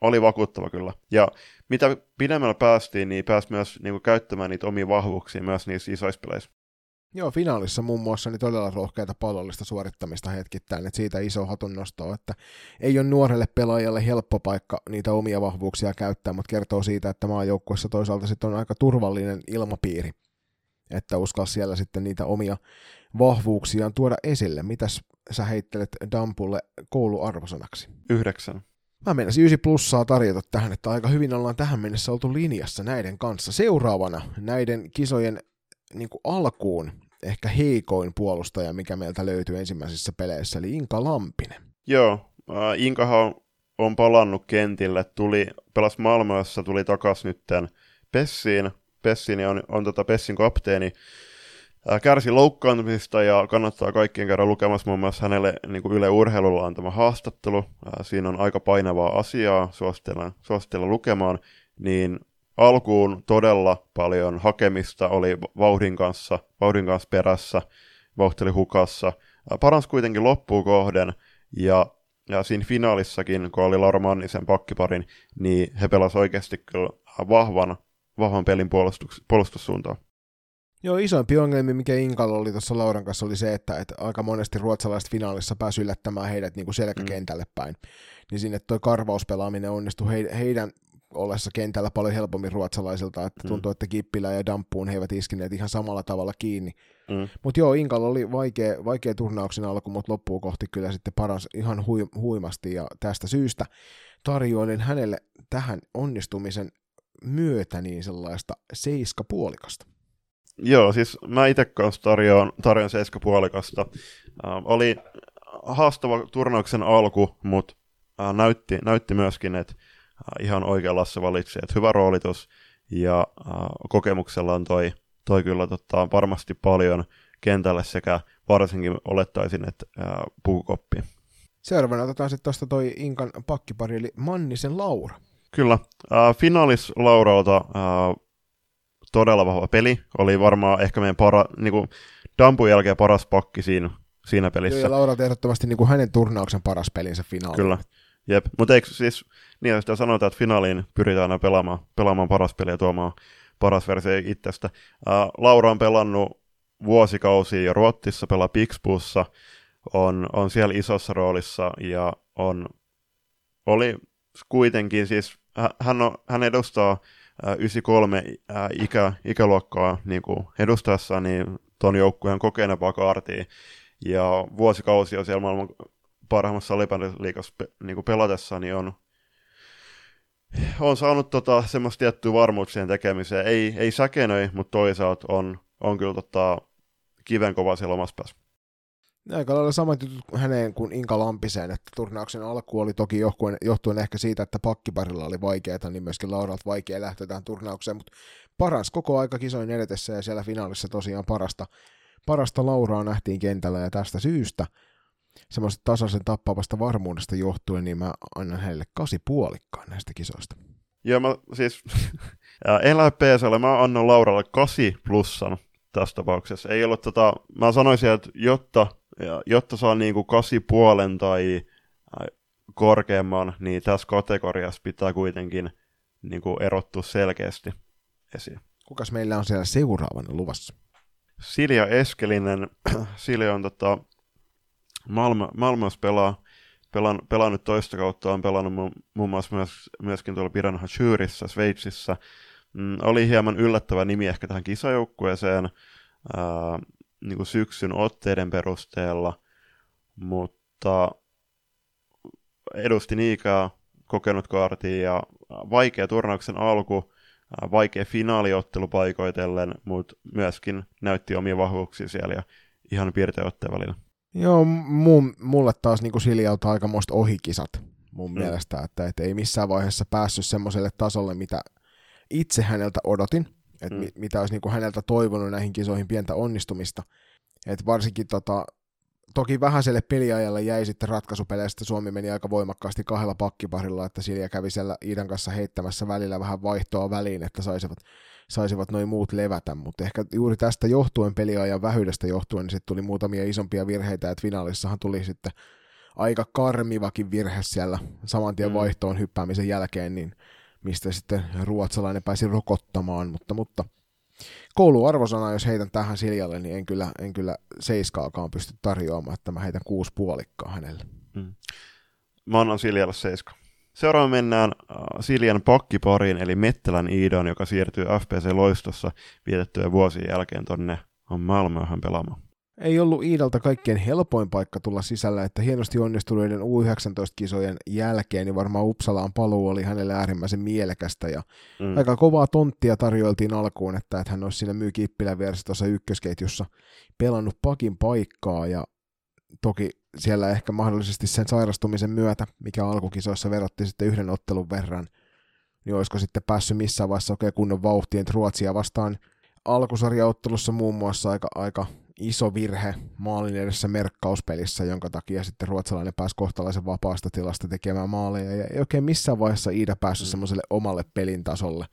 oli vakuuttava kyllä. Ja mitä pidemmällä päästiin, niin pääsi myös niin kuin, käyttämään niitä omia vahvuuksia myös niissä isoissa peleissä. Joo, finaalissa muun muassa niin todella rohkeita pallollista suorittamista hetkittäin, että siitä iso hatunnosto, että ei ole nuorelle pelaajalle helppo paikka niitä omia vahvuuksia käyttää, mutta kertoo siitä, että maajoukkuessa toisaalta sitten on aika turvallinen ilmapiiri, että uskalla siellä sitten niitä omia vahvuuksiaan tuoda esille. Mitäs sä heittelet Dampulle kouluarvosanaksi? Yhdeksän. Mä menisin 9 plussaa tarjota tähän, että aika hyvin ollaan tähän mennessä oltu linjassa näiden kanssa. Seuraavana näiden kisojen niin alkuun ehkä heikoin puolustaja, mikä meiltä löytyy ensimmäisissä peleissä, eli Inka Lampinen. Joo, äh, Inkahan on palannut kentille, tuli, pelas Malmössä, tuli takas nytten Pessiin, Pessiin on, on tota Pessin kapteeni, kärsi loukkaantumisesta ja kannattaa kaikkien käydä lukemassa muun muassa hänelle niin kuin Yle Urheilulla antama haastattelu. Siinä on aika painavaa asiaa, suosittelen, suosittelen lukemaan. Niin alkuun todella paljon hakemista oli vauhdin kanssa, vauhdin kanssa perässä, vauhteli hukassa. Parans kuitenkin loppuun kohden ja, ja siinä finaalissakin, kun oli Laura Mannisen pakkiparin, niin he pelasivat oikeasti kyllä vahvan, vahvan pelin puolustus, puolustussuuntaan. Joo, isompi ongelmi, mikä Inkalla oli tuossa Lauran kanssa, oli se, että, että aika monesti ruotsalaiset finaalissa pääsy yllättämään heidät niin kuin selkäkentälle mm. päin. Niin sinne toi karvauspelaaminen onnistui he, heidän ollessa kentällä paljon helpommin ruotsalaisilta, että mm. tuntuu, että Kippilä ja Dampuun he eivät iskineet ihan samalla tavalla kiinni. Mm. Mutta joo, Inkalla oli vaikea, vaikea turnauksen alku, mutta loppuun kohti kyllä sitten paras ihan hui, huimasti, ja tästä syystä tarjoilin hänelle tähän onnistumisen myötä niin sellaista seiska puolikasta. Joo, siis mä itse kanssa tarjoan, tarjoan seiska puolikasta. Äh, oli haastava turnauksen alku, mutta äh, näytti, näytti myöskin, että äh, ihan oikealla se valitsi, että hyvä roolitus ja äh, kokemuksellaan toi, toi kyllä tota, varmasti paljon kentälle sekä varsinkin olettaisin, että äh, pukukoppi. Seuraavana otetaan sitten tuosta toi Inkan pakkipari, eli Mannisen Laura. Kyllä. Äh, finaalis Lauralta äh, todella vahva peli. Oli varmaan ehkä meidän para, niin kuin Dampun jälkeen paras pakki siinä, siinä pelissä. Joo, ja Laura ehdottomasti niin kuin hänen turnauksen paras pelinsä finaali. Kyllä. Jep, mutta eikö siis, niin sitä sanotaan, että finaaliin pyritään aina pelaamaan, pelaamaan paras peliä ja tuomaan paras versio itsestä. Uh, Laura on pelannut vuosikausia jo Ruottissa, pelaa Pixbussa, on, on siellä isossa roolissa ja on, oli kuitenkin siis, hän, on, hän edustaa 93 ikä, ikäluokkaa niin kuin edustaessa, niin ton joukkueen kokenepaa kaartiin. Ja vuosikausia siellä maailman parhaimmassa salibändiliikassa niin pelatessa, niin on, on saanut tota, semmoista tiettyä varmuuksien tekemiseen. Ei, ei säkenöi, mutta toisaalta on, on kyllä tota, kivenkova siellä omassa päässä. Aika lailla samat jutut häneen kuin Inka Lampiseen, että turnauksen alku oli toki johtuen, johtuen ehkä siitä, että pakkiparilla oli vaikeaa, niin myöskin Lauralta vaikea lähteä tähän turnaukseen, mutta paras koko aika kisoin edetessä ja siellä finaalissa tosiaan parasta, parasta Lauraa nähtiin kentällä ja tästä syystä semmoista tasaisen tappavasta varmuudesta johtuen, niin mä annan heille kasi puolikkaan näistä kisoista. Joo, mä siis [LAUGHS] PSL, mä annan Lauralle kasi plussan tässä tapauksessa. Ei ollut tota, mä sanoisin, että jotta, jotta saa niinku kasi puolen tai korkeamman, niin tässä kategoriassa pitää kuitenkin niinku erottua selkeästi esiin. Kukas meillä on siellä seuraavana luvassa? Silja Eskelinen. [CLEARS THROAT] Silja on tota, Malmö, Malmössä pelaa, pelan, pelannut toista kautta, on pelannut mu- muun muassa myös, myöskin tuolla Piranha Schurissä, Sveitsissä. Mm, oli hieman yllättävä nimi ehkä tähän kisajoukkueeseen ää, niin kuin syksyn otteiden perusteella, mutta edusti Niikaa kokenut kaartia ja vaikea turnauksen alku, vaikea finaaliottelu paikoitellen, mutta myöskin näytti omia vahvuuksia siellä ja ihan piirteotteen välillä. Joo, mun, mulle taas niin Siljalta aikamoista ohikisat mun mm. mielestä, että et ei missään vaiheessa päässyt semmoiselle tasolle, mitä itse häneltä odotin, että mm. mitä olisi niin kuin häneltä toivonut näihin kisoihin pientä onnistumista. Et varsinkin tota, toki vähäiselle peliajalle jäi sitten ratkaisupeleistä, Suomi meni aika voimakkaasti kahdella pakkiparilla, että Silja kävi siellä Iidan kanssa heittämässä välillä vähän vaihtoa väliin, että saisivat, saisivat noin muut levätä, mutta ehkä juuri tästä johtuen peliajan vähyydestä johtuen, niin sitten tuli muutamia isompia virheitä, että finaalissahan tuli sitten aika karmivakin virhe siellä saman tien mm. vaihtoon hyppäämisen jälkeen, niin mistä sitten ruotsalainen pääsi rokottamaan, mutta, mutta kouluarvosana, jos heitän tähän Siljalle, niin en kyllä, en kyllä seiskaakaan pysty tarjoamaan, että mä heitän kuusi puolikkaa hänelle. Mm. Mä annan Siljalle seiska. Seuraava mennään äh, Siljan pakkipariin, eli Mettelän Iidon, joka siirtyy FPC-loistossa vietettyjen vuosien jälkeen tonne Malmöhän pelaamaan. Ei ollut Iidalta kaikkein helpoin paikka tulla sisällä, että hienosti onnistuneiden U19-kisojen jälkeen niin varmaan Uppsalaan paluu oli hänelle äärimmäisen mielekästä ja mm. aika kovaa tonttia tarjoiltiin alkuun, että, että hän olisi siinä myy Kippilän vieressä tuossa ykkösketjussa pelannut pakin paikkaa ja toki siellä ehkä mahdollisesti sen sairastumisen myötä, mikä alkukisoissa verotti sitten yhden ottelun verran, niin olisiko sitten päässyt missään vaiheessa oikein kunnon vauhtien Ruotsia vastaan alkusarjaottelussa muun muassa aika, aika iso virhe maalin edessä merkkauspelissä, jonka takia sitten ruotsalainen pääsi kohtalaisen vapaasta tilasta tekemään maaleja, ja ei oikein missään vaiheessa Iida päässyt mm. semmoiselle omalle pelin tasolle.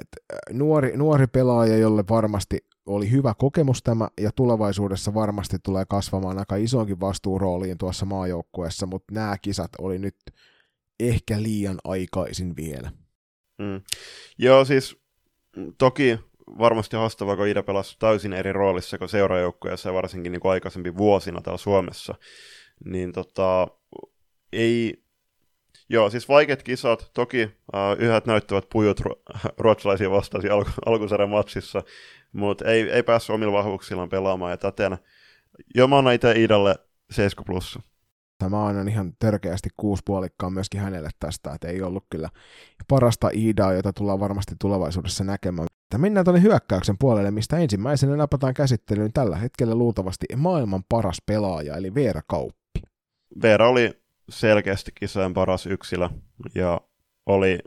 Et nuori, nuori pelaaja, jolle varmasti oli hyvä kokemus tämä, ja tulevaisuudessa varmasti tulee kasvamaan aika isoonkin vastuurooliin tuossa maajoukkueessa, mutta nämä kisat oli nyt ehkä liian aikaisin vielä. Mm. Joo, siis toki varmasti haastava, kun Ida pelasi täysin eri roolissa kuin seurajoukkueessa ja varsinkin niin aikaisempi vuosina täällä Suomessa. Niin tota, ei, joo, siis vaikeat kisat, toki uh, yhät näyttävät pujut ru- [LAUGHS] ruotsalaisia vastaasi alku- alkusarjan matsissa, mutta ei, ei päässyt omilla vahvuuksillaan pelaamaan, ja täten jo mä annan itse Iidalle 7 plussa. Mä annan ihan törkeästi kuusi puolikkaa myöskin hänelle tästä, että ei ollut kyllä parasta Iidaa, jota tullaan varmasti tulevaisuudessa näkemään. Mennään tuonne hyökkäyksen puolelle, mistä ensimmäisenä napataan käsittelyyn tällä hetkellä luultavasti maailman paras pelaaja, eli Veera Kauppi. Veera oli selkeästi kisojen paras yksilö, ja oli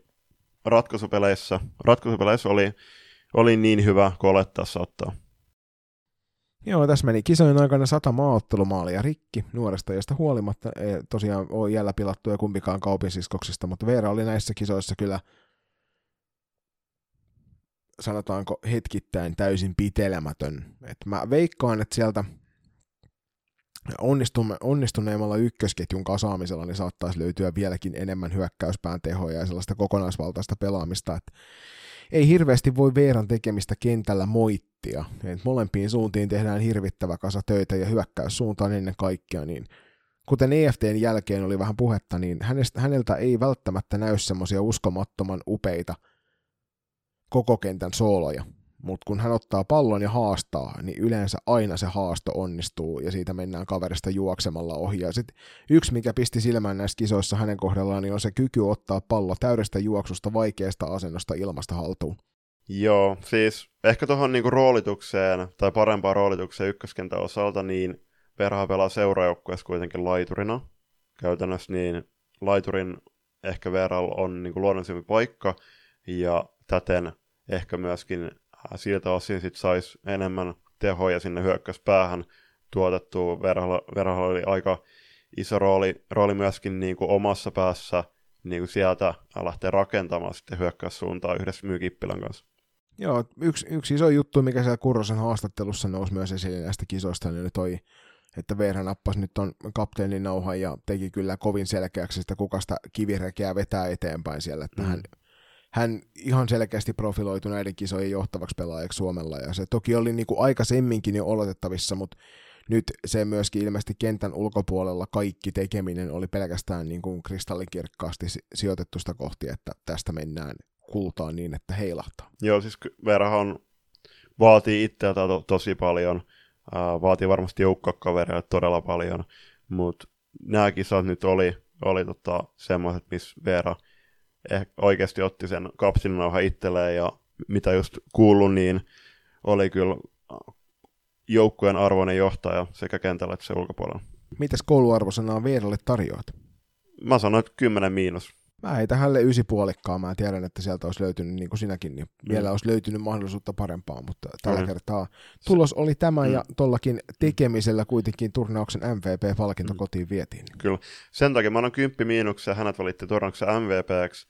ratkaisupeleissä, ratkaisupeleissä oli, oli niin hyvä kuin olettaessa ottaa. Joo, tässä meni. Kisojen aikana sata maaottelumaalia rikki nuoresta, josta huolimatta. Ei tosiaan ole jällä pilattuja kumpikaan kaupinsiskoksista, mutta Veera oli näissä kisoissa kyllä sanotaanko hetkittäin täysin pitelemätön. Et mä veikkaan, että sieltä onnistuneemmalla ykkösketjun kasaamisella niin saattaisi löytyä vieläkin enemmän hyökkäyspään tehoja ja sellaista kokonaisvaltaista pelaamista, että ei hirveästi voi Veeran tekemistä kentällä moittia. Et molempiin suuntiin tehdään hirvittävä kasa töitä ja hyökkäyssuuntaan ennen kaikkea, niin kuten EFTn jälkeen oli vähän puhetta, niin hänestä, häneltä ei välttämättä näy semmoisia uskomattoman upeita koko kentän sooloja, mutta kun hän ottaa pallon ja haastaa, niin yleensä aina se haasto onnistuu ja siitä mennään kaverista juoksemalla ohi. Ja sit yksi, mikä pisti silmään näissä kisoissa hänen kohdallaan, niin on se kyky ottaa pallo täydestä juoksusta vaikeasta asennosta ilmasta haltuun. Joo, siis ehkä tuohon niinku roolitukseen tai parempaan roolitukseen ykköskentän osalta, niin Verha pelaa seuraajoukkueessa kuitenkin laiturina. Käytännössä niin laiturin ehkä Verhalla on niinku luonnollisempi paikka, ja täten ehkä myöskin siltä osin sit saisi enemmän tehoja sinne hyökkäyspäähän tuotettua. Verholla oli aika iso rooli, rooli myöskin niin kuin omassa päässä niin kuin sieltä lähteä rakentamaan sitten hyökkäyssuuntaa yhdessä Myy Kippilän kanssa. Joo, yksi, yksi iso juttu, mikä siellä Kurrosen haastattelussa nousi myös esille näistä kisoista, niin oli toi, että Veera nappasi nyt on kapteenin nauhan ja teki kyllä kovin selkeäksi sitä, kuka sitä kivirekeä vetää eteenpäin siellä, että mm. hän, hän ihan selkeästi profiloitui näiden kisojen johtavaksi pelaajaksi Suomella, ja se toki oli niin kuin aikaisemminkin jo oletettavissa, mutta nyt se myöskin ilmeisesti kentän ulkopuolella kaikki tekeminen oli pelkästään niin kuin kristallikirkkaasti sijoitettu sitä kohti, että tästä mennään kultaan niin, että heilahtaa. Joo, siis Verahan vaatii itseältä to- tosi paljon, uh, vaatii varmasti joukkakavereille todella paljon, mutta nämä kisat nyt oli, oli tota, semmoiset, missä Vera ehkä oikeasti otti sen kapsininauhan itselleen ja mitä just kuullut, niin oli kyllä joukkueen arvoinen johtaja sekä kentällä että se ulkopuolella. Mitäs kouluarvosanaa Veeralle tarjoat? Mä sanoin, että 10 miinus. Mä heitän hänelle ysi puolikkaa. Mä tiedän, että sieltä olisi löytynyt, niin kuin sinäkin, niin mm. vielä olisi löytynyt mahdollisuutta parempaa, mutta tällä mm. kertaa tulos oli tämä mm. ja tollakin tekemisellä kuitenkin turnauksen MVP-palkinto mm. kotiin vietiin. Kyllä. Sen takia mä annan 10 miinuksia. Hänet valitti turnauksen MVPksi.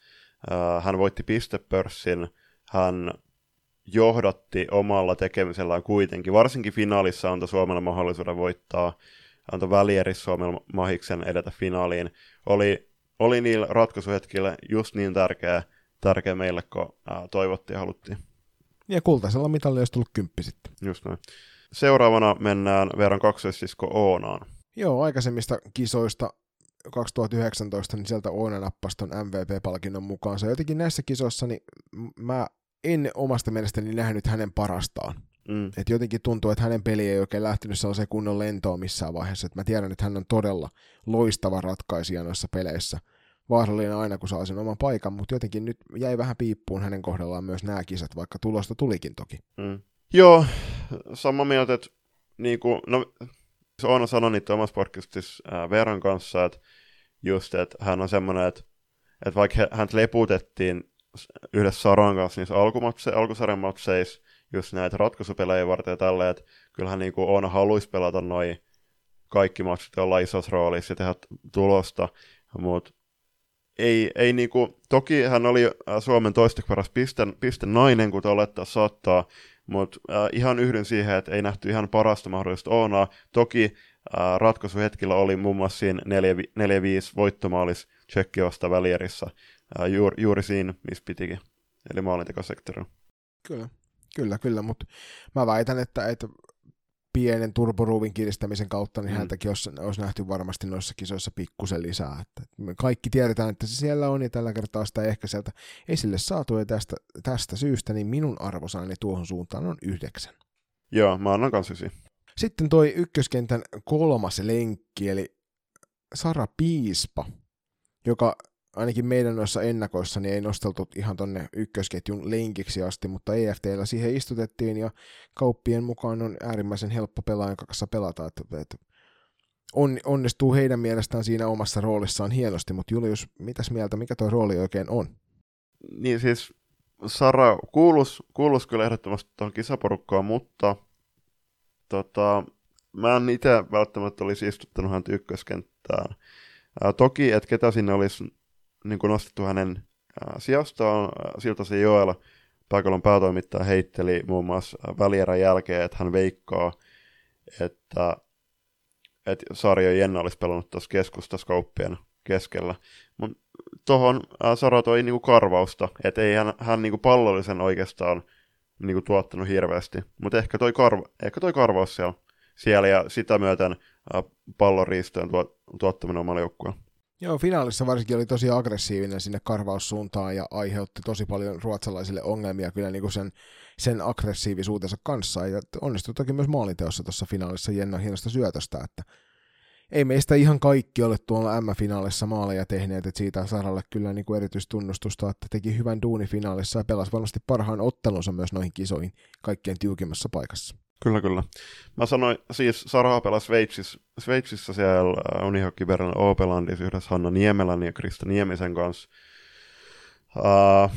Uh, hän voitti pistepörssin. Hän johdatti omalla tekemisellään kuitenkin. Varsinkin finaalissa antoi Suomelle mahdollisuuden voittaa, antoi välierissä Suomelle mahiksen edetä finaaliin. Oli, oli niillä ratkaisuhetkillä just niin tärkeä, tärkeä meille, kun ää, toivottiin ja haluttiin. Ja kultaisella mitalla olisi tullut kymppi sitten. Just näin. Seuraavana mennään verran kaksoissisko Oonaan. Joo, aikaisemmista kisoista 2019, niin sieltä Oona nappasi ton MVP-palkinnon mukaan. Se jotenkin näissä kisoissa, niin mä en omasta mielestäni nähnyt hänen parastaan. Mm. Et jotenkin tuntuu, että hänen peli ei oikein lähtenyt sellaiseen kunnon lentoon missään vaiheessa. Et mä tiedän, että hän on todella loistava ratkaisija noissa peleissä. Vaarallinen aina, kun saa sen oman paikan, mutta jotenkin nyt jäi vähän piippuun hänen kohdallaan myös nämä kisat, vaikka tulosta tulikin toki. Mm. Joo, sama mieltä, että niin kuin, no, Oona sanoi niitä omassa podcastissa äh, Veran kanssa, että just, että hän on semmoinen, että, että vaikka hän leputettiin yhdessä Saran kanssa niissä alkumatse, alkusarjan matseissa just näitä ratkaisupelejä varten ja tällä, että kyllähän niin on haluaisi pelata noin kaikki matsit olla isossa roolissa ja tehdä tulosta, mutta ei, ei niinku, toki hän oli äh, Suomen toisteksi paras piste, piste nainen, kuten olettaa saattaa, mutta äh, ihan yhdyn siihen, että ei nähty ihan parasta mahdollista Oonaa. Toki äh, ratkaisuhetkillä oli muun muassa siinä 4-5 voittomaalis Tsekki vasta välierissä juuri, juuri siinä, missä pitikin, eli maalintekosektorilla. Kyllä, kyllä, kyllä, mutta mä väitän, että, että pienen turboruuvin kiristämisen kautta, niin mm. häntäkin olisi, olisi nähty varmasti noissa kisoissa pikkusen lisää. Että me kaikki tiedetään, että se siellä on, ja tällä kertaa sitä ehkä sieltä esille saatu, ja tästä, tästä syystä niin minun arvosani tuohon suuntaan on yhdeksän. Joo, mä annan kanssa ysi. Sitten toi ykköskentän kolmas lenkki, eli Sara Piispa, joka ainakin meidän noissa ennakoissa niin ei nosteltu ihan tonne ykkösketjun lenkiksi asti, mutta EFTllä siihen istutettiin ja kauppien mukaan on äärimmäisen helppo pelaajan kanssa pelata, että, että on, onnistuu heidän mielestään siinä omassa roolissaan hienosti, mutta Julius, mitäs mieltä, mikä tuo rooli oikein on? Niin siis Sara kuulus, kuulus kyllä ehdottomasti tuohon kisaporukkaan, mutta tota, mä en itse välttämättä olisi istuttanut häntä ykköskenttään. Ää, toki, että ketä sinne olisi niin kuin nostettu hänen sijastaan. Äh, siltä se Joel Pääkalon päätoimittaja heitteli muun muassa välierän jälkeen, että hän veikkaa, että, että Sarjo Jenna olisi pelannut tuossa keskustaskouppien keskellä. Mutta tuohon Sara toi niinku karvausta, että ei hän, hän niinku pallollisen oikeastaan niinku tuottanut hirveästi. Mutta ehkä toi, karva, ehkä toi karvaus siellä, siellä ja sitä myöten palloriistojen tuot, tuottaminen omalle joukkueelle. Joo, finaalissa varsinkin oli tosi aggressiivinen sinne karvaussuuntaan ja aiheutti tosi paljon ruotsalaisille ongelmia kyllä niin kuin sen, sen aggressiivisuutensa kanssa. Ja onnistui toki myös maalinteossa tuossa finaalissa Jenna hienosta syötöstä, että ei meistä ihan kaikki ole tuolla M-finaalissa maaleja tehneet, että siitä Saralle kyllä niin kuin erityistunnustusta, että teki hyvän duuni finaalissa ja pelasi varmasti parhaan ottelunsa myös noihin kisoihin kaikkien tiukimmassa paikassa. Kyllä, kyllä. Mä sanoin, siis Sara pelasi Sveitsissä, Sveitsissä siellä Unihockey Berlin Opelandissa yhdessä Hanna Niemelän ja Krista Niemisen kanssa. Uh,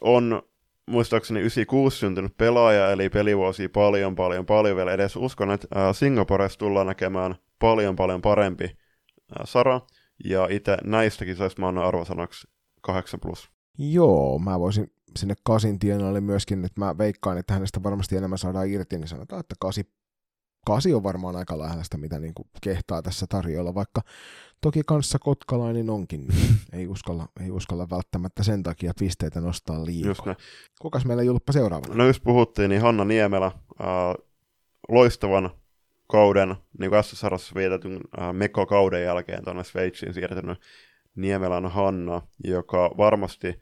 on muistaakseni 96 syntynyt pelaaja, eli pelivuosia paljon, paljon, paljon vielä edes. Uskon, että uh, Singaporessa tullaan näkemään paljon, paljon parempi uh, Sara, ja itse näistäkin saisi mä annan arvosanaksi 8+. Plus. Joo, mä voisin sinne kasin tienoille myöskin, että mä veikkaan, että hänestä varmasti enemmän saadaan irti, niin sanotaan, että kasi, kasi on varmaan aika lähellä sitä, mitä niin kuin kehtaa tässä tarjolla, vaikka toki kanssa kotkalainen onkin, niin [LAUGHS] ei uskalla, ei uskalla välttämättä sen takia pisteitä nostaa liikaa. Kukas meillä julppa seuraavana? No just puhuttiin, niin Hanna Niemelä, äh, loistavan kauden, niin kuin SSRassa vietetyn äh, Mekko-kauden jälkeen tuonne Sveitsiin siirtynyt Niemelän Hanna, joka varmasti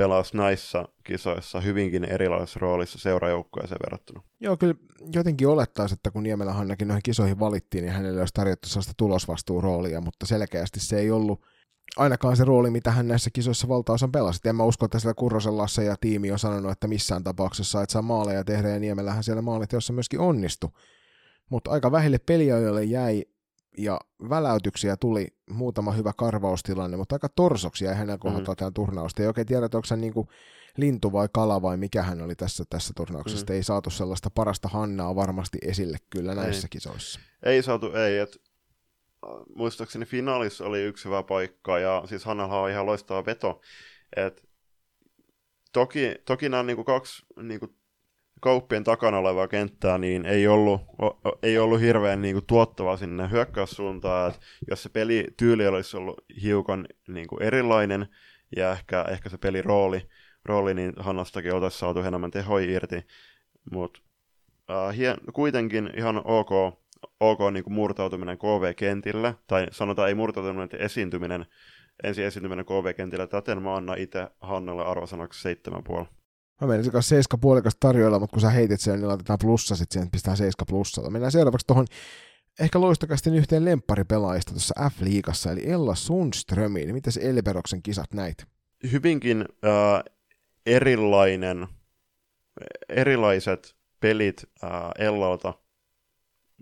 pelasi näissä kisoissa hyvinkin erilaisessa roolissa seurajoukkueeseen verrattuna. Joo, kyllä jotenkin olettaisi, että kun Niemelä Hannakin noihin kisoihin valittiin, niin hänelle olisi tarjottu sellaista tulosvastuuroolia, mutta selkeästi se ei ollut ainakaan se rooli, mitä hän näissä kisoissa valtaosan pelasi. En mä usko, että sitä Kurrosen Lasse ja tiimi on sanonut, että missään tapauksessa et saa maaleja tehdä, ja Niemelähän siellä maalit, jossa myöskin onnistui. Mutta aika vähille peliajoille jäi ja väläytyksiä tuli muutama hyvä karvaustilanne, mutta aika torsoksi jäi hänen kohdaltaan mm. tämän turnausta. Ei oikein tiedä, onko se niin kuin lintu vai kala vai mikä hän oli tässä, tässä turnauksessa. Mm. Ei saatu sellaista parasta Hannaa varmasti esille kyllä näissä ei. kisoissa. Ei saatu, ei. Et, äh, muistaakseni finaalissa oli yksi hyvä paikka ja siis Hannalla on ihan loistava veto. Et, toki, toki nämä niin kuin kaksi niin kuin kauppien takana olevaa kenttää, niin ei ollut, ei ollut hirveän niin kuin, tuottavaa sinne hyökkäyssuuntaan. Että jos se pelityyli olisi ollut hiukan niin kuin, erilainen ja ehkä, ehkä se pelirooli, rooli, niin Hannastakin oltaisiin saatu enemmän tehoja irti. Mutta äh, hien, kuitenkin ihan ok, ok niin kuin murtautuminen KV-kentille, tai sanotaan ei murtautuminen, että esiintyminen, ensi esiintyminen KV-kentillä. Täten mä annan itse Hannalle arvosanaksi 7,5. Mä menisin kanssa 7 puolikas tarjoilla, mutta kun sä heitit sen, niin laitetaan plussa, sitten siihen pistetään 7 plussalla. Mennään seuraavaksi tuohon ehkä loistakasti yhteen lempparipelaajista tuossa F-liigassa, eli Ella Sundströmiin. Miten se Elberoksen kisat näit? Hyvinkin äh, erilainen, erilaiset pelit äh, Ellalta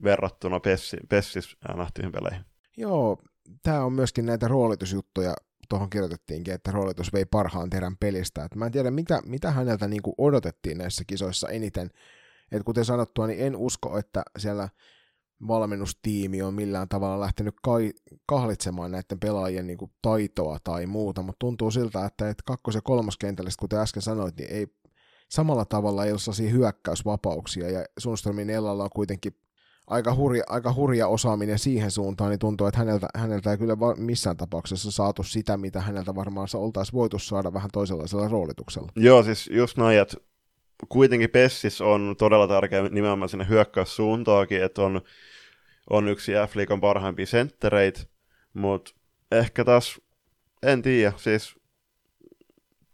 verrattuna Pessi, Pessis äh, nähtyihin peleihin. Joo, tämä on myöskin näitä roolitusjuttuja tuohon kirjoitettiinkin, että roolitus vei parhaan terän pelistä. Et mä en tiedä, mitä, mitä häneltä niin kuin odotettiin näissä kisoissa eniten. Et kuten sanottua, niin en usko, että siellä valmennustiimi on millään tavalla lähtenyt kai, kahlitsemaan näiden pelaajien niin kuin taitoa tai muuta, mutta tuntuu siltä, että, että kakkos- ja kolmoskentällä, kuten äsken sanoit, niin ei samalla tavalla ei ole hyökkäysvapauksia, ja Sundströmin Ellalla on kuitenkin aika hurja, aika hurja osaaminen siihen suuntaan, niin tuntuu, että häneltä, häneltä ei kyllä missään tapauksessa saatu sitä, mitä häneltä varmaan oltaisiin voitu saada vähän toisenlaisella roolituksella. Joo, siis just näin, että kuitenkin Pessis on todella tärkeä nimenomaan sinne hyökkäyssuuntaakin, että on, on yksi F-liikan parhaimpia senttereitä, mutta ehkä taas, en tiedä, siis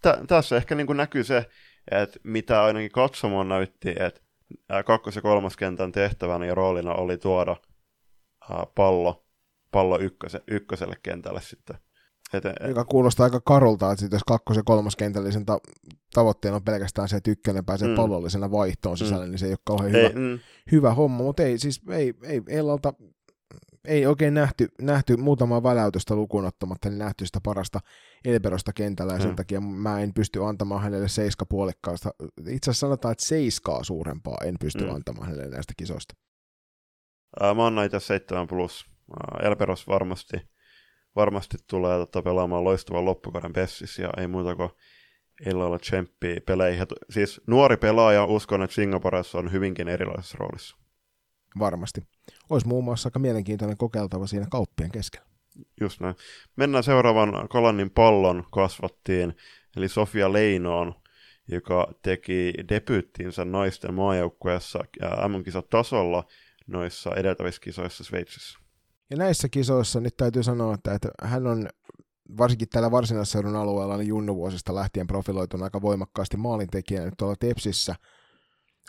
tä, tässä ehkä niin näkyy se, että mitä ainakin katsomaan näytti, että kakkos- ja kolmoskentän tehtävänä ja roolina oli tuoda ää, pallo, pallo ykköse, ykköselle kentälle sitten. Et, et, Joka kuulostaa aika karulta, että jos kakkos- ja kolmoskentällisen ta- tavoitteena on pelkästään se, että ykkönen pääsee mm. pallollisena vaihtoon sisälle, mm. niin se ei ole kauhean ei, hyvä, mm. hyvä homma, mutta ei, siis ei, ei Ellalta ei oikein nähty, nähty muutamaa väläytöstä lukuun ottamatta, niin nähty sitä parasta Elberosta kentällä, ja sen hmm. takia mä en pysty antamaan hänelle seiska puolikkaasta. Itse asiassa sanotaan, että seiskaa suurempaa en pysty hmm. antamaan hänelle näistä kisoista. Mä annan itse 7 plus. Elberos varmasti, varmasti tulee tota, pelaamaan loistavan loppukauden Pessis, ja ei muuta kuin illalla tsemppiä peleihin. Siis nuori pelaaja, uskon, että Singaporessa on hyvinkin erilaisessa roolissa. Varmasti olisi muun muassa aika mielenkiintoinen kokeiltava siinä kauppien keskellä. Just näin. Mennään seuraavan Kolannin pallon kasvattiin, eli Sofia Leinoon, joka teki debyyttiinsä naisten maajoukkueessa MM-kisat tasolla noissa edeltävissä kisoissa Sveitsissä. Ja näissä kisoissa nyt täytyy sanoa, että, että hän on varsinkin täällä varsinaisseudun alueella niin junnuvuosista lähtien profiloitunut aika voimakkaasti maalintekijänä nyt tuolla Tepsissä –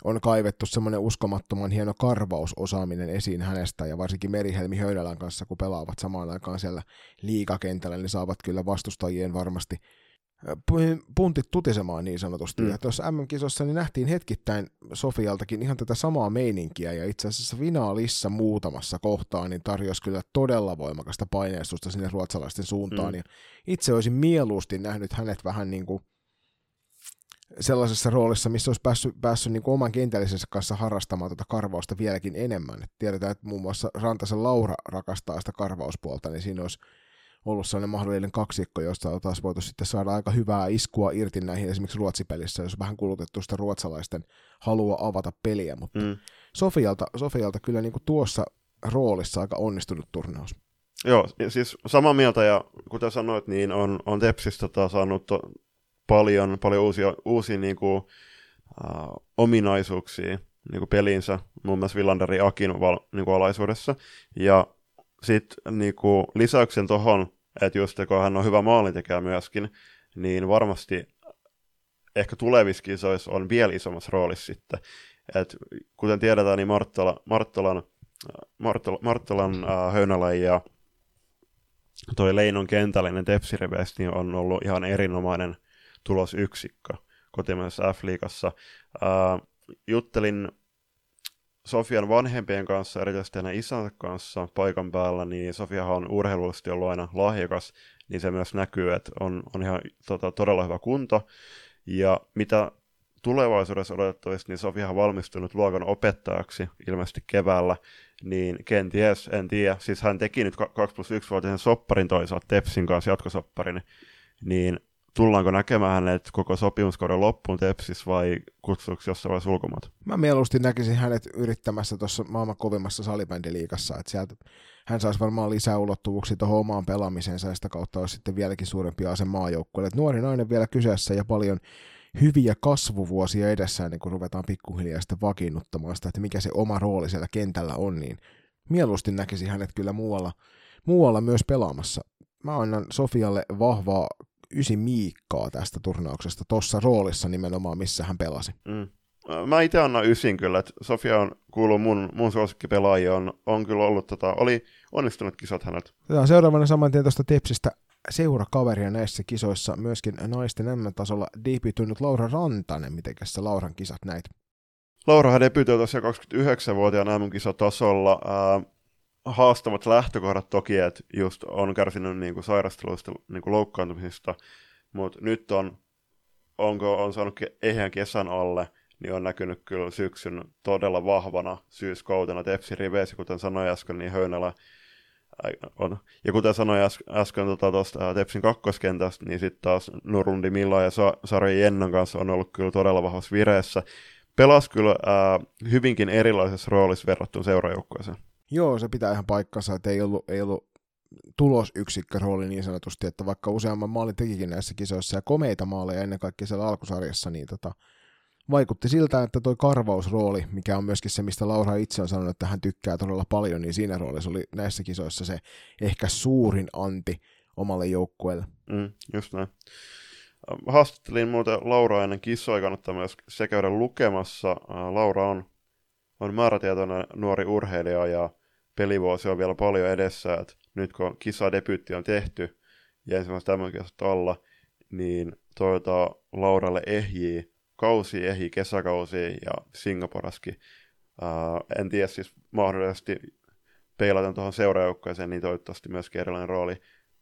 on kaivettu semmoinen uskomattoman hieno karvausosaaminen esiin hänestä, ja varsinkin Merihelmi Höydälän kanssa, kun pelaavat samaan aikaan siellä liikakentällä, niin saavat kyllä vastustajien varmasti puntit tutisemaan niin sanotusti. Mm. Ja tuossa MM-kisossa niin nähtiin hetkittäin Sofialtakin ihan tätä samaa meininkiä, ja itse asiassa finaalissa muutamassa kohtaa niin tarjosi kyllä todella voimakasta paineistusta sinne ruotsalaisten suuntaan, mm. ja itse olisin mieluusti nähnyt hänet vähän niin kuin sellaisessa roolissa, missä olisi päässyt, päässyt niin oman kentällisensä kanssa harrastamaan tuota karvausta vieläkin enemmän. Et tiedetään, että muun muassa Rantasen Laura rakastaa sitä karvauspuolta, niin siinä olisi, ollut sellainen mahdollinen kaksikko, josta on taas voitu sitten saada aika hyvää iskua irti näihin esimerkiksi Ruotsipelissä, jos vähän kulutettu sitä ruotsalaisten halua avata peliä, mutta mm. Sofialta, Sofialta kyllä niin kuin tuossa roolissa aika onnistunut turnaus. Joo, siis samaa mieltä ja kuten sanoit, niin on, on Tepsistä tota, saanut to, paljon, paljon uusia, uusia niin kuin, uh, ominaisuuksia niin kuin peliinsä, muun muassa Villanderi Akin val, niin kuin alaisuudessa. Ja sitten niin lisäyksen tuohon, että just kun hän on hyvä maalintekijä myöskin, niin varmasti ehkä tulevissa kisoissa on vielä isommassa roolissa sitten. Et kuten tiedetään, niin Marttala, Marttalan, Marttala, Marttalan äh, Höynälä ja toi Leinon kentällinen tepsiriveys niin on ollut ihan erinomainen tulosyksikkö kotimaisessa F-liigassa. Äh, juttelin Sofian vanhempien kanssa, erityisesti hänen isänsä kanssa paikan päällä, niin Sofiahan on urheilullisesti ollut aina lahjakas, niin se myös näkyy, että on, on ihan tota, todella hyvä kunto. Ja mitä tulevaisuudessa odotettavasti, niin Sofia on valmistunut luokan opettajaksi ilmeisesti keväällä, niin kenties, en tiedä. Siis hän teki nyt 2 plus 1 vuotisen sopparin toisaalta Tepsin kanssa, jatkosopparin, niin tullaanko näkemään hänet koko sopimuskauden loppuun Tepsis vai kutsuuko jossain vaiheessa ulkomaat? Mä mieluusti näkisin hänet yrittämässä tuossa maailman kovimmassa salibändiliikassa, että sieltä hän saisi varmaan lisää ulottuvuuksia tuohon omaan pelaamiseensa ja sitä kautta olisi sitten vieläkin suurempi ase maajoukkueelle. Nuori nainen vielä kyseessä ja paljon hyviä kasvuvuosia edessään, niin kun ruvetaan pikkuhiljaa sitten vakiinnuttamaan sitä, että mikä se oma rooli siellä kentällä on, niin mieluusti näkisi hänet kyllä muualla, muualla myös pelaamassa. Mä annan Sofialle vahvaa ysi Miikkaa tästä turnauksesta tuossa roolissa nimenomaan, missä hän pelasi. Mm. Mä itse annan ysin kyllä, että Sofia on kuuluu mun, mun suosikkipelaajia, on, on kyllä ollut, tota, oli onnistunut kisat häneltä. Tämä seuraavana saman tien tuosta Tepsistä seurakaveria näissä kisoissa myöskin naisten M-tasolla debytoinut Laura Rantanen. Mitenkäs Lauran kisat näitä? Laurahan debytoi tosiaan 29-vuotiaan M-kisatasolla. Ää, haastavat lähtökohdat toki, että just on kärsinyt niinku sairasteluista, niinku loukkaantumisista, mutta nyt on, onko on saanut ehjän kesän alle, niin on näkynyt kyllä syksyn todella vahvana syyskautena Tepsi riveissä, kuten sanoin äsken, niin Höynälä on. Ja kuten sanoin äsken tuosta tota, Tepsin kakkoskentästä, niin sitten taas Nurundi Milla ja Sa- Sari Jennon kanssa on ollut kyllä todella vahvassa vireessä. Pelas kyllä ää, hyvinkin erilaisessa roolissa verrattuna seurajoukkueeseen. Joo, se pitää ihan paikkansa, että ei ollut, ei ollut tulosyksikkörooli niin sanotusti, että vaikka useamman maalin tekikin näissä kisoissa ja komeita maaleja ennen kaikkea siellä alkusarjassa, niin tota, vaikutti siltä, että toi karvausrooli, mikä on myöskin se, mistä Laura itse on sanonut, että hän tykkää todella paljon, niin siinä roolissa oli näissä kisoissa se ehkä suurin anti omalle joukkueelle. Mm, just näin. Haastattelin muuten Laura ennen kisoja, kannattaa myös se käydä lukemassa. Laura on, on määrätietoinen nuori urheilija ja pelivuosi on vielä paljon edessä, että nyt kun kisadebyytti on tehty ja ensimmäiset tämän alla, niin toivotaan Lauralle ehjii kausi ehi, kesäkausi ja Singaporaskin. Uh, en tiedä siis mahdollisesti peilaten tuohon seuraajoukkoeseen, niin toivottavasti myöskin erilainen rooli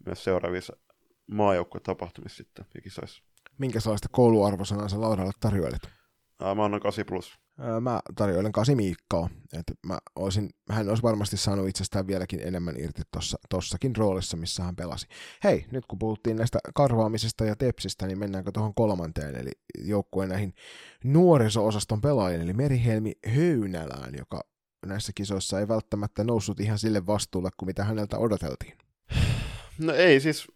myös seuraavissa maajoukkuetapahtumissa sitten ja kisoissa. Minkälaista kouluarvosanaa sä Lauralle tarjoilit? Uh, mä annan 8 plus mä tarjoilen Kasi Miikkaa. että mä olisin, hän olisi varmasti saanut itsestään vieläkin enemmän irti tossa, tossakin roolissa, missä hän pelasi. Hei, nyt kun puhuttiin näistä karvaamisesta ja tepsistä, niin mennäänkö tuohon kolmanteen, eli joukkueen näihin nuoriso-osaston pelaajien, eli Merihelmi Höynälään, joka näissä kisoissa ei välttämättä noussut ihan sille vastuulle kuin mitä häneltä odoteltiin. No ei, siis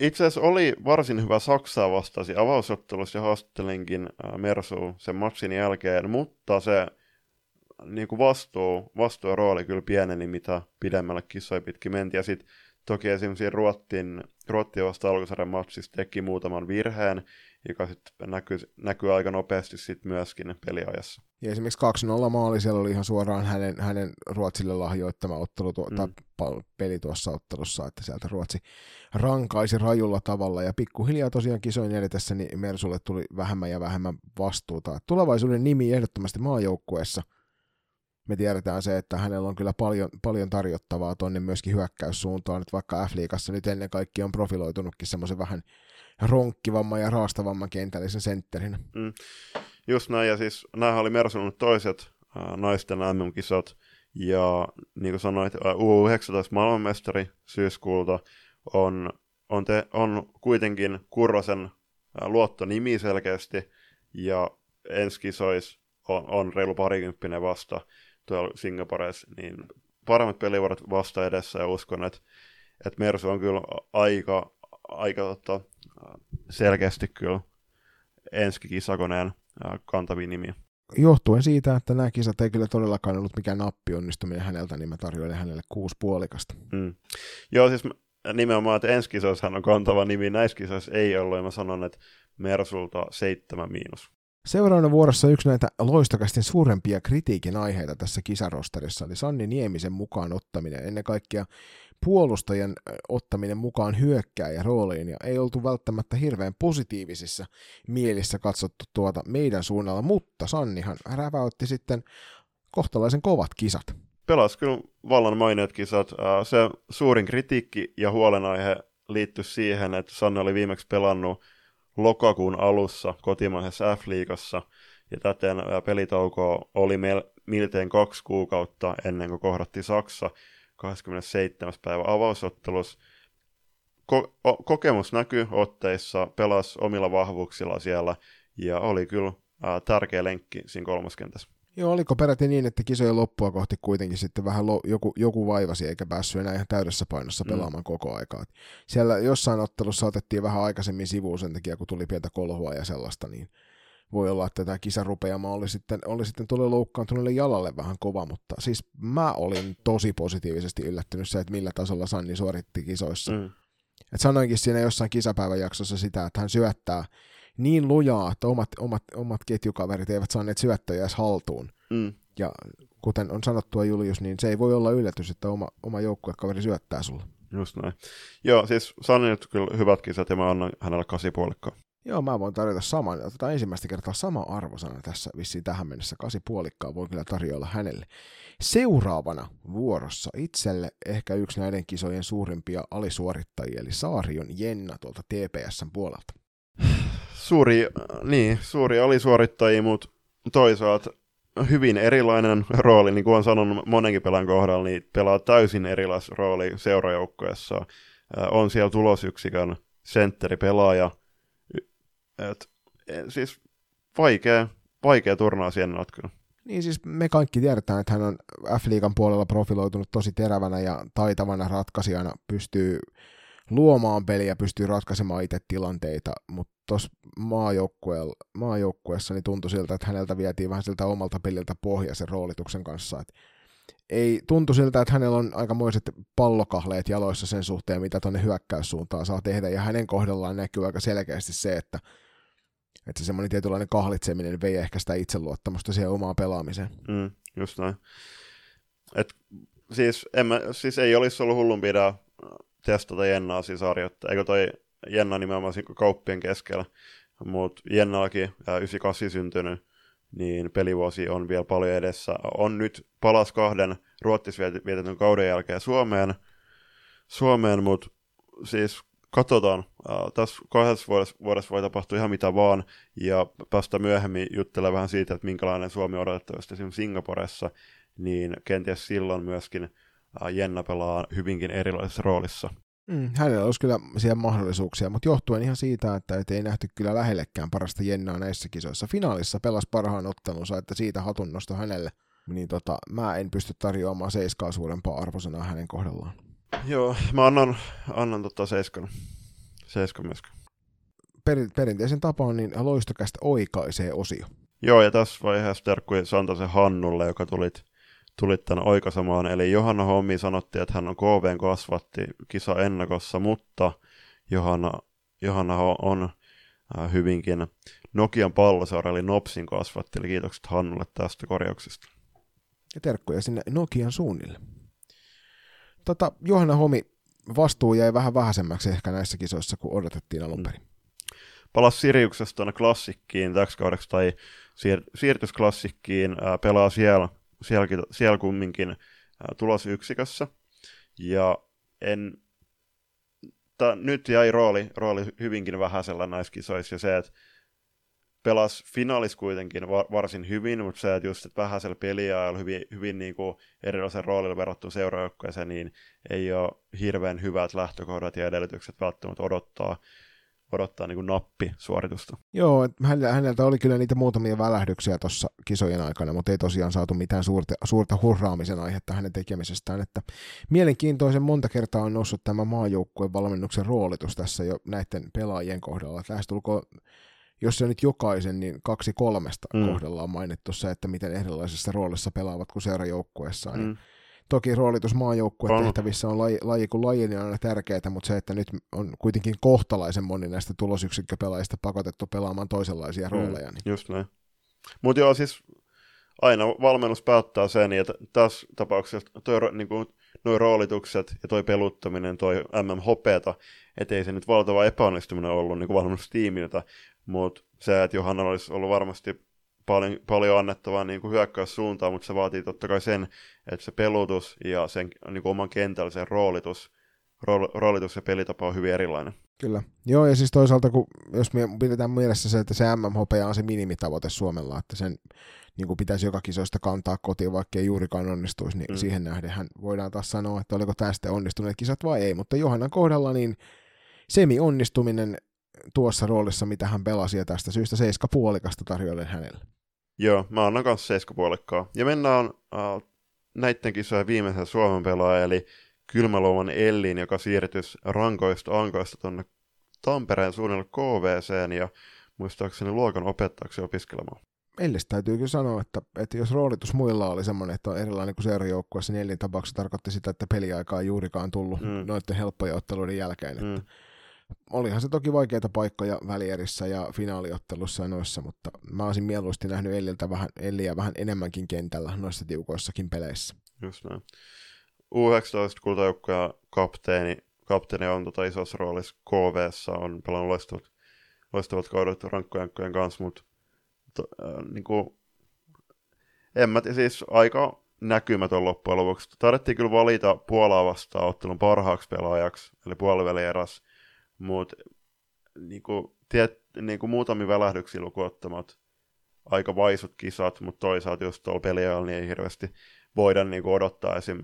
itse asiassa oli varsin hyvä Saksaa vastasi avausottelussa ja haastattelinkin Mersu sen matsin jälkeen, mutta se niin kuin vastuu, vastuu ja rooli kyllä pieneni, mitä pidemmälle kissoja pitkin menti. Ja sitten toki esimerkiksi Ruottin, Ruottin vasta alkusarjan matsissa teki muutaman virheen, joka sitten näkyy, näkyy aika nopeasti sitten myöskin peliajassa. Ja esimerkiksi 2-0 maali, siellä oli ihan suoraan hänen, hänen Ruotsille lahjoittama ottelu tuo, mm. peli tuossa ottelussa, että sieltä Ruotsi rankaisi rajulla tavalla, ja pikkuhiljaa tosiaan kisoin edetessä, niin Mersulle tuli vähemmän ja vähemmän vastuuta. Tulevaisuuden nimi ehdottomasti maajoukkueessa. Me tiedetään se, että hänellä on kyllä paljon, paljon tarjottavaa tuonne myöskin hyökkäyssuuntaan, että vaikka F-liigassa nyt ennen kaikkea on profiloitunutkin semmoisen vähän ronkkivamman ja raastavamman kentällisen sentterin. Mm. Just näin, ja siis nämä oli Mersun toiset äh, naisten MM-kisat, ja niin kuin sanoit, U19 maailmanmestari syyskuulta on, on, te, on kuitenkin Kurrosen luottonimi selkeästi, ja ensi kisois on, on reilu parikymppinen vasta tuolla Singaporessa, niin paremmat pelivuorot vasta edessä, ja uskon, että, että Mersu on kyllä aika, aika tota, selkeästi kyllä ensi kisakoneen kantavia nimiä. Johtuen siitä, että nämä kisat ei kyllä todellakaan ollut mikään nappi onnistuminen häneltä, niin mä tarjoilen hänelle kuusi puolikasta. Mm. Joo, siis nimenomaan, että ensi kisoissahan on kantava nimi, näissä kisoissa ei ollut, ja mä sanon, että Mersulta seitsemän miinus. Seuraavana vuorossa yksi näitä loistokastin suurempia kritiikin aiheita tässä kisarosterissa oli Sanni Niemisen mukaan ottaminen, ennen kaikkea puolustajan ottaminen mukaan hyökkääjä rooliin, ja ei oltu välttämättä hirveän positiivisissa mielissä katsottu tuota meidän suunnalla, mutta Sannihan räväytti sitten kohtalaisen kovat kisat. Pelas kyllä vallan maineet kisat. Se suurin kritiikki ja huolenaihe liittyi siihen, että Sanni oli viimeksi pelannut lokakuun alussa kotimaisessa F-liigassa, ja täten pelitauko oli mel- miltein kaksi kuukautta ennen kuin kohdattiin Saksa 27. päivä avausottelus. Ko- o- kokemus näkyy otteissa, pelas omilla vahvuuksilla siellä, ja oli kyllä ää, tärkeä lenkki siinä kolmoskentässä. Joo, oliko peräti niin, että kisojen loppua kohti kuitenkin sitten vähän lo, joku, joku vaivasi eikä päässyt enää ihan täydessä painossa mm. pelaamaan mm. koko aikaa. Siellä jossain ottelussa otettiin vähän aikaisemmin sivuun sen takia, kun tuli pientä kolhua ja sellaista, niin voi olla, että tämä kisarupeama oli sitten, oli sitten tuolle loukkaantuneelle jalalle vähän kova, mutta siis mä olin tosi positiivisesti yllättynyt se, että millä tasolla Sanni suoritti kisoissa. Mm. Et sanoinkin siinä jossain kisapäivän jaksossa sitä, että hän syöttää niin lujaa, että omat, omat, omat ketjukaverit eivät saaneet syöttöjä edes haltuun. Mm. Ja kuten on sanottua Julius, niin se ei voi olla yllätys, että oma, oma joukkuekaveri syöttää sulle. Just näin. Joo, siis Sanni nyt kyllä hyvät kisat ja mä annan hänelle kasi puolikkaa. Joo, mä voin tarjota saman. Otetaan ensimmäistä kertaa sama arvosana tässä vissiin tähän mennessä. Kasi puolikkaa voi kyllä tarjolla hänelle. Seuraavana vuorossa itselle ehkä yksi näiden kisojen suurimpia alisuorittajia, eli Saarion Jenna tuolta TPSn puolelta suuri, niin, suuri alisuorittajia, mutta toisaalta hyvin erilainen rooli, niin kuin olen sanonut monenkin pelän kohdalla, niin pelaa täysin erilainen rooli seurajoukkueessa. On siellä tulosyksikön sentteripelaaja. Et, e, siis vaikea, vaikea turnaa siihen kyllä. Niin siis me kaikki tiedetään, että hän on F-liigan puolella profiloitunut tosi terävänä ja taitavana ratkaisijana, pystyy luomaan peliä, pystyy ratkaisemaan itse tilanteita, mutta tuossa maajoukkueessa niin tuntui siltä, että häneltä vietiin vähän siltä omalta peliltä pohja sen roolituksen kanssa. Et ei tuntu siltä, että hänellä on aikamoiset pallokahleet jaloissa sen suhteen, mitä tuonne hyökkäyssuuntaan saa tehdä, ja hänen kohdallaan näkyy aika selkeästi se, että, että se semmoinen tietynlainen kahlitseminen vei ehkä sitä itseluottamusta siihen omaan pelaamiseen. Mm, just näin. Et, siis, en mä, siis ei olisi ollut hullun pidä testata Jennaa siis arjotta. Eikö toi Jenna nimenomaan kauppien keskellä, mutta Jennallakin 98 syntynyt, niin pelivuosi on vielä paljon edessä. On nyt palas kahden Ruotsissa vietetyn kauden jälkeen Suomeen, Suomeen mutta siis katsotaan. Uh, tässä kahdessa vuodessa, vuodessa voi tapahtua ihan mitä vaan, ja päästä myöhemmin juttelemaan vähän siitä, että minkälainen Suomi odotettavasti esimerkiksi Singaporessa, niin kenties silloin myöskin uh, Jenna pelaa hyvinkin erilaisessa roolissa. Mm, hänellä olisi kyllä siellä mahdollisuuksia, mutta johtuen ihan siitä, että et ei nähty kyllä lähellekään parasta Jennaa näissä kisoissa. Finaalissa pelasi parhaan ottelunsa, että siitä hatunnosto hänelle. Niin tota, mä en pysty tarjoamaan seiskaa suurempaa arvosanaa hänen kohdallaan. Joo, mä annan, annan tota seiskan. Seiskan myöskin. Per, perinteisen tapaan niin loistokästä oikaisee osio. Joo, ja tässä vaiheessa terkkui Santasen Hannulle, joka tulit tulit tämän oikaisemaan. Eli Johanna Hommi sanottiin, että hän on KVn kasvatti kisa ennakossa, mutta Johanna, Johanna on äh, hyvinkin Nokian palloseura, eli Nopsin kasvatti. Eli kiitokset Hannulle tästä korjauksesta. Ja terkkuja sinne Nokian suunnille. Tota, Johanna Homi, vastuu jäi vähän vähäisemmäksi ehkä näissä kisoissa, kuin odotettiin alun perin. Mm. Palas Siriuksesta tuonne klassikkiin täksi kaudeksi, tai siir- siirtysklassikkiin, ää, pelaa siellä sielläkin, siellä kumminkin tulosyksikössä. Ja en, ta, nyt jäi rooli, rooli hyvinkin vähäisellä näissä kisoissa ja se, että pelasi finaalis kuitenkin var, varsin hyvin, mutta se, että just että vähäisellä peliajalla hyvin, hyvin niin kuin erilaisen roolilla verrattuna seuraajoukkueeseen, niin ei ole hirveän hyvät lähtökohdat ja edellytykset välttämättä odottaa, odottaa niin kuin nappisuoritusta. Joo, että häneltä, häneltä oli kyllä niitä muutamia välähdyksiä tuossa kisojen aikana, mutta ei tosiaan saatu mitään suurta, suurta hurraamisen aihetta hänen tekemisestään. Että mielenkiintoisen monta kertaa on noussut tämä maajoukkueen valmennuksen roolitus tässä jo näiden pelaajien kohdalla. Lähestulkoon jos se nyt jokaisen, niin kaksi kolmesta mm. kohdalla on mainittu se, että miten erilaisessa roolissa pelaavat kuin seurajoukkueessa. Niin mm. Toki roolitus maajoukkueen tehtävissä on laji, laji kuin laji, niin on aina tärkeää, mutta se, että nyt on kuitenkin kohtalaisen moni näistä tulosyksikköpelaajista pakotettu pelaamaan toisenlaisia mm, rooleja. Niin. Just näin. Mutta joo, siis aina valmennus päättää sen, ja tässä tapauksessa toi, niin kuin, noi roolitukset ja toi peluttaminen, toi MM-hopeeta, ettei se nyt valtava epäonnistuminen ollut niin valmennustiimiltä, mutta se, että Johanna olisi ollut varmasti paljon, paljon annettavaa niin kuin hyökkäyssuuntaan, mutta se vaatii totta kai sen, että se pelutus ja sen niin kuin oman kentällisen roolitus, rool, roolitus ja pelitapa on hyvin erilainen. Kyllä. Joo, ja siis toisaalta, kun, jos me pidetään mielessä se, että se MMHP on se minimitavoite Suomella, että sen niin kuin pitäisi joka kisoista kantaa kotiin, vaikka ei juurikaan onnistuisi, niin mm. siihen nähden voidaan taas sanoa, että oliko tästä onnistuneet kisat vai ei, mutta Johannan kohdalla niin semi-onnistuminen tuossa roolissa, mitä hän pelasi, ja tästä syystä seiska puolikasta tarjoilen hänelle. Joo, mä annan kanssa seiska puolikkaa. Ja mennään äh, näiden kisojen viimeisen Suomen pelaaja, eli Kylmäluoman Ellin, joka siirtyi rankoista ankoista tuonne Tampereen suunnille KVCen ja muistaakseni luokan opettajaksi opiskelemaan. Ellis täytyy kyllä sanoa, että, että jos roolitus muilla oli semmoinen, että on erilainen kuin seurajoukkueessa, niin Ellin tapauksessa tarkoitti sitä, että peliaikaa ei juurikaan tullut mm. noiden helppojen otteluiden jälkeen. Että mm olihan se toki vaikeita paikkoja välierissä ja finaaliottelussa ja noissa, mutta mä olisin mieluusti nähnyt Elliltä vähän, Elliä vähän enemmänkin kentällä noissa tiukoissakin peleissä. Just näin. U19 kultajoukkoja kapteeni, kapteeni on tota isossa roolissa KVssa, on pelannut loistavat, loistavat kaudet rankkojankkojen kanssa, mutta to, äh, niinku, en mä siis aika näkymätön loppujen lopuksi. Tarvittiin kyllä valita Puolaa vastaan ottelun parhaaksi pelaajaksi, eli puolivälieräs mutta niinku, tiet, niinku muutamia välähdyksiä lukuottamat aika vaisut kisat, mutta toisaalta just tuolla peliajalla niin ei hirveästi voida niinku odottaa esim.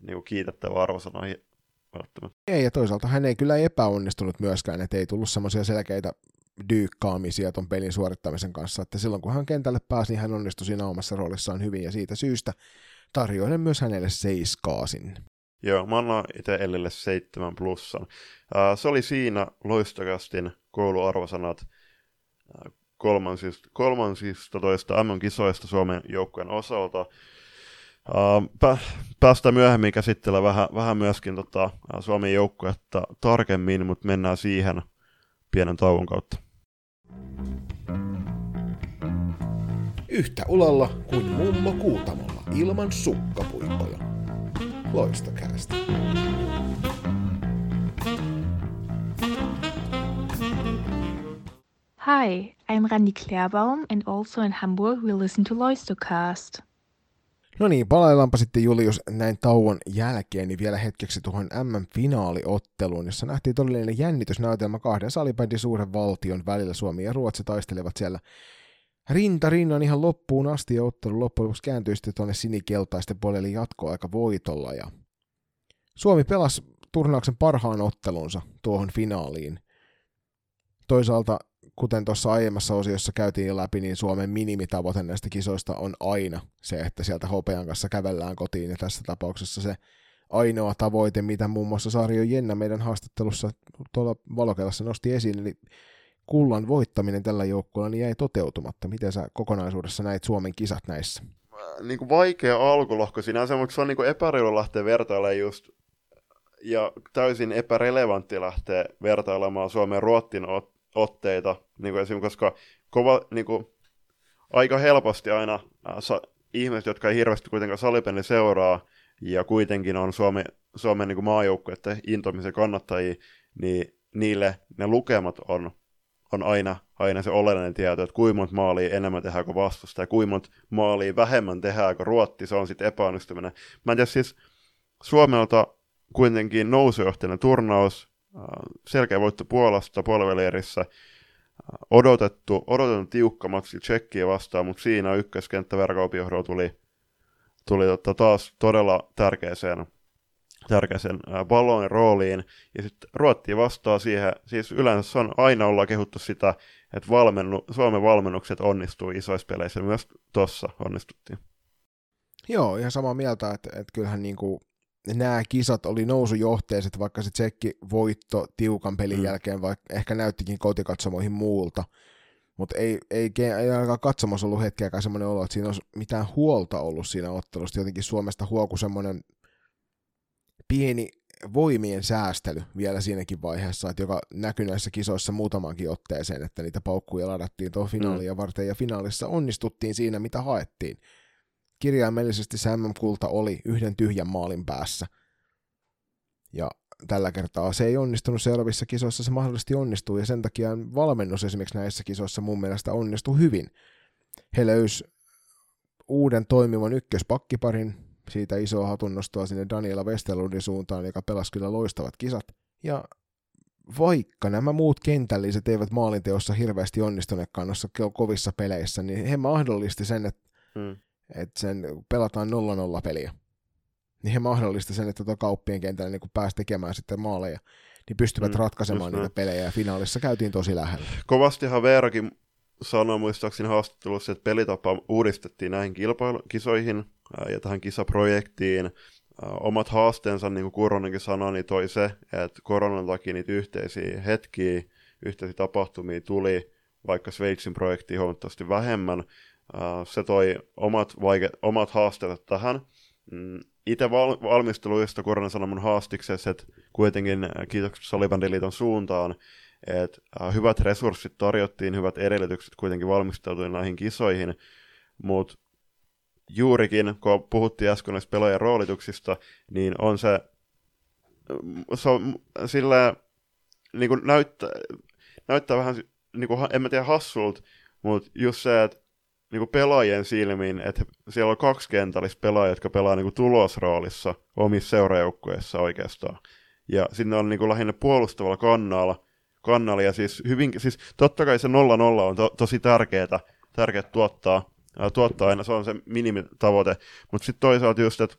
Niinku kiitettävä arvosana. Ei, ja toisaalta hän ei kyllä epäonnistunut myöskään, että ei tullut semmoisia selkeitä dyykkaamisia ton pelin suorittamisen kanssa, että silloin kun hän kentälle pääsi, niin hän onnistui siinä omassa roolissaan hyvin, ja siitä syystä tarjoilen myös hänelle seiskaa sinne. Joo, mä annan itse Ellille 7 plussan. Uh, se oli siinä loistokastin kouluarvosanat kolmansista, toista MM-kisoista Suomen joukkueen osalta. Pä, päästään myöhemmin käsittelemään vähän, vähän myöskin tota, Suomen joukkuetta tarkemmin, mutta mennään siihen pienen tauon kautta. Yhtä ulalla kuin mummo Kuutamolla ilman sukkapuikkoja. Loistokäästä. Hi, I'm Randy Klärbaum and also in Hamburg we listen to Loistocast. No niin, palaillaanpa sitten Julius näin tauon jälkeen niin vielä hetkeksi tuohon MM-finaaliotteluun, jossa nähtiin todellinen jännitysnäytelmä kahden salibändin suuren valtion välillä. Suomi ja Ruotsi taistelevat siellä rinta rinnan ihan loppuun asti ja ottelu loppujen lopuksi kääntyi sitten tuonne sinikeltaisten puolelle jatkoaika voitolla ja Suomi pelasi turnauksen parhaan ottelunsa tuohon finaaliin. Toisaalta, kuten tuossa aiemmassa osiossa käytiin jo läpi, niin Suomen minimitavoite näistä kisoista on aina se, että sieltä hopean kanssa kävellään kotiin, ja tässä tapauksessa se ainoa tavoite, mitä muun muassa Sarjo Jenna meidän haastattelussa tuolla valokelassa nosti esiin, eli kullan voittaminen tällä joukkueella niin jäi toteutumatta. Miten sä kokonaisuudessa näit Suomen kisat näissä? Niin kuin vaikea alkulohko sinänsä, mutta se on niin epäreilu lähteä vertailemaan just ja täysin epärelevantti lähteä vertailemaan Suomen Ruottin otteita, niin kuin esimerkiksi, koska kova, niin kuin, aika helposti aina äh, sa, ihmiset, jotka ei hirveästi kuitenkaan salipeli seuraa, ja kuitenkin on Suomi, Suomen niin maajoukkueiden intomisen kannattajia, niin niille ne lukemat on, on aina, aina se oleellinen tieto, että kuinka monta maalia enemmän tehdään kuin vastusta, ja kuinka monta maalia vähemmän tehdään kuin Ruotti, se on sitten epäonnistuminen. Mä en tiedä siis, Suomelta kuitenkin nousujohtainen turnaus, äh, selkeä voitto Puolasta puolivälierissä, odotettu, odotettu tiukka matsi Tsekkiä vastaan, mutta siinä ykköskenttä Verkaupiohdolla tuli, tuli taas todella tärkeäseen, tärkeäseen pallon rooliin. Ja sitten Ruotti vastaa siihen, siis yleensä on aina olla kehuttu sitä, että valmennu, Suomen valmennukset onnistuu isoissa peleissä, myös tuossa onnistuttiin. Joo, ihan samaa mieltä, että, että kyllähän niin kuin nämä kisat oli nousujohteiset, vaikka se tsekki voitto tiukan pelin mm. jälkeen, vaikka ehkä näyttikin kotikatsomoihin muulta. Mutta ei, ei, ei ainakaan katsomassa ollut hetkeäkään semmoinen olo, että siinä olisi mitään huolta ollut siinä ottelusta. Jotenkin Suomesta huoku semmoinen pieni voimien säästely vielä siinäkin vaiheessa, että joka näkyi näissä kisoissa muutamankin otteeseen, että niitä paukkuja ladattiin tuohon finaalia mm. varten, ja finaalissa onnistuttiin siinä, mitä haettiin kirjaimellisesti se MM-kulta oli yhden tyhjän maalin päässä. Ja tällä kertaa se ei onnistunut seuraavissa kisoissa, se mahdollisesti onnistuu, ja sen takia valmennus esimerkiksi näissä kisoissa mun mielestä onnistui hyvin. He löys uuden toimivan ykköspakkiparin, siitä isoa hatunnostoa sinne Daniela Westerlundin suuntaan, joka pelasi kyllä loistavat kisat. Ja vaikka nämä muut kentälliset eivät maalinteossa hirveästi onnistuneetkaan noissa kovissa peleissä, niin he mahdollisti sen, että hmm että sen pelataan 0-0 peliä. Niin he mahdollisti sen, että tuo kauppien kentällä niin pääsi tekemään sitten maaleja, niin pystyvät mm, ratkaisemaan niitä pelejä, ja finaalissa käytiin tosi lähellä. Kovastihan Veerakin sanoi muistaakseni haastattelussa, että pelitapa uudistettiin näihin kilpailukisoihin ja tähän kisaprojektiin. Omat haasteensa, niin kuin Kuronenkin sanoi, niin toi se, että koronan takia niitä yhteisiä hetkiä, yhteisiä tapahtumia tuli, vaikka Sveitsin projektiin huomattavasti vähemmän, Uh, se toi omat, vaike- omat haasteet tähän. Mm, itse val- valmisteluista Koronan sanon mun että kuitenkin kiitokset Salibandiliiton suuntaan, että uh, hyvät resurssit tarjottiin, hyvät edellytykset kuitenkin valmistautuin näihin kisoihin, mutta juurikin, kun puhuttiin äsken näistä pelaajan roolituksista, niin on se, se on sillä niin kuin näyttää, näyttää vähän, niin kuin, en mä tiedä hassulta, mutta just se, että niin kuin pelaajien silmiin, että siellä on kaksi kentällistä pelaajia, jotka pelaa niin kuin tulosroolissa omissa seurajoukkueissa oikeastaan. Ja sinne on niin kuin lähinnä puolustavalla kannalla, kannalla ja siis, hyvin, siis totta kai se 0-0 on to, tosi tärkeää, tärkeää tuottaa, ää, tuottaa aina, se on se minimitavoite, mutta sitten toisaalta just, että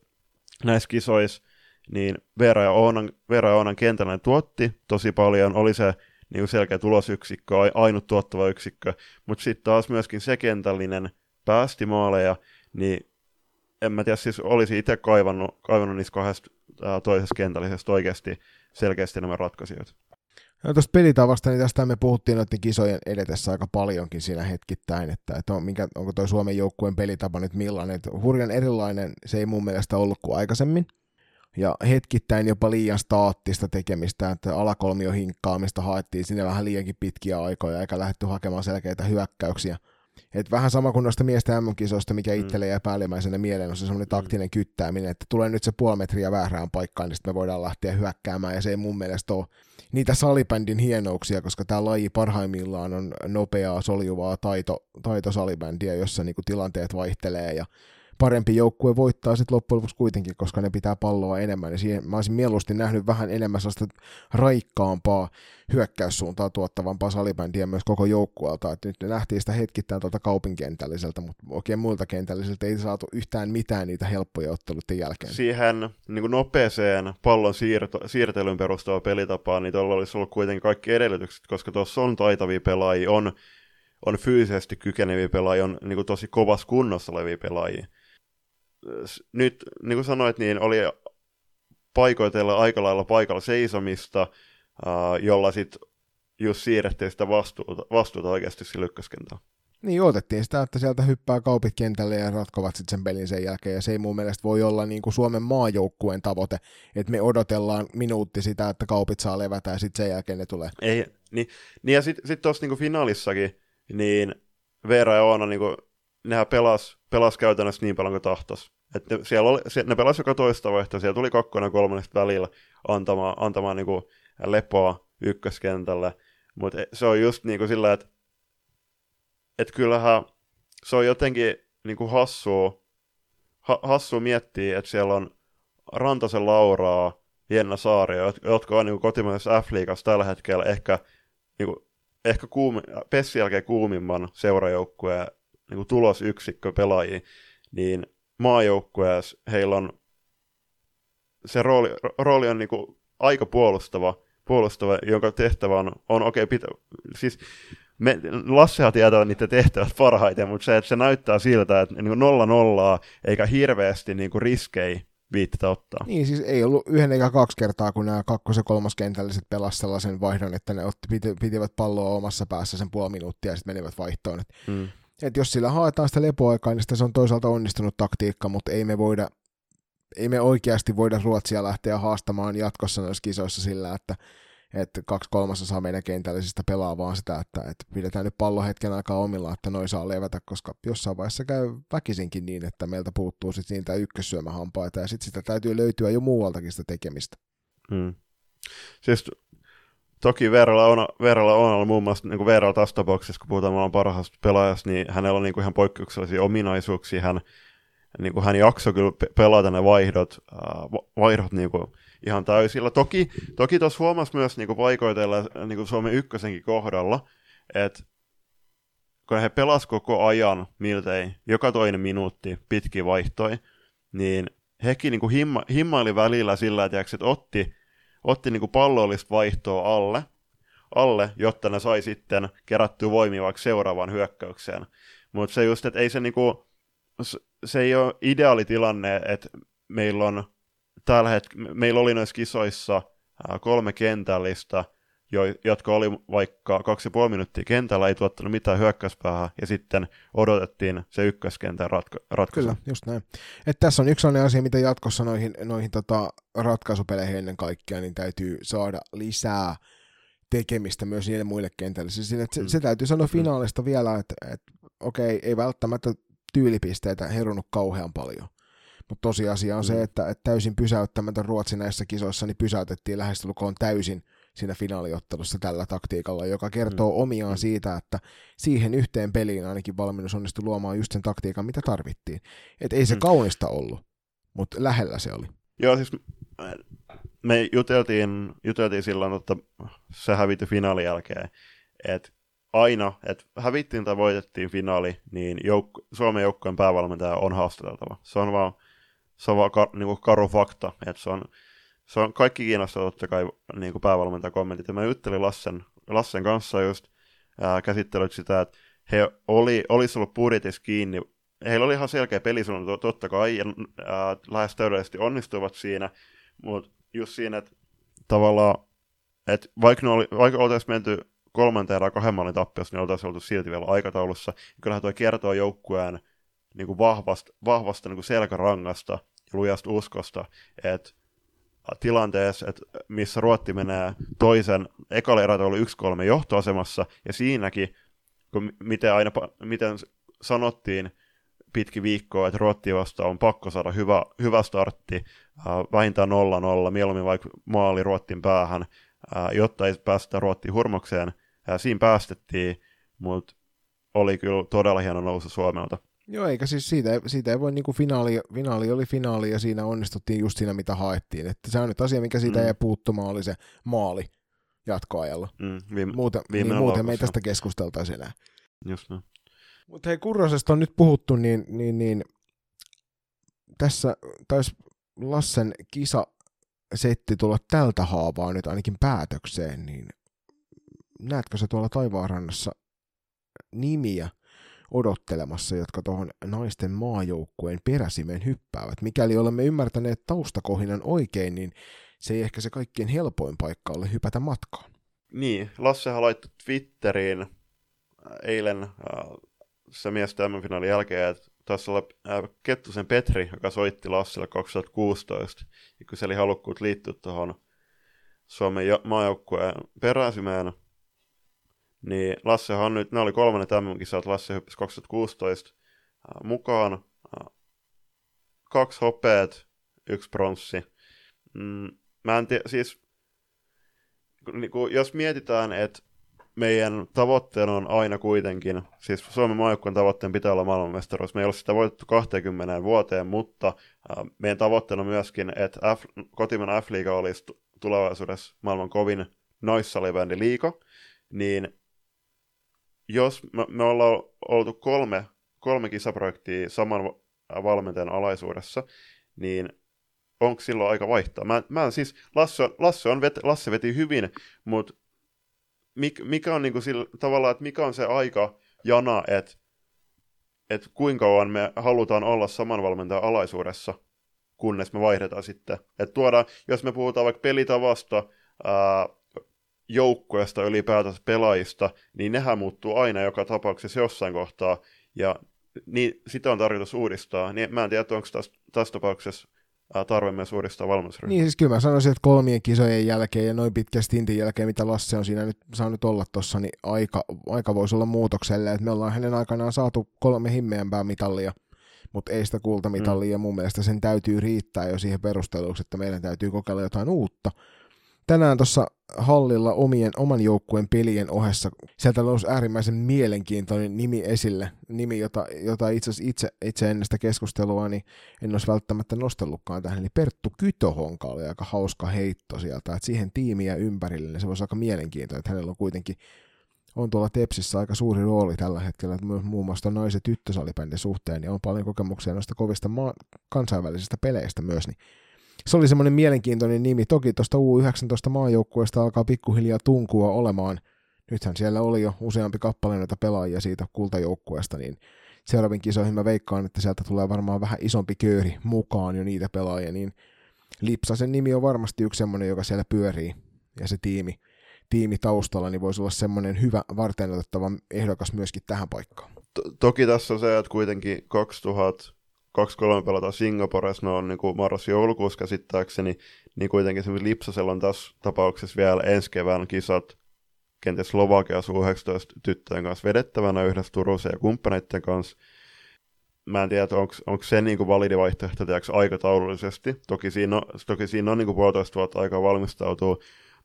näissä kisoissa, niin Veera ja Oonan, Veera ja Oonan kentällä tuotti tosi paljon, oli se niin selkeä tulosyksikkö, ainut tuottava yksikkö, mutta sitten taas myöskin se kentällinen päästi maaleja, niin en mä tiedä, siis olisi itse kaivannut, kaivannut niistä kahdesta ää, toisesta kentällisestä oikeasti selkeästi enemmän ratkaisijoita. No tuosta pelitavasta, niin tästä me puhuttiin noiden kisojen edetessä aika paljonkin siinä hetkittäin, että, että on, minkä, onko tuo Suomen joukkueen pelitapa nyt millainen. Että hurjan erilainen se ei mun mielestä ollut kuin aikaisemmin ja hetkittäin jopa liian staattista tekemistä, että alakolmio hinkkaamista haettiin sinne vähän liiankin pitkiä aikoja, eikä lähdetty hakemaan selkeitä hyökkäyksiä. Et vähän sama kuin noista miesten MM-kisoista, mikä mm. itselle jää päällimmäisenä mieleen, on se semmoinen mm. taktinen kyttääminen, että tulee nyt se puoli metriä väärään paikkaan, niin sitten me voidaan lähteä hyökkäämään, ja se ei mun mielestä ole niitä salibändin hienouksia, koska tämä laji parhaimmillaan on nopeaa, soljuvaa taito, taito salibändiä, jossa niinku tilanteet vaihtelee, ja parempi joukkue voittaa sitten loppujen lopuksi kuitenkin, koska ne pitää palloa enemmän. Ja siihen mä olisin mieluusti nähnyt vähän enemmän sellaista raikkaampaa hyökkäyssuuntaa tuottavampaa salibändiä myös koko joukkueelta. Et nyt ne nähtiin sitä hetkittäin tuolta kaupinkentälliseltä, mutta oikein muilta kentälliseltä ei saatu yhtään mitään niitä helppoja otteluiden jälkeen. Siihen niin kuin nopeeseen pallon siirto, siirtelyyn perustava pelitapaa, niin tuolla olisi ollut kuitenkin kaikki edellytykset, koska tuossa on taitavia pelaajia, on on fyysisesti kykeneviä pelaajia, on niin kuin tosi kovassa kunnossa olevia pelaajia nyt, niin kuin sanoit, niin oli paikoitella aika lailla paikalla seisomista, jolla sitten just siirrettiin sitä vastuuta, vastuuta oikeasti sillä ykköskentällä. Niin, otettiin sitä, että sieltä hyppää kaupit kentälle ja ratkovat sitten sen pelin sen jälkeen, ja se ei mun mielestä voi olla niin kuin Suomen maajoukkueen tavoite, että me odotellaan minuutti sitä, että kaupit saa levätä, ja sitten sen jälkeen ne tulee. Ei, niin, niin ja sitten sit tuossa niin finaalissakin, niin Veera ja Oona, niin kuin, nehän pelas, pelas käytännössä niin paljon kuin tahtos. Että ne, siellä oli, ne pelasi joka toista vaihtoa, siellä tuli kakkonen kolmannesta välillä antamaan, antamaan niin kuin lepoa ykköskentälle. Mutta se on just niin kuin sillä, että et kyllähän se on jotenkin niin kuin hassua, ha, hassua miettiä, että siellä on Rantasen Lauraa, Jenna Saaria, jotka on niin kotimaisessa F-liigassa tällä hetkellä ehkä niin kuin ehkä kuumi, Pessin jälkeen kuumimman seurajoukkueen niin tulosyksikkö pelaajia, niin maajoukkueessa heillä on se rooli, rooli on niin kuin aika puolustava, puolustava, jonka tehtävä on, on okei, okay, pitä, siis me, Lassehan tietää niiden tehtävät parhaiten, mutta se, että se näyttää siltä, että niin nolla nollaa, eikä hirveästi niin kuin riskejä viittitä ottaa. Niin, siis ei ollut yhden eikä kaksi kertaa, kun nämä kakkos- ja kolmoskentälliset pelasivat sellaisen vaihdon, että ne otti, piti, pitivät palloa omassa päässä sen puoli minuuttia ja sitten menivät vaihtoon. Et, mm. Et jos sillä haetaan sitä lepoaikaa, niin sitä se on toisaalta onnistunut taktiikka, mutta ei me voida ei me oikeasti voida Ruotsia lähteä haastamaan jatkossa noissa kisoissa sillä, että, että kaksi kolmasosaa meidän kentällisistä pelaa vaan sitä, että, että pidetään nyt pallo hetken aikaa omilla, että noin saa levätä, koska jossain vaiheessa käy väkisinkin niin, että meiltä puuttuu sitten niitä ykkössyömähampaita ja sitten sitä täytyy löytyä jo muualtakin sitä tekemistä. Hmm. Siis toki Veeralla on, Veeralla on ollut muun muassa niin Veeralla tässä tapauksessa, kun puhutaan maailman parhaasta pelaajasta, niin hänellä on niin kuin ihan poikkeuksellisia ominaisuuksia. Hän, niin kuin hän jaksoi kyllä pelata ne vaihdot, vaihdot niin kuin ihan täysillä. Toki, toki tuossa huomasi myös niin kuin vaikoitella niin kuin Suomen ykkösenkin kohdalla, että kun he pelasivat koko ajan miltei joka toinen minuutti pitki vaihtoi, niin hekin niin kuin himma, himmaili välillä sillä, että, että otti, otti niin kuin pallollista vaihtoa alle, alle, jotta ne sai sitten kerättyä voimia vaikka seuraavaan hyökkäykseen. Mutta se just, että ei se niinku, se ei ole ideaali tilanne, että meillä on tällä hetkellä, meillä oli noissa kisoissa kolme kentällistä, jo, jotka oli vaikka kaksi ja puoli minuuttia kentällä, ei tuottanut mitään hyökkäyspäähän, ja sitten odotettiin se ykköskentän ratka- ratkaisu. Kyllä, just näin. Et tässä on yksi sellainen asia, mitä jatkossa noihin, noihin tota ratkaisupeleihin ennen kaikkea, niin täytyy saada lisää tekemistä myös niille muille kentälle. Siis, se, mm. se täytyy sanoa finaalista mm. vielä, että, että okei, ei välttämättä tyylipisteitä herunut kauhean paljon. Mutta tosiasia on mm. se, että, että täysin pysäyttämättä Ruotsi näissä kisoissa niin pysäytettiin lähestulkoon täysin siinä finaaliottelussa tällä taktiikalla, joka kertoo mm. omiaan mm. siitä, että siihen yhteen peliin ainakin valmennus onnistui luomaan just sen taktiikan, mitä tarvittiin. Et ei se mm. kaunista ollut, mutta lähellä se oli. Joo, siis me juteltiin, juteltiin silloin, että se hävitty finaalin jälkeen, että aina, että hävittiin tai voitettiin finaali, niin jouk- Suomen joukkojen päävalmentaja on haastateltava. Se on vaan, se on vaan kar, niin kuin karu fakta, että se on, se on kaikki kiinnostaa totta kai niin kuin päävalmentaja kommentit. Ja mä juttelin Lassen, Lassen kanssa just ää, käsittelyt sitä, että he oli, olisi ollut budjetissa kiinni. Heillä oli ihan selkeä pelisuunnitelma totta kai, ja ää, lähes täydellisesti onnistuivat siinä, mutta just siinä, että tavallaan, että vaikka, oli, vaikka oltaisiin menty kolmanteen erään kahden maalin tappiossa, niin oltaisiin oltu silti vielä aikataulussa. Kyllähän tuo kertoo joukkueen niin vahvasta, vahvasta niin selkärangasta ja lujasta uskosta, että tilanteessa, että missä Ruotti menee toisen, ekalla erät oli 1-3 johtoasemassa, ja siinäkin, kun miten, aina, miten sanottiin pitki viikkoa, että Ruotti vasta on pakko saada hyvä, hyvä startti, äh, vähintään 0-0, mieluummin vaikka maali Ruottin päähän, äh, jotta ei päästä Ruottiin hurmokseen, ja siinä päästettiin, mutta oli kyllä todella hieno nousu Suomelta. Joo, eikä siis siitä, siitä ei voi, niin kuin finaali, finaali oli finaali ja siinä onnistuttiin just siinä, mitä haettiin. Että se on nyt asia, mikä siitä mm. ei puuttumaan, oli se maali jatkoajalla. Mm, viime, muuten niin, muuten me ei tästä keskusteltaisi enää. Just näin. Mutta hei, Kurrosesta on nyt puhuttu, niin, niin, niin tässä taisi Lassen kisa setti tulla tältä haavaa nyt ainakin päätökseen, niin näetkö sä tuolla taivaanrannassa nimiä odottelemassa, jotka tuohon naisten maajoukkueen peräsimeen hyppäävät? Mikäli olemme ymmärtäneet taustakohinan oikein, niin se ei ehkä se kaikkien helpoin paikka ole hypätä matkaan. Niin, Lassehan laittoi Twitteriin äh, eilen äh, se mies tämän finaalin jälkeen, että taisi olla äh, Kettusen Petri, joka soitti Lassille 2016, ja kyseli halukkuut liittyä tuohon Suomen maajoukkueen peräsimeen, niin Lassehan nyt, ne oli kolmannen tämän kisat, Lasse hyppäsi 2016 äh, mukaan. Äh, kaksi hopeet, yksi pronssi. Mm, mä en tiedä, siis niin kuin, jos mietitään, että meidän tavoitteena on aina kuitenkin, siis Suomen maajoukkueen tavoitteen pitää olla maailmanmestaruus. Me ei ole sitä voitettu 20 vuoteen, mutta äh, meidän tavoitteena on myöskin, että F, kotimainen F-liiga olisi tulevaisuudessa maailman kovin noissalivändi liiga, niin jos me, me ollaan oltu kolme, kolme kisaprojektia saman valmentajan alaisuudessa, niin onko silloin aika vaihtaa? Mä, mä siis, Lasse, Lasse, on vet, Lasse veti hyvin, mutta mik, mikä on niinku sillä, tavallaan, että mikä on se aika jana, että et kuinka kauan me halutaan olla saman valmentajan alaisuudessa, kunnes me vaihdetaan sitten. Että tuodaan, jos me puhutaan vaikka pelitavasta, ää, joukkueesta ylipäätänsä pelaajista, niin nehän muuttuu aina joka tapauksessa jossain kohtaa, ja niin, sitä on tarkoitus uudistaa. Niin mä en tiedä, onko tässä, tässä tapauksessa tarve myös uudistaa valmennusryhmää. Niin siis kyllä mä sanoisin, että kolmien kisojen jälkeen ja noin pitkä stintin jälkeen, mitä Lasse on siinä nyt saanut olla tuossa, niin aika, aika voisi olla muutokselle. Että me ollaan hänen aikanaan saatu kolme himmeämpää mitallia, mutta ei sitä kultamitalia, mm. mun mielestä sen täytyy riittää jo siihen perusteluksi, että meidän täytyy kokeilla jotain uutta tänään tuossa hallilla omien, oman joukkueen pelien ohessa. Sieltä nousi äärimmäisen mielenkiintoinen nimi esille, nimi, jota, jota itse itse, itse ennen sitä keskustelua niin en olisi välttämättä nostellutkaan tähän, eli Perttu Kytohonka oli aika hauska heitto sieltä, että siihen tiimiä ympärille, niin se voisi aika mielenkiintoinen, että hänellä on kuitenkin on tuolla Tepsissä aika suuri rooli tällä hetkellä, että myös muun muassa nais- ja tyttösalibändin suhteen, niin on paljon kokemuksia noista kovista maa- kansainvälisistä peleistä myös, niin se oli semmoinen mielenkiintoinen nimi. Toki tuosta U19 maajoukkueesta alkaa pikkuhiljaa tunkua olemaan. Nythän siellä oli jo useampi kappale näitä pelaajia siitä kultajoukkueesta, niin seuraavin kisoihin mä veikkaan, että sieltä tulee varmaan vähän isompi kööri mukaan jo niitä pelaajia, niin Lipsasen nimi on varmasti yksi semmoinen, joka siellä pyörii, ja se tiimi, tiimi taustalla, niin voisi olla semmoinen hyvä varten otettava ehdokas myöskin tähän paikkaan. toki tässä on se, että kuitenkin 2000 kaksi-kolme pelataan Singaporessa, ne on niin kuin marras-joulukuussa käsittääkseni, niin kuitenkin se Lipsasella on tässä tapauksessa vielä ensi kevään kisat kenties Slovakia 19 tyttöjen kanssa vedettävänä yhdessä Turussa ja kumppaneiden kanssa. Mä en tiedä, onko se niin kuin validi vaihtoehto aikataulullisesti. Toki siinä on, toki siinä on niin kuin puolitoista vuotta aikaa valmistautua.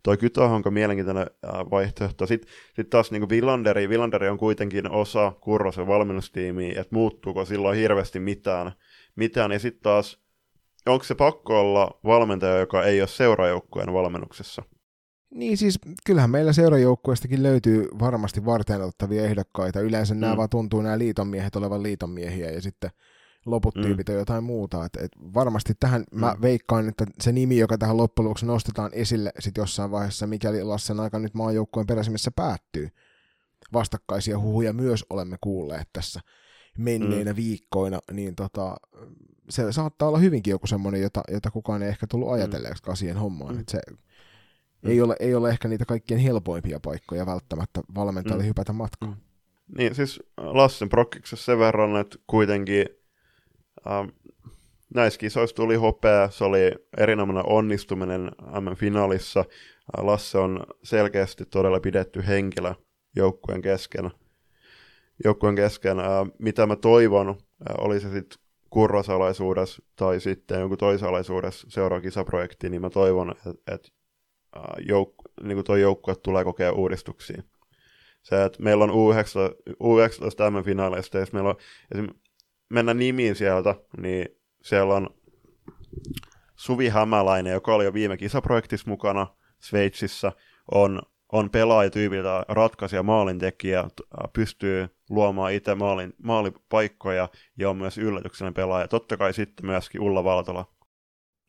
Toi Kytohan on mielenkiintoinen vaihtoehto. Sitten sit taas niin Villanderi, Villanderi on kuitenkin osa Kurrosen valmennustiimiä, että muuttuuko silloin hirveästi mitään. mitään. Ja sitten taas, onko se pakko olla valmentaja, joka ei ole seurajoukkueen valmennuksessa? Niin siis kyllähän meillä seurajoukkueestakin löytyy varmasti varten ottavia ehdokkaita. Yleensä mm. nämä vaan tuntuu nämä liitonmiehet olevan liitonmiehiä ja sitten loput mm. on jotain muuta. Et, et varmasti tähän mm. mä veikkaan, että se nimi, joka tähän loppujen lopuksi nostetaan esille sit jossain vaiheessa, mikäli Lassen aika nyt maajoukkueen peräsimessä päättyy. Vastakkaisia huhuja myös olemme kuulleet tässä menneinä mm. viikkoina, niin tota, se saattaa olla hyvinkin joku semmoinen, jota, jota kukaan ei ehkä tullut ajatelleeksi mm. siihen hommaan. Mm. Et se mm. ei, ole, ei ole ehkä niitä kaikkien helpoimpia paikkoja välttämättä valmentajalle mm. hypätä matkaan. Mm. Niin, siis Lassen prokkiksessa sen verran, että kuitenkin Ähm, näissä kisoissa tuli hopea, se oli erinomainen onnistuminen M-finaalissa. Äh, Lasse on selkeästi todella pidetty henkilö joukkueen kesken. Joukkueen kesken. Äh, mitä mä toivon, äh, oli se sitten kurrasalaisuudessa tai sitten jonkun toisalaisuudessa seuraava kisaprojekti, niin mä toivon, että et, jouk- niin tuo joukkue tulee kokea uudistuksia. Se, että meillä on U19, U19 M-finaaleista, ja meillä on mennä nimiin sieltä, niin siellä on Suvi Hämäläinen, joka oli jo viime kisaprojektissa mukana Sveitsissä, on, on pelaajatyypiltä ratkaisija maalintekijä, pystyy luomaan itse maalin, maalipaikkoja ja on myös yllätyksellinen pelaaja. Totta kai sitten myöskin Ulla Valtola.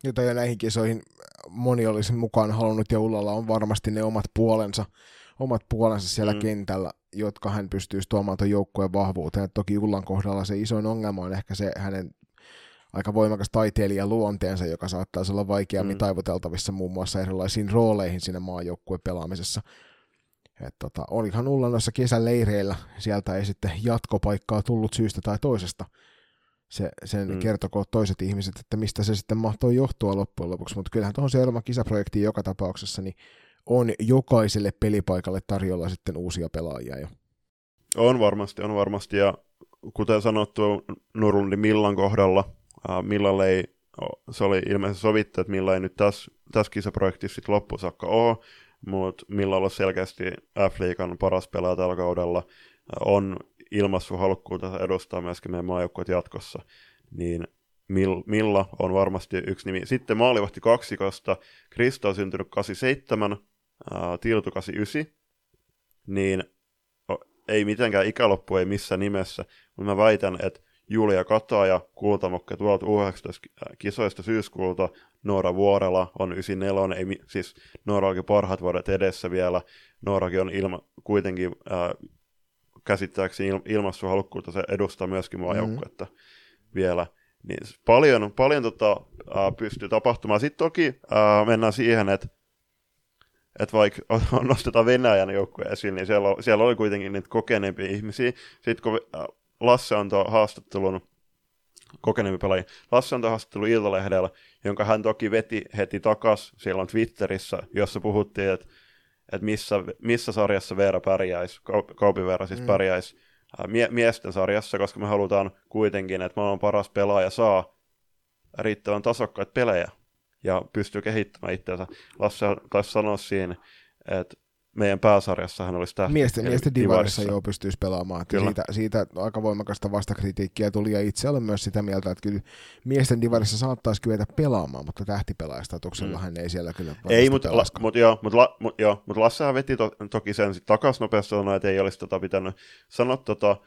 Jota jo näihin kisoihin moni olisi mukaan halunnut ja Ullalla on varmasti ne omat puolensa, omat puolensa siellä mm. kentällä jotka hän pystyisi tuomaan tuon joukkueen vahvuuteen. toki Ullan kohdalla se isoin ongelma on ehkä se hänen aika voimakas taiteilijan luonteensa, joka saattaisi olla vaikeammin mm. taivuteltavissa muun muassa erilaisiin rooleihin siinä maajoukkueen pelaamisessa. Et tota, olihan Ulla noissa kesäleireillä, sieltä ei sitten jatkopaikkaa tullut syystä tai toisesta. Se, sen mm. kertoko toiset ihmiset, että mistä se sitten mahtoi johtua loppujen lopuksi, mutta kyllähän tuohon seuraavan kisaprojektiin joka tapauksessa, niin on jokaiselle pelipaikalle tarjolla sitten uusia pelaajia jo. On varmasti, on varmasti, ja kuten sanottu Nurlundin Millan kohdalla, Millalle ei, se oli ilmeisesti sovittu, että Milla ei nyt tässä, tässä kisaprojektissa sitten saakka ole, mutta Milla on selkeästi F-liigan paras pelaaja tällä kaudella, on ilmassu halukkuutta edustaa myöskin meidän maajoukkueet jatkossa, niin Milla on varmasti yksi nimi. Sitten maalivahti kaksikosta, Krista on syntynyt 87, uh, Tiltu 89, niin ei mitenkään ikäloppu, ei missään nimessä, mutta mä väitän, että Julia Kataja, kultamokka tuolta U19-kisoista syyskuulta, Noora Vuorela on 94, ei, siis Noora onkin parhaat vuodet edessä vielä, Noorakin on ilma, kuitenkin ää, käsittääkseni il, ilmassuhalukkuutta, se edustaa myöskin mua mm-hmm. vielä. Niin paljon, paljon tota, ää, pystyy tapahtumaan. Sitten toki ää, mennään siihen, että että vaikka [LAUGHS] nostetaan Venäjän joukkueen esiin, niin siellä, siellä oli kuitenkin niitä kokeneempia ihmisiä. Sitten kun Lasse antoi haastattelun, kokeneempi pelaaja, Lasse antoi haastattelun Iltalehdellä, jonka hän toki veti heti takas on Twitterissä, jossa puhuttiin, että että missä, missä sarjassa Veera pärjäisi, Kaupi Veera siis mm. pärjäisi mie- miesten sarjassa, koska me halutaan kuitenkin, että maailman paras pelaaja saa riittävän tasokkaita pelejä ja pystyy kehittämään itseänsä. Lasse taisi sanoa siinä, että meidän pääsarjassa hän olisi tähti. Miesten, miesten divarissa joo pystyisi pelaamaan. Kyllä. Siitä, siitä aika voimakasta vastakritiikkiä tuli ja itse olen myös sitä mieltä, että kyllä miesten divarissa saattaisi kyetä pelaamaan, mutta tähtipelaajastatuksella mm. hän ei siellä kyllä Ei, mutta la, mut, joo, mut, la, mut, joo, mut Lassehan veti to, toki sen sitten takaisin nopeasti sanoa, että ei olisi tota pitänyt sanoa tota,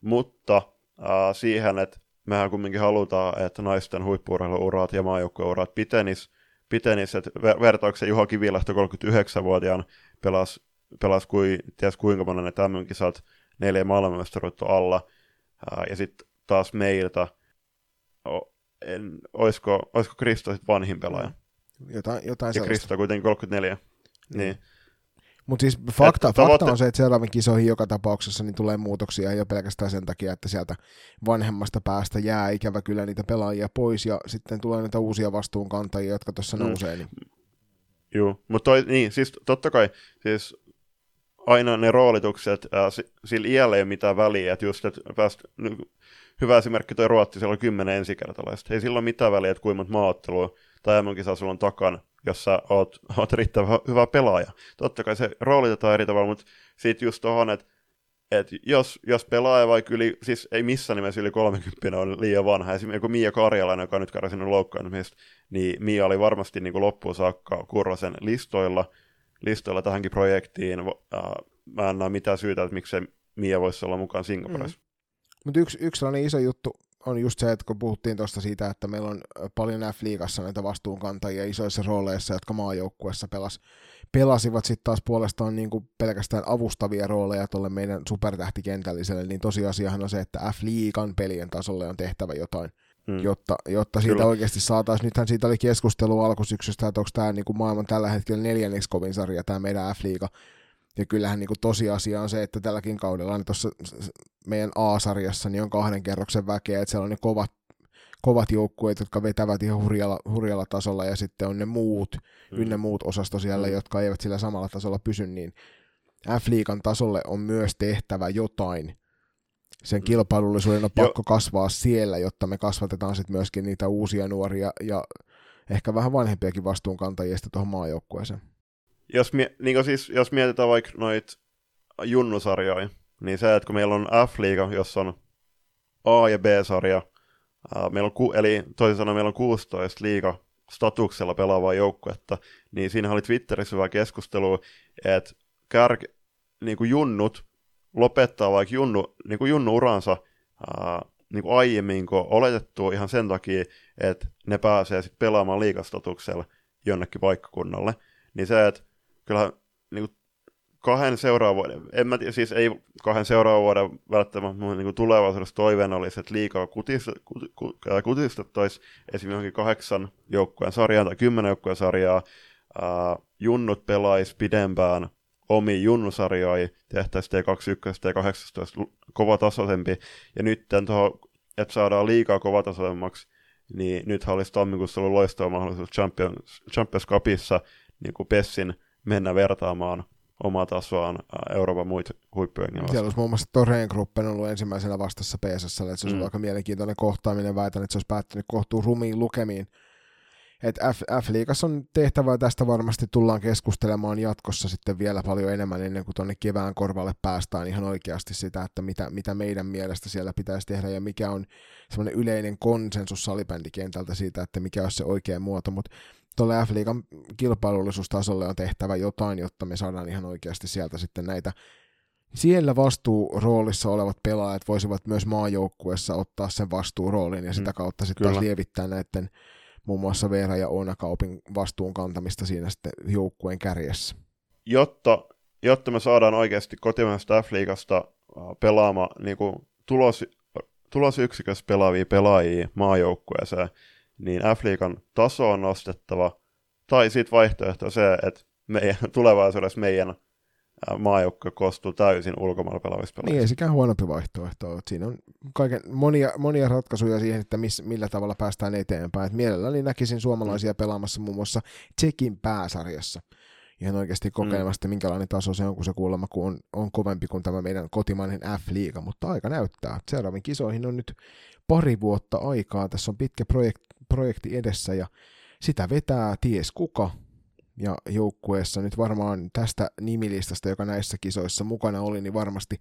mutta äh, siihen, että mehän kumminkin halutaan, että naisten huippuurheiluurat ja maajoukkueurat pitenis, pitenis että ver- vertauksen Juha Kivilahto 39-vuotiaan pelasi, pelas kui, ties kuinka monen tämän kisat neljä maailmanmestaruutta alla. Ää, ja sitten taas meiltä, o, en, olisiko, olisiko Kristo sitten vanhin pelaaja? Jotain, jotain ja sellaista. Kristo kuitenkin 34. Niin. niin. Mutta siis fakta, fakta tavoitte... on se, että seuraaviin kisoihin joka tapauksessa niin tulee muutoksia jo pelkästään sen takia, että sieltä vanhemmasta päästä jää ikävä kyllä niitä pelaajia pois ja sitten tulee niitä uusia vastuunkantajia, jotka tuossa mm. nousee. Niin... Joo, mutta niin, siis totta kai, siis aina ne roolitukset, ää, sillä iällä ei ole mitään väliä, että just, että pääst, hyvä esimerkki toi Ruotsi, siellä on kymmenen ensikertalaista. Ei sillä ole mitään väliä, että kuinka monta maaottelua tai MM-kisa sulla on takana, jos sä oot, oot riittävän hyvä pelaaja. Totta kai se roolitetaan eri tavalla, mutta sitten just tuohon, että et jos, jos pelaaja vaikka yli, siis ei missään nimessä yli 30 on liian vanha, esimerkiksi Mia Karjalainen, joka on nyt kärsinyt loukkaantumista, niin Mia oli varmasti niin kuin loppuun saakka Kurrosen listoilla, listoilla tähänkin projektiin. Mä en näe mitään syytä, että miksei Mia voisi olla mukaan Singaporessa. Mm. Mutta yksi, yksi sellainen iso juttu on just se, että kun puhuttiin tuosta siitä, että meillä on paljon F-liigassa näitä vastuunkantajia isoissa rooleissa, jotka maajoukkuessa pelas, pelasivat sitten taas puolestaan niin kuin pelkästään avustavia rooleja tuolle meidän supertähtikentälliselle, niin tosiasiahan on se, että F-liigan pelien tasolle on tehtävä jotain, hmm. jotta, jotta siitä Kyllä. oikeasti saataisiin, nythän siitä oli keskustelu alkusyksystä, että onko tämä niin kuin maailman tällä hetkellä neljänneksi kovin sarja, tämä meidän F-liiga, ja kyllähän niin kuin tosiasia on se, että tälläkin kaudella niin tuossa meidän A-sarjassa niin on kahden kerroksen väkeä, että siellä on ne kovat, kovat joukkueet, jotka vetävät ihan hurjalla, hurjalla tasolla, ja sitten on ne muut, mm. ynnä muut osasto siellä, mm. jotka eivät sillä samalla tasolla pysy, niin F-liigan tasolle on myös tehtävä jotain. Sen mm. kilpailullisuuden on pakko jo. kasvaa siellä, jotta me kasvatetaan sitten myöskin niitä uusia nuoria ja ehkä vähän vanhempiakin vastuunkantajia tuohon maajoukkueeseen jos, niin siis, jos mietitään vaikka noita junnusarjoja, niin se, että kun meillä on F-liiga, jossa on A- ja B-sarja, meillä on ku, eli toisin sanoen meillä on 16 liiga statuksella pelaavaa joukkuetta, niin siinä oli Twitterissä hyvä keskustelu, että kärk, niin kuin junnut lopettaa vaikka junnu, niin kuin junnu-uransa ää, niin kuin aiemmin kuin oletettu ihan sen takia, että ne pääsee sitten pelaamaan liigastatuksella jonnekin paikkakunnalle. Niin se, että kyllä niin kuin kahden seuraavan vuoden, en mä tiedä, siis ei kahden seuraavan vuoden välttämättä, mutta niin tulevaisuudessa toiveena olisi, että liikaa kutistettaisiin esimerkiksi kahdeksan joukkueen sarjaa tai kymmenen joukkueen sarjaa, ää, junnut pelaisi pidempään omi junnusarjoja, tehtäisiin T21 ja T18 kovatasoisempi, ja nyt tuohon, että saadaan liikaa kovatasoisemmaksi, niin nyt olisi tammikuussa ollut loistava mahdollisuus Champions, Champions Cupissa niin kuin Pessin mennä vertaamaan omaa tasoaan Euroopan muita huippujengia vastaan. Siellä olisi muun muassa Toreen Gruppen ollut ensimmäisenä vastassa PSS, että se olisi mm. aika mielenkiintoinen kohtaaminen. Väitän, että se olisi päättynyt kohtuu rumiin lukemiin. Et F, F-liigassa on tehtävä tästä varmasti tullaan keskustelemaan jatkossa sitten vielä paljon enemmän ennen kuin tuonne kevään korvalle päästään ihan oikeasti sitä, että mitä, mitä meidän mielestä siellä pitäisi tehdä ja mikä on semmoinen yleinen konsensus salibändikentältä siitä, että mikä olisi se oikea muoto, mutta tuolle F-liigan kilpailullisuustasolle on tehtävä jotain, jotta me saadaan ihan oikeasti sieltä sitten näitä siellä vastuuroolissa olevat pelaajat voisivat myös maajoukkuessa ottaa sen vastuuroolin ja sitä Mm, kautta sitten taas lievittää näiden muun muassa Veera ja Oona Kaupin vastuun kantamista siinä sitten joukkueen kärjessä. jotta, jotta me saadaan oikeasti kotimaisesta F-liigasta äh, pelaamaan niin kuin tulos, tulosyksikössä pelaavia pelaajia maajoukkueeseen, niin F-liigan taso on nostettava, tai sitten vaihtoehto se, että meidän, [LAUGHS] tulevaisuudessa meidän äh, maajoukkue koostuu täysin ulkomailla pelaavista Niin ei pelaajista. sekään huonompi vaihtoehto ole. Siinä on kaiken, monia, monia ratkaisuja siihen, että miss, millä tavalla päästään eteenpäin. Et mielelläni näkisin suomalaisia mm. pelaamassa muun muassa Tsekin pääsarjassa. Ihan oikeasti kokeilemasta, mm. minkälainen taso se on, kun se kuulemma kun on, on kovempi kuin tämä meidän kotimainen F-liiga, mutta aika näyttää. Seuraaviin kisoihin on nyt pari vuotta aikaa. Tässä on pitkä projekt, projekti edessä ja sitä vetää ties kuka. Ja joukkueessa nyt varmaan tästä nimilistasta, joka näissä kisoissa mukana oli, niin varmasti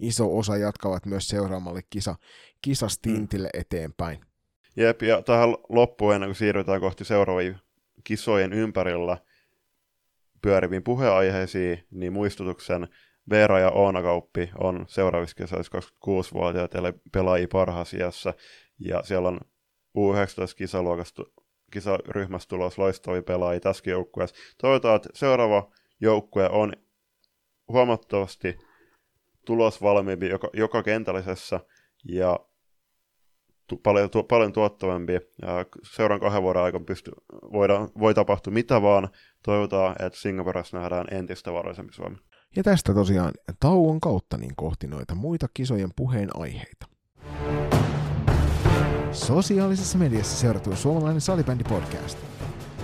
iso osa jatkavat myös seuraamalle kisa, kisastintille eteenpäin. Jep, ja tähän loppuun ennen kuin siirrytään kohti seuraavia kisojen ympärillä pyöriviin puheaiheisiin, niin muistutuksen Veera ja Oona Kauppi on seuraavissa kisoissa 26-vuotiaat eli pelaajia parhaassa iässä, ja siellä on U19-kisaluokasta kisaryhmästä tulos loistavia pelaajia tässä joukkueessa. Toivotaan, että seuraava joukkue on huomattavasti tulosvalmiimpi joka, joka kentällisessä ja tu, paljon, tu, paljon tuottavampi. Ja seuraan kahden vuoden aikana pysty, voidaan, voi tapahtua mitä vaan. Toivotaan, että Singaporessa nähdään entistä varoisempi Suomi. Ja tästä tosiaan tauon kautta niin kohti noita muita kisojen puheen aiheita. Sosiaalisessa mediassa seurattu suomalainen salibändi podcast.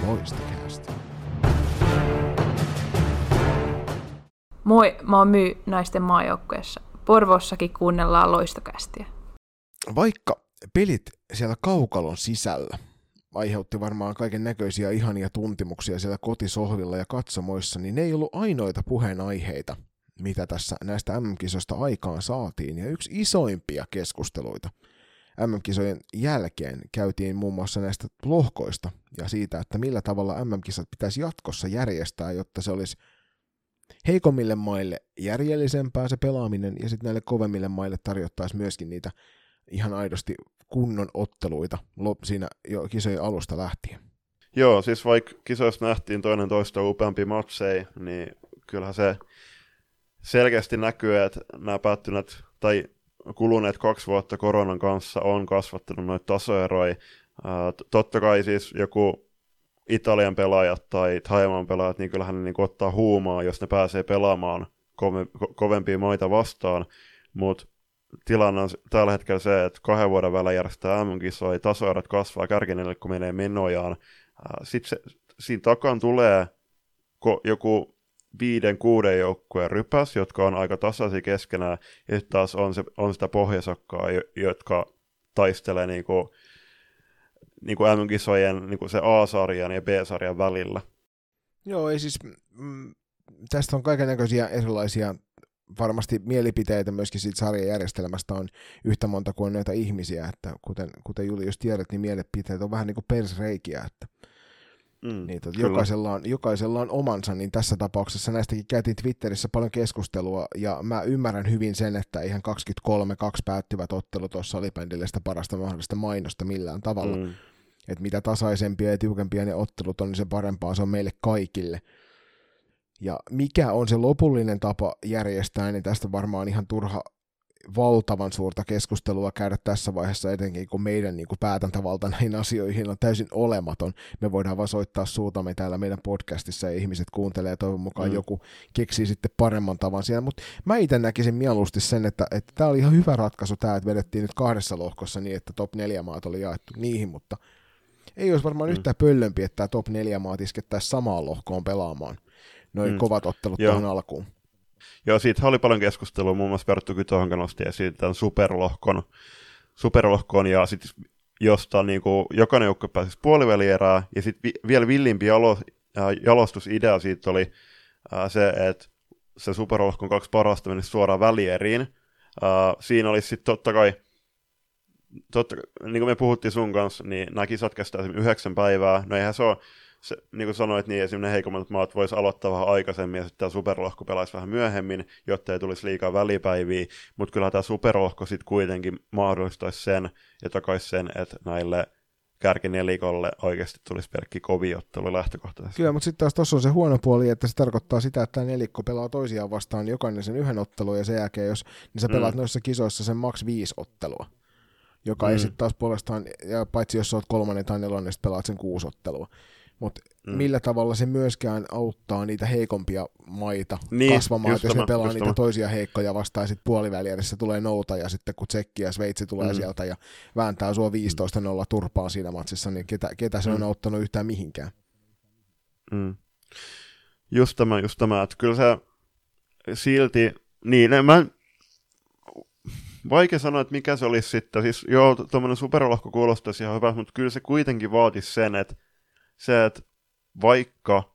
Loistokäästä. Moi, mä oon Myy naisten maajoukkueessa. Porvossakin kuunnellaan loistokästiä. Vaikka pelit siellä kaukalon sisällä aiheutti varmaan kaiken näköisiä ihania tuntimuksia siellä kotisohvilla ja katsomoissa, niin ne ei ollut ainoita puheenaiheita, mitä tässä näistä MM-kisoista aikaan saatiin. Ja yksi isoimpia keskusteluita MM-kisojen jälkeen käytiin muun muassa näistä lohkoista ja siitä, että millä tavalla MM-kisat pitäisi jatkossa järjestää, jotta se olisi heikommille maille järjellisempää se pelaaminen ja sitten näille kovemmille maille tarjottaisiin myöskin niitä ihan aidosti kunnon otteluita siinä jo kisojen alusta lähtien. Joo, siis vaikka kisoissa nähtiin toinen toista upeampi matseja, niin kyllähän se selkeästi näkyy, että nämä päättyneet tai kuluneet kaksi vuotta koronan kanssa on kasvattanut noita tasoeroja. Totta kai siis joku Italian pelaajat tai Taiwan pelaajat, niin kyllähän ne niin ottaa huumaa, jos ne pääsee pelaamaan kove- kovempia maita vastaan, mutta tilanne on tällä hetkellä se, että kahden vuoden välein järjestetään MM-kisoja, tasoerot kasvaa, kärkinelle kun menee menojaan. Sitten se, siinä takan tulee joku viiden, kuuden joukkueen rypäs, jotka on aika tasaisia keskenään, ja sitten taas on, se, on sitä pohjasakkaa, jotka taistelee niinku, niinku MM-kisojen niinku se A-sarjan ja B-sarjan välillä. Joo, ei siis, mm, tästä on kaiken näköisiä erilaisia varmasti mielipiteitä myöskin siitä sarjajärjestelmästä on yhtä monta kuin näitä ihmisiä, että kuten, kuten Julius tiedät, niin mielipiteet on vähän niin kuin persreikiä, että Mm, niin, että jokaisella, on, jokaisella on omansa, niin tässä tapauksessa näistäkin käytiin Twitterissä paljon keskustelua, ja mä ymmärrän hyvin sen, että ihan 23-2 päättyvät ottelut tuossa salibändille sitä parasta mahdollista mainosta millään tavalla. Mm. Että mitä tasaisempia ja tiukempia ne ottelut on, niin se parempaa se on meille kaikille. Ja mikä on se lopullinen tapa järjestää, niin tästä varmaan ihan turha valtavan suurta keskustelua käydä tässä vaiheessa, etenkin kun meidän niin kuin päätäntävalta näihin asioihin on täysin olematon. Me voidaan vaan soittaa suutamme täällä meidän podcastissa ja ihmiset kuuntelee ja toivon mukaan mm. joku keksii sitten paremman tavan siellä. Mutta mä itse näkisin mieluusti sen, että että tämä oli ihan hyvä ratkaisu tämä, että vedettiin nyt kahdessa lohkossa niin, että top neljä maat oli jaettu niihin, mutta ei olisi varmaan mm. yhtään pöllömpi, että tämä top neljä maat iskettäisiin samaan lohkoon pelaamaan noin mm. kovat ottelut tuohon alkuun. Joo, siitä oli paljon keskustelua, muun muassa Perttu Kytohanka nosti esiin tämän superlohkon, superlohkon ja sitten josta niin kuin, jokainen joukko pääsisi puolivälierää, ja sitten vi- vielä villimpi jalo, äh, jalostusidea siitä oli äh, se, että se superlohkon kaksi parasta menisi suoraan välieriin. Äh, siinä olisi sitten totta kai, totta, niin kuin me puhuttiin sun kanssa, niin nämä kisat kestää yhdeksän päivää, no eihän se ole se, niin kuin sanoit, niin esimerkiksi ne heikommat maat voisi aloittaa vähän aikaisemmin ja sitten tämä superlohko pelaisi vähän myöhemmin, jotta ei tulisi liikaa välipäiviä, mutta kyllä tämä superlohko sitten kuitenkin mahdollistaisi sen ja takaisi sen, että näille kärkinelikolle oikeasti tulisi pelkki koviottelu lähtökohtaisesti. Kyllä, mutta sitten taas tuossa on se huono puoli, että se tarkoittaa sitä, että tämä nelikko pelaa toisiaan vastaan jokainen sen yhden ottelun, ja sen jälkeen, jos niin sä pelaat mm. noissa kisoissa sen maks viisi ottelua, joka mm. ei sitten taas puolestaan, ja paitsi jos sä oot kolmannen tai nelonen, niin pelaat sen kuusi ottelua. Mutta mm. millä tavalla se myöskään auttaa niitä heikompia maita niin, kasvamaan, että jos ne pelaa niitä tämä. toisia heikkoja vastaan, ja sitten puolivälierissä tulee nouta, ja sitten kun Tsekki ja Sveitsi tulee mm. sieltä ja vääntää sua 15-0 turpaan siinä matsissa, niin ketä, ketä se on mm. auttanut yhtään mihinkään? Mm. Just tämä, just tämä, että kyllä se silti, niin mä, vaikea sanoa, että mikä se olisi sitten, siis joo, tuommoinen superlohko kuulostaisi ihan hyvä, mutta kyllä se kuitenkin vaatisi sen, että se, että vaikka,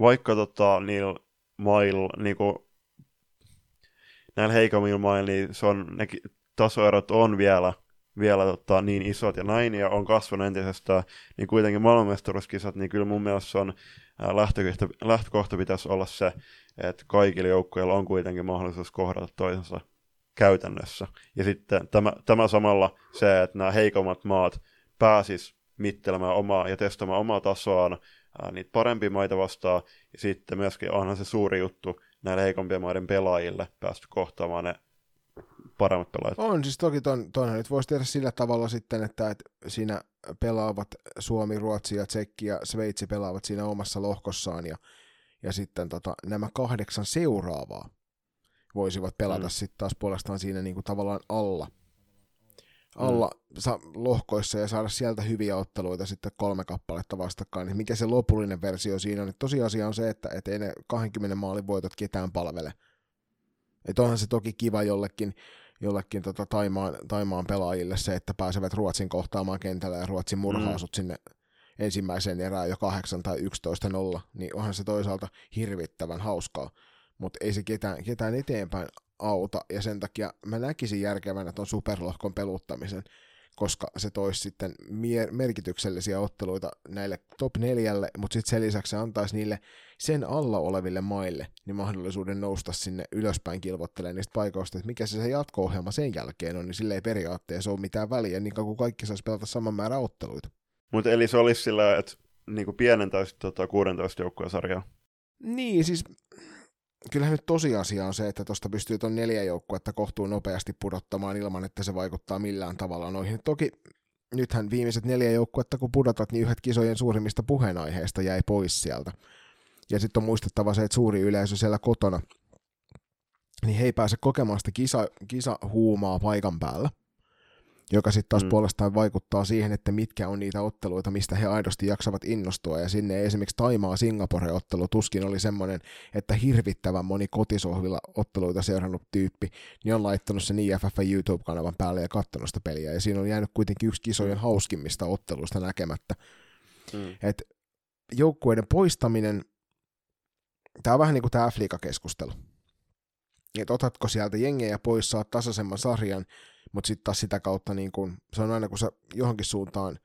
vaikka tota, niillä mailla, niinku, näillä heikommilla mailla, niin se on, ne tasoerot on vielä, vielä tota, niin isot ja näin, ja on kasvanut entisestään, niin kuitenkin maailmanmestaruuskisat, niin kyllä mun mielestä se on lähtökohta, lähtökohta pitäisi olla se, että kaikilla joukkueilla on kuitenkin mahdollisuus kohdata toisensa käytännössä. Ja sitten tämä, tämä samalla se, että nämä heikommat maat pääsis mittelemään omaa ja testaamaan omaa tasoaan ää, niitä parempia maita vastaan. Ja sitten myöskin onhan se suuri juttu näille heikompien maiden pelaajille päästy kohtaamaan ne paremmat pelaajat. On, siis toki ton, tonhan nyt voisi tehdä sillä tavalla sitten, että, että siinä pelaavat Suomi, Ruotsi ja Tsekki ja Sveitsi pelaavat siinä omassa lohkossaan ja, ja sitten tota, nämä kahdeksan seuraavaa voisivat pelata mm. sitten taas puolestaan siinä niin kuin tavallaan alla alla mm. lohkoissa ja saada sieltä hyviä otteluita sitten kolme kappaletta vastakkain. Niin mikä se lopullinen versio siinä on? Et tosiasia on se, että et ei ne 20 maalin voitot ketään palvele. Et onhan se toki kiva jollekin, jollekin tota Taimaan, Taimaan pelaajille se, että pääsevät Ruotsin kohtaamaan kentällä ja Ruotsin murhaa mm. sinne ensimmäiseen erään jo 8 tai 11-0, niin onhan se toisaalta hirvittävän hauskaa, mutta ei se ketään, ketään eteenpäin auta, ja sen takia mä näkisin järkevänä tuon superlohkon peluttamisen, koska se toisi sitten merkityksellisiä otteluita näille top neljälle, mutta sitten sen lisäksi se antaisi niille sen alla oleville maille niin mahdollisuuden nousta sinne ylöspäin kilvottelemaan niistä paikoista, että mikä se, se jatko-ohjelma sen jälkeen on, niin sille ei periaatteessa ole mitään väliä, niin kuin kaikki saisi pelata saman määrän otteluita. Mutta eli se olisi sillä, että niinku pienentäisi tota 16 joukkueen sarjaa? Niin, siis kyllähän nyt tosiasia on se, että tuosta pystyy tuon neljä joukkuetta kohtuun nopeasti pudottamaan ilman, että se vaikuttaa millään tavalla noihin. Toki nythän viimeiset neljä joukkuetta, kun pudotat, niin yhdet kisojen suurimmista puheenaiheista jäi pois sieltä. Ja sitten on muistettava se, että suuri yleisö siellä kotona, niin he ei pääse kokemaan sitä kisa, kisahuumaa paikan päällä joka sitten taas mm. puolestaan vaikuttaa siihen, että mitkä on niitä otteluita, mistä he aidosti jaksavat innostua, ja sinne esimerkiksi Taimaa Singapore-ottelu tuskin oli semmoinen, että hirvittävän moni kotisohvilla otteluita seurannut tyyppi, niin on laittanut sen IFF YouTube-kanavan päälle ja katsonut sitä peliä, ja siinä on jäänyt kuitenkin yksi kisojen hauskimmista otteluista näkemättä. Mm. Et joukkueiden poistaminen, tämä on vähän niin kuin tämä F-liiga-keskustelu. Että otatko sieltä jengejä pois, saat tasaisemman sarjan, mutta sitten taas sitä kautta niin kun, se on aina kun sä johonkin suuntaan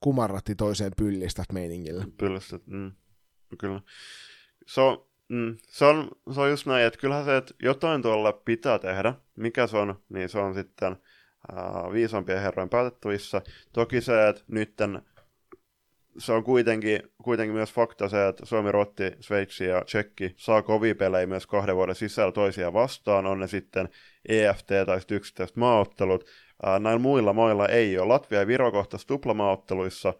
kumarratti toiseen pyllistät meiningillä. Pyllistät, mm, kyllä. Se on, mm, se, on, se on just näin, että kyllähän se, että jotain tuolla pitää tehdä, mikä se on, niin se on sitten äh, viisampien herrojen päätettävissä. Toki se, että nytten se on kuitenkin, kuitenkin myös fakta se, että Suomi, Ruotti, Sveitsi ja Tsekki saa kovia pelejä myös kahden vuoden sisällä toisia vastaan, on ne sitten EFT tai sitten yksittäiset maaottelut. näillä muilla mailla ei ole. Latvia ja Viro kohtasi tuplamaaotteluissa.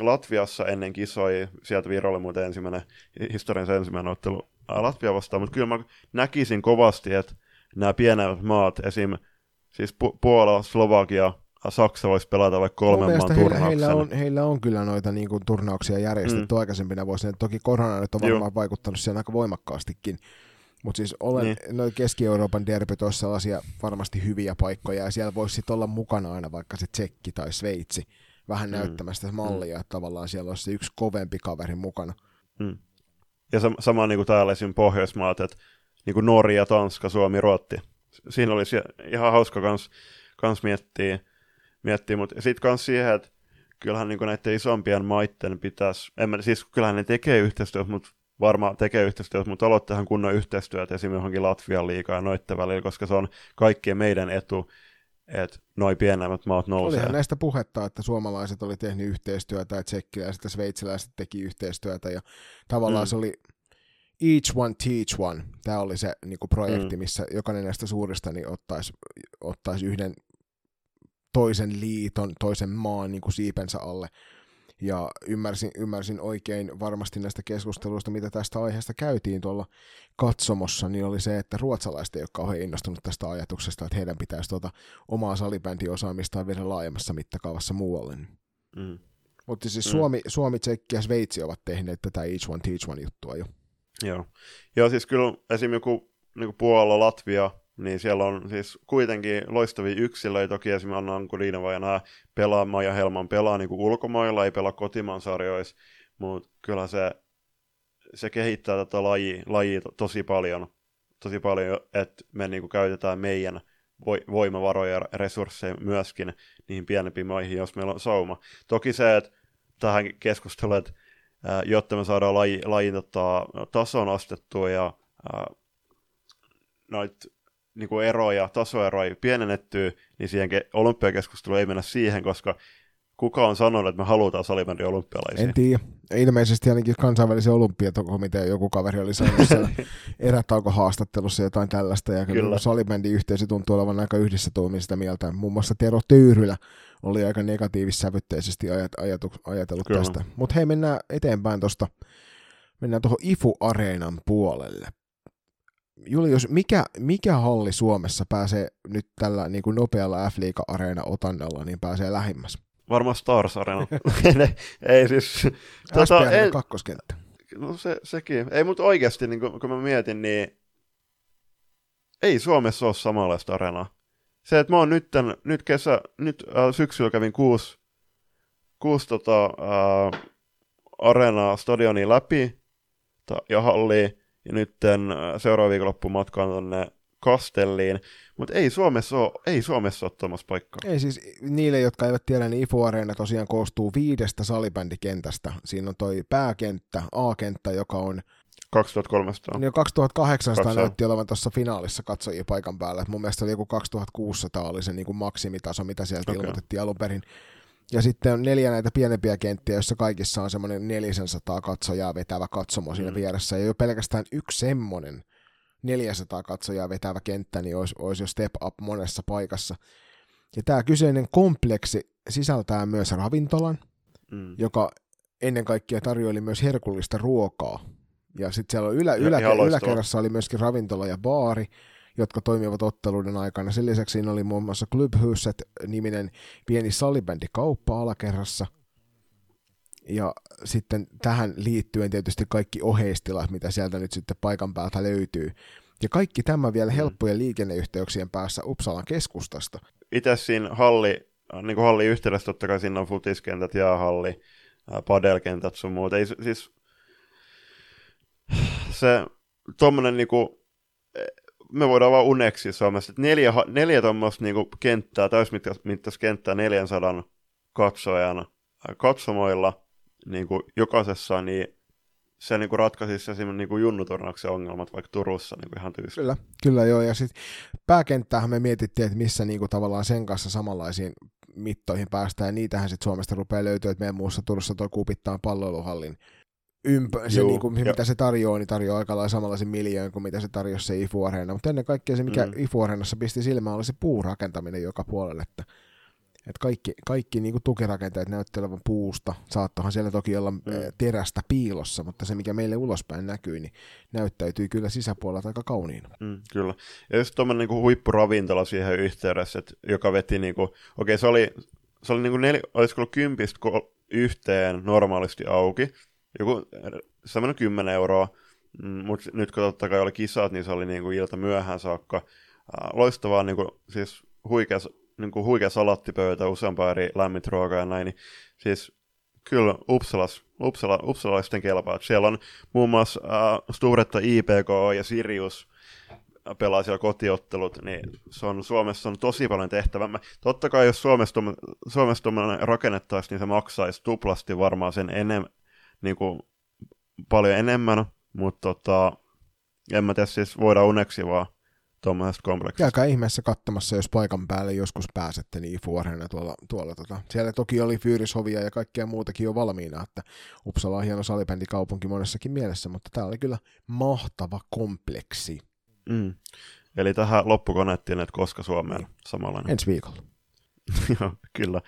Latviassa ennen kisoi, sieltä Viro oli muuten ensimmäinen, historiansa ensimmäinen ottelu Latvia vastaan, mutta kyllä mä näkisin kovasti, että nämä pienemmät maat, esim. siis Puola, Slovakia, Saksa voisi pelata vaikka kolmen maan heillä, heillä, on, heillä on kyllä noita niin kuin, turnauksia järjestetty mm. aikaisempina vuosina. Toki korona nyt on varmaan Joo. vaikuttanut siihen aika voimakkaastikin. Mutta siis olen, niin. noin Keski-Euroopan derbyt olisi sellaisia varmasti hyviä paikkoja, ja siellä voisi sitten olla mukana aina vaikka se Tsekki tai Sveitsi vähän mm. näyttämästä mm. mallia, mm. että tavallaan siellä olisi se yksi kovempi kaveri mukana. Mm. Ja sam- sama niin kuin täällä esim. Pohjoismaat, että niin kuin Norja, Tanska, Suomi, Ruotti. Siinä olisi ihan hauska kans, kans miettiä, miettiä mutta sitten kans siihen, että kyllähän niin näiden isompien maiden pitäisi, en mä, siis kyllähän ne tekee yhteistyötä, mutta varmaan tekee yhteistyötä, mutta aloittahan kunnon yhteistyötä esimerkiksi johonkin Latvian liikaa ja noitten välillä, koska se on kaikkien meidän etu, että noi pienemmät maat nousee. Olihan näistä puhetta, että suomalaiset oli tehnyt yhteistyötä, että tsekkiläiset ja sveitsiläiset teki yhteistyötä ja tavallaan mm. se oli each one teach one. Tämä oli se niin kuin projekti, mm. missä jokainen näistä suurista niin ottaisi, ottaisi yhden toisen liiton, toisen maan niin kuin siipensä alle. Ja ymmärsin, ymmärsin oikein varmasti näistä keskusteluista, mitä tästä aiheesta käytiin tuolla katsomossa, niin oli se, että ruotsalaiset ei ole kauhean innostunut tästä ajatuksesta, että heidän pitäisi tuota omaa salibändiosaamistaan viedä laajemmassa mittakaavassa muualle. Mm. Mutta siis mm. Suomi, Suomi, Tsekki ja Sveitsi ovat tehneet tätä Each One Teach One juttua jo. Joo. Joo, siis kyllä esim. joku niin Puola, Latvia, niin siellä on siis kuitenkin loistavia yksilöitä. Toki esimerkiksi Anna Ankulina ja nämä pelaa, Maja Helman pelaa niin kuin ulkomailla, ei pelaa kotimaan sarjoissa, mutta kyllä se, se kehittää tätä lajia, lajia tosi paljon, tosi paljon, että me niin kuin käytetään meidän voimavaroja ja resursseja myöskin niihin pienempiin maihin, jos meillä on sauma. Toki se, että tähän keskusteluun, että jotta me saadaan laji, lajin tota, tason astettua ja noita niin kuin eroja, tasoeroja pienennettyä, niin siihen olympiakeskustelu ei mennä siihen, koska kuka on sanonut, että me halutaan salibändi olympialaisia? En tiedä. Ilmeisesti ainakin kansainvälisen olympiakomitean joku kaveri oli sanonut siellä [LAUGHS] haastattelussa jotain tällaista, ja kyllä salibändin yhteisö tuntuu olevan aika yhdessä tuomista mieltä. Muun muassa Tero Tyyrylä oli aika negatiivissävytteisesti ajat- ajatu- ajatellut kyllä. tästä. Mutta hei, mennään eteenpäin tuosta. Mennään tuohon IFU-areenan puolelle. Julius, mikä, mikä halli Suomessa pääsee nyt tällä niin kuin nopealla f areena otannalla, niin pääsee lähimmäs? Varmaan Stars Arena. [LAUGHS] [LAUGHS] ei siis... Tota, ei, kakkoskenttä. No se, sekin. Ei, mutta oikeasti, niin kun, kun mä mietin, niin ei Suomessa ole samanlaista areenaa. Se, että mä oon nyt, tämän, nyt kesä, nyt äh, syksyllä kävin kuusi, kuusi tota, äh, areenaa stadionia läpi ta, ja halliin, ja nyt seuraava viikonloppu matkaan tonne Kastelliin, mutta ei Suomessa ole, ei Suomessa ole tuommoista paikkaa. Ei siis niille, jotka eivät tiedä, niin IFO Arena tosiaan koostuu viidestä salibändikentästä. Siinä on toi pääkenttä, A-kenttä, joka on 2300. Niin 2800 Katso. näytti olevan tuossa finaalissa katsojia paikan päällä. Mun mielestä oli joku 2600 oli se niin kuin maksimitaso, mitä sieltä okay. ilmoitettiin alun perin. Ja sitten on neljä näitä pienempiä kenttiä, joissa kaikissa on semmoinen 400 katsojaa vetävä katsomo siinä mm. vieressä. Ja jo pelkästään yksi semmoinen 400 katsojaa vetävä kenttä, niin olisi, olisi jo step up monessa paikassa. Ja tämä kyseinen kompleksi sisältää myös ravintolan, mm. joka ennen kaikkea tarjoili myös herkullista ruokaa. Ja sitten siellä ylä, ylä, yläkerrassa oli myöskin ravintola ja baari, jotka toimivat otteluiden aikana. Sen lisäksi siinä oli muun muassa Clubhuset-niminen pieni salibändikauppa alakerrassa. Ja sitten tähän liittyen tietysti kaikki oheistilat, mitä sieltä nyt sitten paikan päältä löytyy. Ja kaikki tämä vielä mm. helppojen liikenneyhteyksien päässä Uppsalan keskustasta. Itse siinä halli, niin kuin halli yhteydessä totta kai siinä on futiskentät, jäähalli, padelkentät sun muuta. Ei, siis se tuommoinen niinku, me voidaan vaan uneksi Suomessa, neljä, neljä tuommoista niinku kenttää, täysmittaista kenttää 400 katsojan katsomoilla niinku jokaisessa, niin se niinku ratkaisisi esimerkiksi niinku junnuturnauksen ongelmat vaikka Turussa niinku ihan tyysti. Kyllä, kyllä joo, ja sitten pääkenttähän me mietittiin, että missä niinku tavallaan sen kanssa samanlaisiin mittoihin päästään, ja niitähän sitten Suomesta rupeaa löytyä, että meidän muussa Turussa tuo Kupittaan palloiluhallin ympä, se, niin kuin, mitä se tarjoaa, niin tarjoaa aika lailla samanlaisen miljoon kuin mitä se tarjosi se IFU Arena. Mutta ennen kaikkea se, mikä mm. IFU pisti silmään, oli se puurakentaminen joka puolelle. Että, että kaikki, kaikki niin kuin tukirakenteet näyttelevän puusta. Saattohan siellä toki olla mm. terästä piilossa, mutta se, mikä meille ulospäin näkyy, niin näyttäytyy kyllä sisäpuolella aika kauniina. Mm, kyllä. Ja just tuommoinen niin huippuravintola siihen yhteydessä, että, joka veti, niin kuin, okei okay, se oli, se oli niin kuin neli, olisiko ollut kympistä yhteen normaalisti auki, joku semmoinen 10 euroa, mm, mutta nyt kun totta kai oli kisat, niin se oli niin kuin ilta myöhään saakka. Loistavaa, niin kuin, siis huikea, niin kuin huikea salattipöytä, useampaa eri lämmit ruokaa ja näin, niin siis kyllä Uppsalas, Uppsala, Uppsalaisten kelpaa. Siellä on muun muassa äh, Sturetta IPK ja Sirius pelaa siellä kotiottelut, niin se on Suomessa on tosi paljon tehtävää. Totta kai jos Suomessa, Suomessa rakennettaisiin, niin se maksaisi tuplasti varmaan sen enem, niin kuin, paljon enemmän, mutta tota, en mä tiedä, siis voidaan uneksi vaan tuommoisesta kompleksista. Käykää ihmeessä katsomassa, jos paikan päälle joskus pääsette niin IFU tuolla, tuolla tota. Siellä toki oli Fyyrishovia ja kaikkea muutakin jo valmiina, että Uppsala on hieno salibändikaupunki monessakin mielessä, mutta tämä oli kyllä mahtava kompleksi. Mm. Eli tähän loppukonettiin, että koska Suomeen samanlainen. Ensi viikolla. [LAUGHS] Joo, kyllä.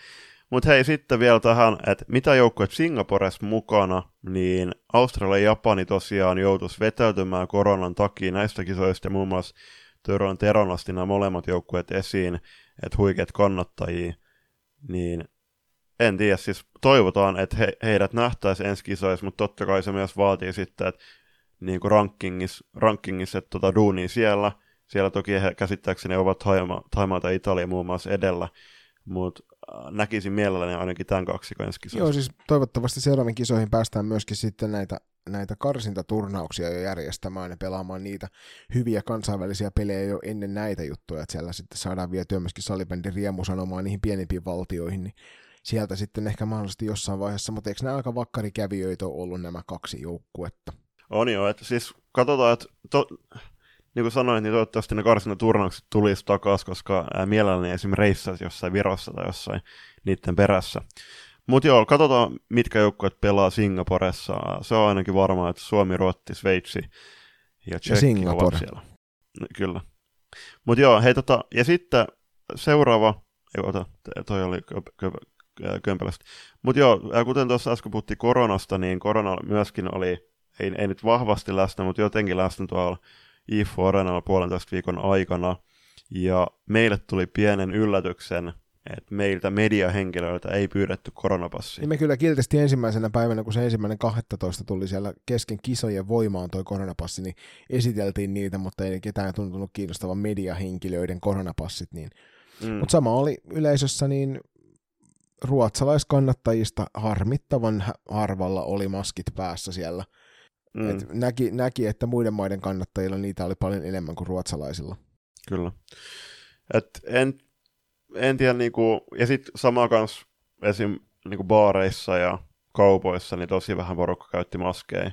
Mutta hei, sitten vielä tähän, että mitä joukkueet Singapores mukana, niin Australia ja Japani tosiaan joutuisi vetäytymään koronan takia näistä kisoista, ja muun muassa Töron Teron nosti nämä molemmat joukkueet esiin, että huikeat kannattajia, niin en tiedä, siis toivotaan, että he, heidät nähtäisiin ensi kisoissa, mutta totta kai se myös vaatii sitten, että niin kuin rankingissa, rankingissa että tota duunia siellä, siellä toki he käsittääkseni ovat Haima, Haimaa tai Italia muun muassa edellä, mutta näkisin mielelläni ainakin tämän kaksi ensi kisoissa. Joo, siis toivottavasti seuraaviin kisoihin päästään myöskin sitten näitä näitä karsintaturnauksia jo järjestämään ja pelaamaan niitä hyviä kansainvälisiä pelejä jo ennen näitä juttuja, että siellä sitten saadaan vietyä myöskin salibändin riemu sanomaan niihin pienempiin valtioihin, niin sieltä sitten ehkä mahdollisesti jossain vaiheessa, mutta eikö nämä aika vakkarikävijöitä ole ollut nämä kaksi joukkuetta? On joo, että siis katsotaan, että to, niin kuin sanoin, niin toivottavasti ne karsintaturnaukset tulisi takaisin, koska mielelläni esimerkiksi reissaisi jossain Virossa tai jossain niiden perässä. Mutta joo, katsotaan mitkä joukkueet pelaa Singaporessa. Se on ainakin varmaa, että Suomi, Ruotti, Sveitsi ja Tsekki ja ovat siellä. No, kyllä. Mutta joo, hei tota, ja sitten seuraava, ei ota, toi oli kömpelösti. Mutta joo, kuten tuossa äsken puhuttiin koronasta, niin korona myöskin oli, ei, ei nyt vahvasti läsnä, mutta jotenkin läsnä tuolla IFO Arenalla puolentoista viikon aikana. Ja meille tuli pienen yllätyksen että meiltä mediahenkilöiltä ei pyydetty koronapassia. Niin me kyllä kiltesti ensimmäisenä päivänä, kun se ensimmäinen 12 tuli siellä kesken kisojen voimaan toi koronapassi, niin esiteltiin niitä, mutta ei ketään tuntunut kiinnostavan mediahenkilöiden koronapassit. Niin. Mm. Mutta sama oli yleisössä, niin ruotsalaiskannattajista harmittavan harvalla oli maskit päässä siellä. Mm. Et näki, näki, että muiden maiden kannattajilla niitä oli paljon enemmän kuin ruotsalaisilla. Kyllä. Et en en tiedä, niinku, ja sitten sama kans esim. Niinku baareissa ja kaupoissa, niin tosi vähän porukka käytti maskeja.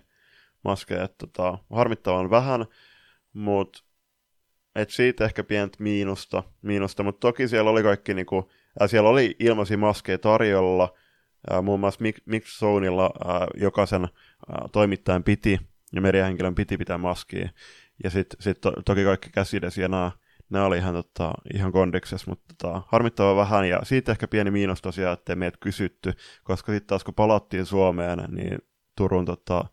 maskeja että tota, harmittavan vähän, mutta et siitä ehkä pientä miinusta, miinusta mutta toki siellä oli kaikki, niinku, äh, siellä oli ilmaisia maskeja tarjolla, muun muassa Mix Zoneilla äh, jokaisen äh, toimittajan piti, ja merihenkilön piti pitää maskia, ja sitten sit to, toki kaikki käsidesi ja nämä nämä oli ihan, tota, ihan kondiksessa, mutta tota, harmittava vähän, ja siitä ehkä pieni miinus tosiaan, ettei meitä kysytty, koska sitten taas kun palattiin Suomeen, niin Turun, tota,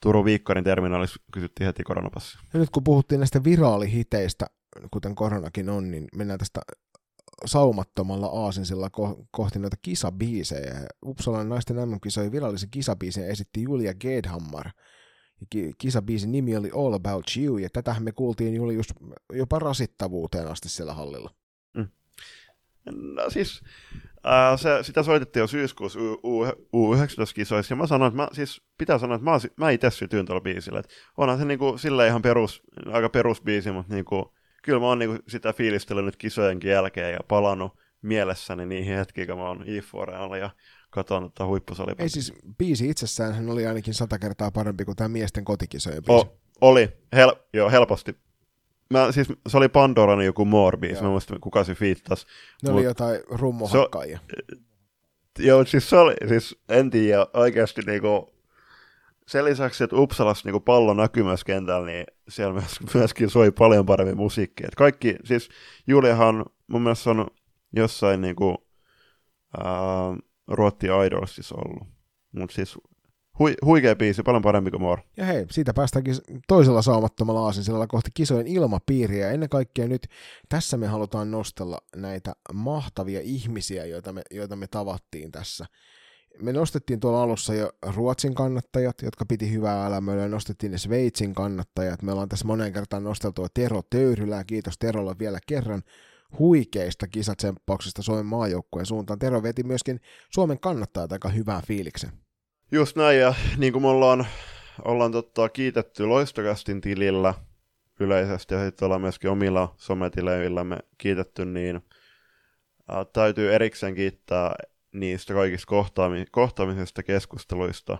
Turun Viikkarin terminaalissa kysyttiin heti koronapassi. Ja nyt kun puhuttiin näistä viraalihiteistä, kuten koronakin on, niin mennään tästä saumattomalla aasinsilla ko- kohti noita kisabiisejä. Uppsalan naisten MM-kisojen virallisen kisabiisin esitti Julia Gedhammar – kisabiisin nimi oli All About You, ja tätähän me kuultiin Julius jopa rasittavuuteen asti siellä hallilla. Mm. No siis, äh, se, sitä soitettiin jo syyskuussa U, U, 19 kisoissa ja mä sanoin, että mä, siis pitää sanoa, että mä, mä itse sytyin tuolla biisillä, että onhan se niinku, sillä ihan perus, aika perusbiisi, mutta niinku, kyllä mä oon niinku sitä fiilistellyt kisojenkin jälkeen ja palannut mielessäni niihin hetkiin, kun mä oon e ja katon että huippusali. Ei siis, biisi itsessään hän oli ainakin sata kertaa parempi kuin tämä miesten kotikisojen biisi. O, oli, Hel, joo, helposti. Mä, siis, se oli Pandoran joku more biisi, mä muistan kuka se fiittasi. Ne mut, oli jotain rummohakkaajia. joo, siis se oli, siis en tiedä, oikeasti niinku, sen lisäksi, että Uppsalassa niinku pallo näkyy myös kentällä, niin siellä myös, [LAUGHS] myöskin soi paljon paremmin musiikkia. Et kaikki, siis Juliahan mun mielestä on jossain niinku, ää, Ruotti Idolsissa ollut. Mutta siis hui, huikea biisi, paljon parempi kuin More. Ja hei, siitä päästäänkin toisella saumattomalla aasinsilla kohti kisojen ilmapiiriä. Ennen kaikkea nyt tässä me halutaan nostella näitä mahtavia ihmisiä, joita me, joita me tavattiin tässä. Me nostettiin tuolla alussa jo Ruotsin kannattajat, jotka piti hyvää elämää, ja nostettiin ne Sveitsin kannattajat. Me ollaan tässä moneen kertaan nosteltua Tero Töyrylää, kiitos Terolle vielä kerran huikeista kisatsemppauksista Suomen maajoukkueen suuntaan. Tero veti myöskin Suomen kannattajat aika hyvää fiiliksen. Just näin, ja niin kuin me ollaan, ollaan totta, kiitetty Loistokästin tilillä yleisesti ja sitten ollaan myöskin omilla sometileillämme kiitetty, niin täytyy erikseen kiittää niistä kaikista kohtaami- kohtaamisista keskusteluista,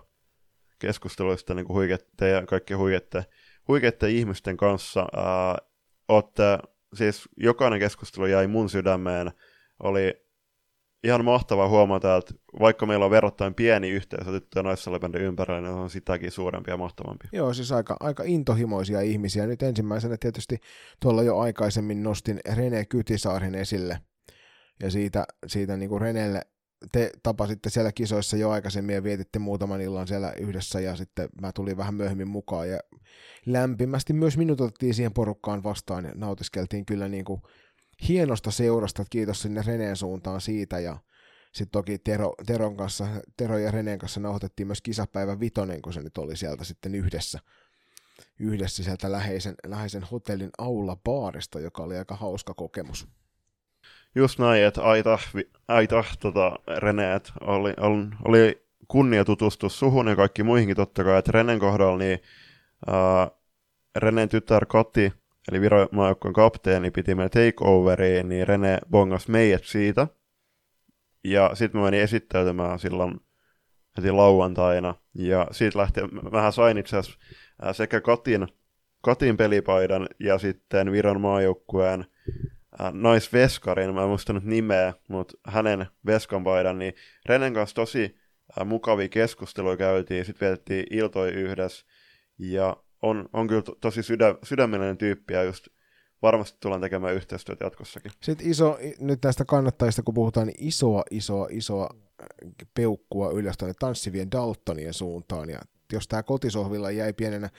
keskusteluista niin kuin huikette ja kaikki huikette, huikette ihmisten kanssa. Ää, ootte, siis jokainen keskustelu jäi mun sydämeen, oli ihan mahtavaa huomata, että vaikka meillä on verrattain pieni yhteisö tyttö- ja naissalibändi ympärillä, niin on sitäkin suurempi ja mahtavampi. Joo, siis aika, aika intohimoisia ihmisiä. Nyt ensimmäisenä tietysti tuolla jo aikaisemmin nostin Rene Kytisaaren esille. Ja siitä, siitä niin kuin Renelle te tapasitte siellä kisoissa jo aikaisemmin ja vietitte muutaman illan siellä yhdessä ja sitten mä tulin vähän myöhemmin mukaan ja lämpimästi myös minut otettiin siihen porukkaan vastaan ja nautiskeltiin kyllä niin kuin hienosta seurasta, kiitos sinne Reneen suuntaan siitä ja sitten toki Tero, Teron kanssa, Tero ja Reneen kanssa nauhoitettiin myös kisapäivä vitonen, kun se nyt oli sieltä sitten yhdessä, yhdessä sieltä läheisen, läheisen hotellin aula baarista, joka oli aika hauska kokemus. Just näin, että aita, aita tota, Reneet oli, oli, oli kunnia tutustua suhun ja kaikki muihinkin totta kai, että Renen kohdalla niin ää, Reneen tytär Kati, eli maajoukkueen kapteeni, piti meille takeoveriin, niin Rene bongas meidät siitä. Ja sitten mä menin esittäytymään silloin heti lauantaina. Ja siitä lähtien mähän sain itse asiassa sekä Katin, Katin pelipaidan ja sitten Viron maajoukkueen naisveskarin, mä en muista nyt nimeä, mutta hänen veskanpaidan, niin Renen kanssa tosi mukavia keskusteluja käytiin, sitten vietettiin iltoi yhdessä, ja on, on kyllä to, tosi sydä, sydämellinen tyyppi, ja just varmasti tullaan tekemään yhteistyötä jatkossakin. Sitten iso, nyt näistä kannattajista, kun puhutaan, niin isoa, isoa, isoa peukkua ylös tanssivien Daltonien suuntaan, ja jos tämä kotisohvilla jäi pienenä,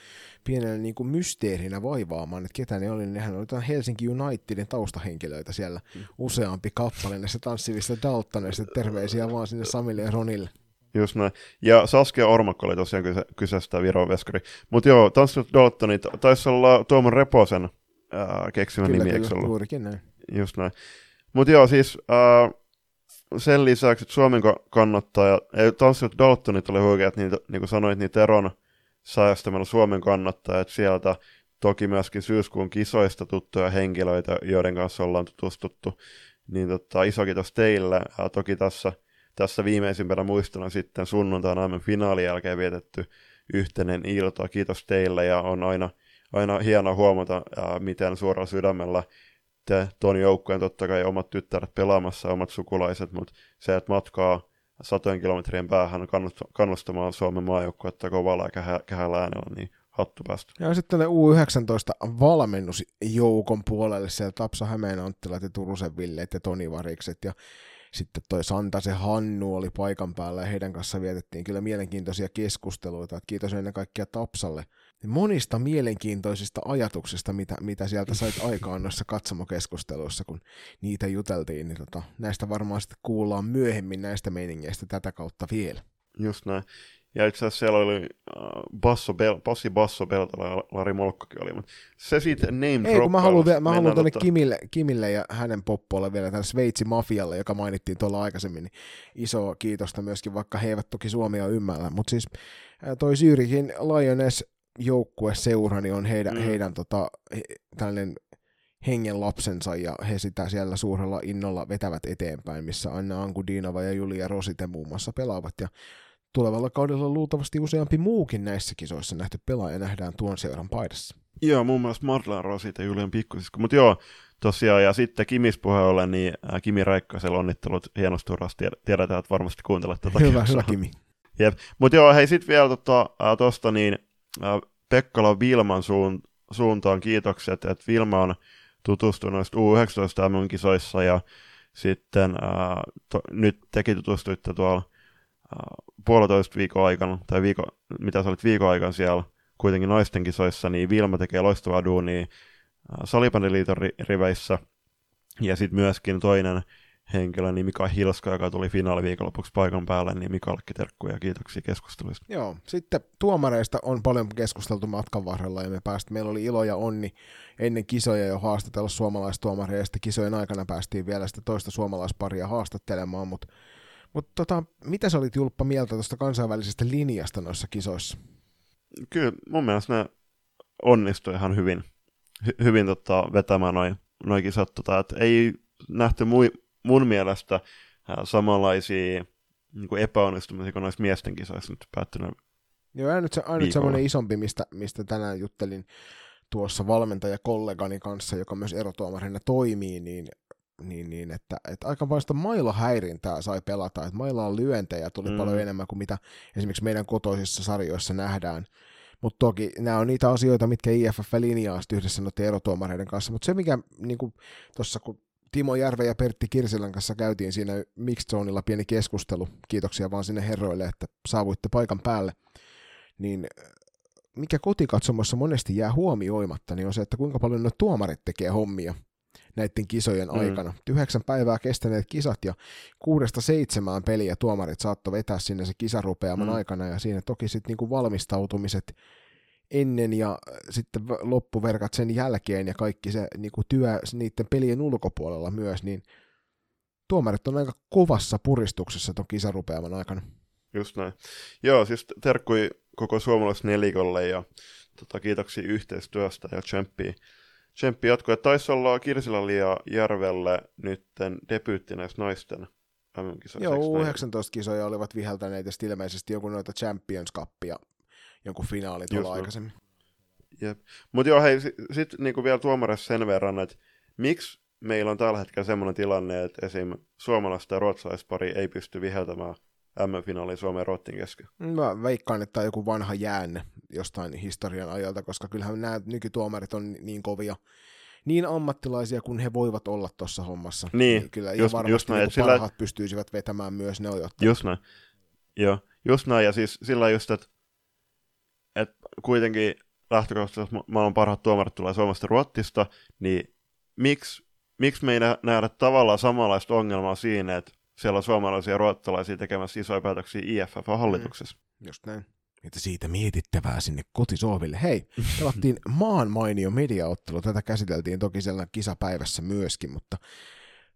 pienenä niin kuin mysteerinä vaivaamaan, että ketä ne oli, niin nehän oli Helsinki Unitedin taustahenkilöitä siellä mm. useampi kappale näissä tanssivista Daltoneista, terveisiä vaan sinne Samille ja Ronille. Just näin. Ja Saskia Ormakko oli tosiaan kyse, kyseistä Viron veskari. Mutta joo, Tanssivista Daltonit taisi olla Tuomon Reposen ää, keksimä kyllä, nimi, kyllä, eikö ollut? juurikin näin. Just näin. Mutta joo, siis ää, sen lisäksi, että Suomen kannattaja, ei Tanssivista Daltonit oli huikeat, niin, niin kuin sanoit, niin Teron säästämällä Suomen kannattajat sieltä, toki myöskin syyskuun kisoista tuttuja henkilöitä, joiden kanssa ollaan tutustuttu, niin tota, iso kiitos teille. Ja toki tässä, tässä viimeisimpänä muistona sitten sunnuntaina aiemmin finaalin jälkeen vietetty yhteinen ilta. Kiitos teille ja on aina, aina hienoa huomata, ää, miten suoraan sydämellä te tuon joukkueen totta kai omat tyttäret pelaamassa, omat sukulaiset, mutta se, että matkaa satojen kilometrien päähän kannustamaan Suomen maajoukkuetta kovalla ja kehä, kehällä äänellä, niin hattu päästä. Ja sitten tänne U19 valmennusjoukon puolelle siellä Tapsa Hämeen Anttilat ja Turusen Villeet ja Toni Varikset ja sitten toi Santase Hannu oli paikan päällä ja heidän kanssa vietettiin kyllä mielenkiintoisia keskusteluita. Että kiitos ennen kaikkea Tapsalle monista mielenkiintoisista ajatuksista, mitä, mitä sieltä sait aikaan noissa katsomokeskusteluissa, kun niitä juteltiin. Niin tota, näistä varmaan sitten kuullaan myöhemmin näistä meiningeistä tätä kautta vielä. Just näin. Ja itse asiassa siellä oli uh, Basso Bel, Passi Basso Beltola ja Lari Molkkokin oli, mutta se siitä name Ei, kun mä haluan, vielä, mä haluan tuonne tota... Kimille, Kimille ja hänen poppoille vielä tälle Sveitsi Mafialle, joka mainittiin tuolla aikaisemmin, niin iso kiitosta myöskin, vaikka he eivät toki Suomia ymmärrä, mutta siis toi Syyrikin Lioness joukkueseura, niin on heidän, mm. heidän tota, he, tällainen hengen lapsensa ja he sitä siellä suurella innolla vetävät eteenpäin, missä Anna Ankudinova ja Julia Rosite muun muassa pelaavat ja tulevalla kaudella luultavasti useampi muukin näissä kisoissa nähty pelaaja nähdään tuon seuran paidassa. Joo, muun muassa Marlan Rosit ja Julian Pikkusisko. Mutta joo, tosiaan, ja sitten Kimis puheolle, niin äh, Kimi Räikkösellä onnittelut hienosta urasta. Tiedetään, että varmasti kuuntelet tätä. Hyvä, hyvä Kimi. Jep. Mutta joo, hei sitten vielä tuosta, äh, niin Pekkala Vilman suun, suuntaan. Kiitokset, että Vilma on tutustunut U19 MM-kisoissa ja sitten ää, to, nyt tekin tutustuitte tuolla ää, puolitoista viikon aikana, tai viiko, mitä sä olit viikon aikana siellä kuitenkin naisten kisoissa, niin Vilma tekee loistavaa duunia Salipandiliiton ri- riveissä, ja sitten myöskin toinen henkilö, niin Mika Hilska, joka tuli finaaliviikonlopuksi paikan päälle, niin Mikallekin terkkuja ja kiitoksia keskusteluista. Joo, sitten tuomareista on paljon keskusteltu matkan varrella ja me päästä, meillä oli ilo ja onni ennen kisoja jo haastatella suomalaistuomareja ja sitten kisojen aikana päästiin vielä sitä toista suomalaisparia haastattelemaan, mutta mutta tota, mitä sä olit Julppa mieltä tuosta kansainvälisestä linjasta noissa kisoissa? Kyllä mun mielestä ne onnistui ihan hyvin, hy- hyvin tota, vetämään noin noi kisat. Tota, et ei nähty mui, mun mielestä ää, samanlaisia niin kuin epäonnistumisia kuin noissa miesten kisoissa nyt päättynyt. Joo, ainut, se, ainut semmoinen isompi, mistä, mistä tänään juttelin tuossa valmentajakollegani kanssa, joka myös erotuomarina toimii, niin, niin, niin että, että aika sitä mailahäirintää sai pelata, että mailaan lyöntejä tuli mm. Paljon enemmän kuin mitä esimerkiksi meidän kotoisissa sarjoissa nähdään. Mutta toki nämä on niitä asioita, mitkä IFF linjaa yhdessä noiden erotuomareiden kanssa. Mutta se, mikä niin tuossa kun Timo Järve ja Pertti Kirsilän kanssa käytiin siinä Mixed Zoneilla pieni keskustelu, kiitoksia vaan sinne herroille, että saavuitte paikan päälle, niin mikä kotikatsomossa monesti jää huomioimatta, niin on se, että kuinka paljon nuo tuomarit tekee hommia näiden kisojen Mm. aikana. Yhdeksän päivää kestäneet kisat ja kuudesta seitsemään peliä tuomarit saattoi vetää sinne se kisarupeaman Mm. aikana ja siinä toki sitten niinku valmistautumiset ennen ja sitten v- loppuverkat sen jälkeen ja kaikki se niinku työ niiden pelien ulkopuolella myös, niin tuomarit on aika kovassa puristuksessa tuon kisarupeaman aikana. Just näin. Joo, siis terkkui koko suomalaisnelikolle ja tota, kiitoksia yhteistyöstä ja tsemppiä. Tsemppi jatkuu. Ja taisi olla Kirsilälle ja Järvelle nytten debyytti näissä naisten MM-kisoissa. Joo, eikö näin? 19 kisoja olivat viheltäneet ja sitten ilmeisesti joku noita Champions Cupia, jonkun finaali tuolla Just aikaisemmin. Jep. Mutta joo, hei, sitten sit, niinku vielä tuomarissa sen verran, että miksi meillä on tällä hetkellä semmoinen tilanne, että esim. suomalaista ja ruotsalaispari ei pysty viheltämään M-finaaliin Suomen ja Ruotsin kesken. Mä veikkaan, että tämä on joku vanha jäänne jostain historian ajalta, koska kyllähän nämä nykytuomarit on niin kovia, niin ammattilaisia kuin he voivat olla tuossa hommassa. Niin, kyllä, just- varmasti just näin, niin sillä- parhaat pystyisivät vetämään myös ne ojottavat. Just näin. Joo, just näin. Ja siis sillä just, että, että kuitenkin lähtökohtaisesti, maailman parhaat tuomarit tulee Suomesta ja Ruotsista, niin miksi, miksi me ei nä- nähdä tavallaan samanlaista ongelmaa siinä, että siellä on suomalaisia ja ruottalaisia tekemässä isoja päätöksiä IFF-hallituksessa? Just näin. Että siitä mietittävää sinne kotisohville. Hei, pelattiin maan mainio mediaottelu. Tätä käsiteltiin toki siellä kisapäivässä myöskin, mutta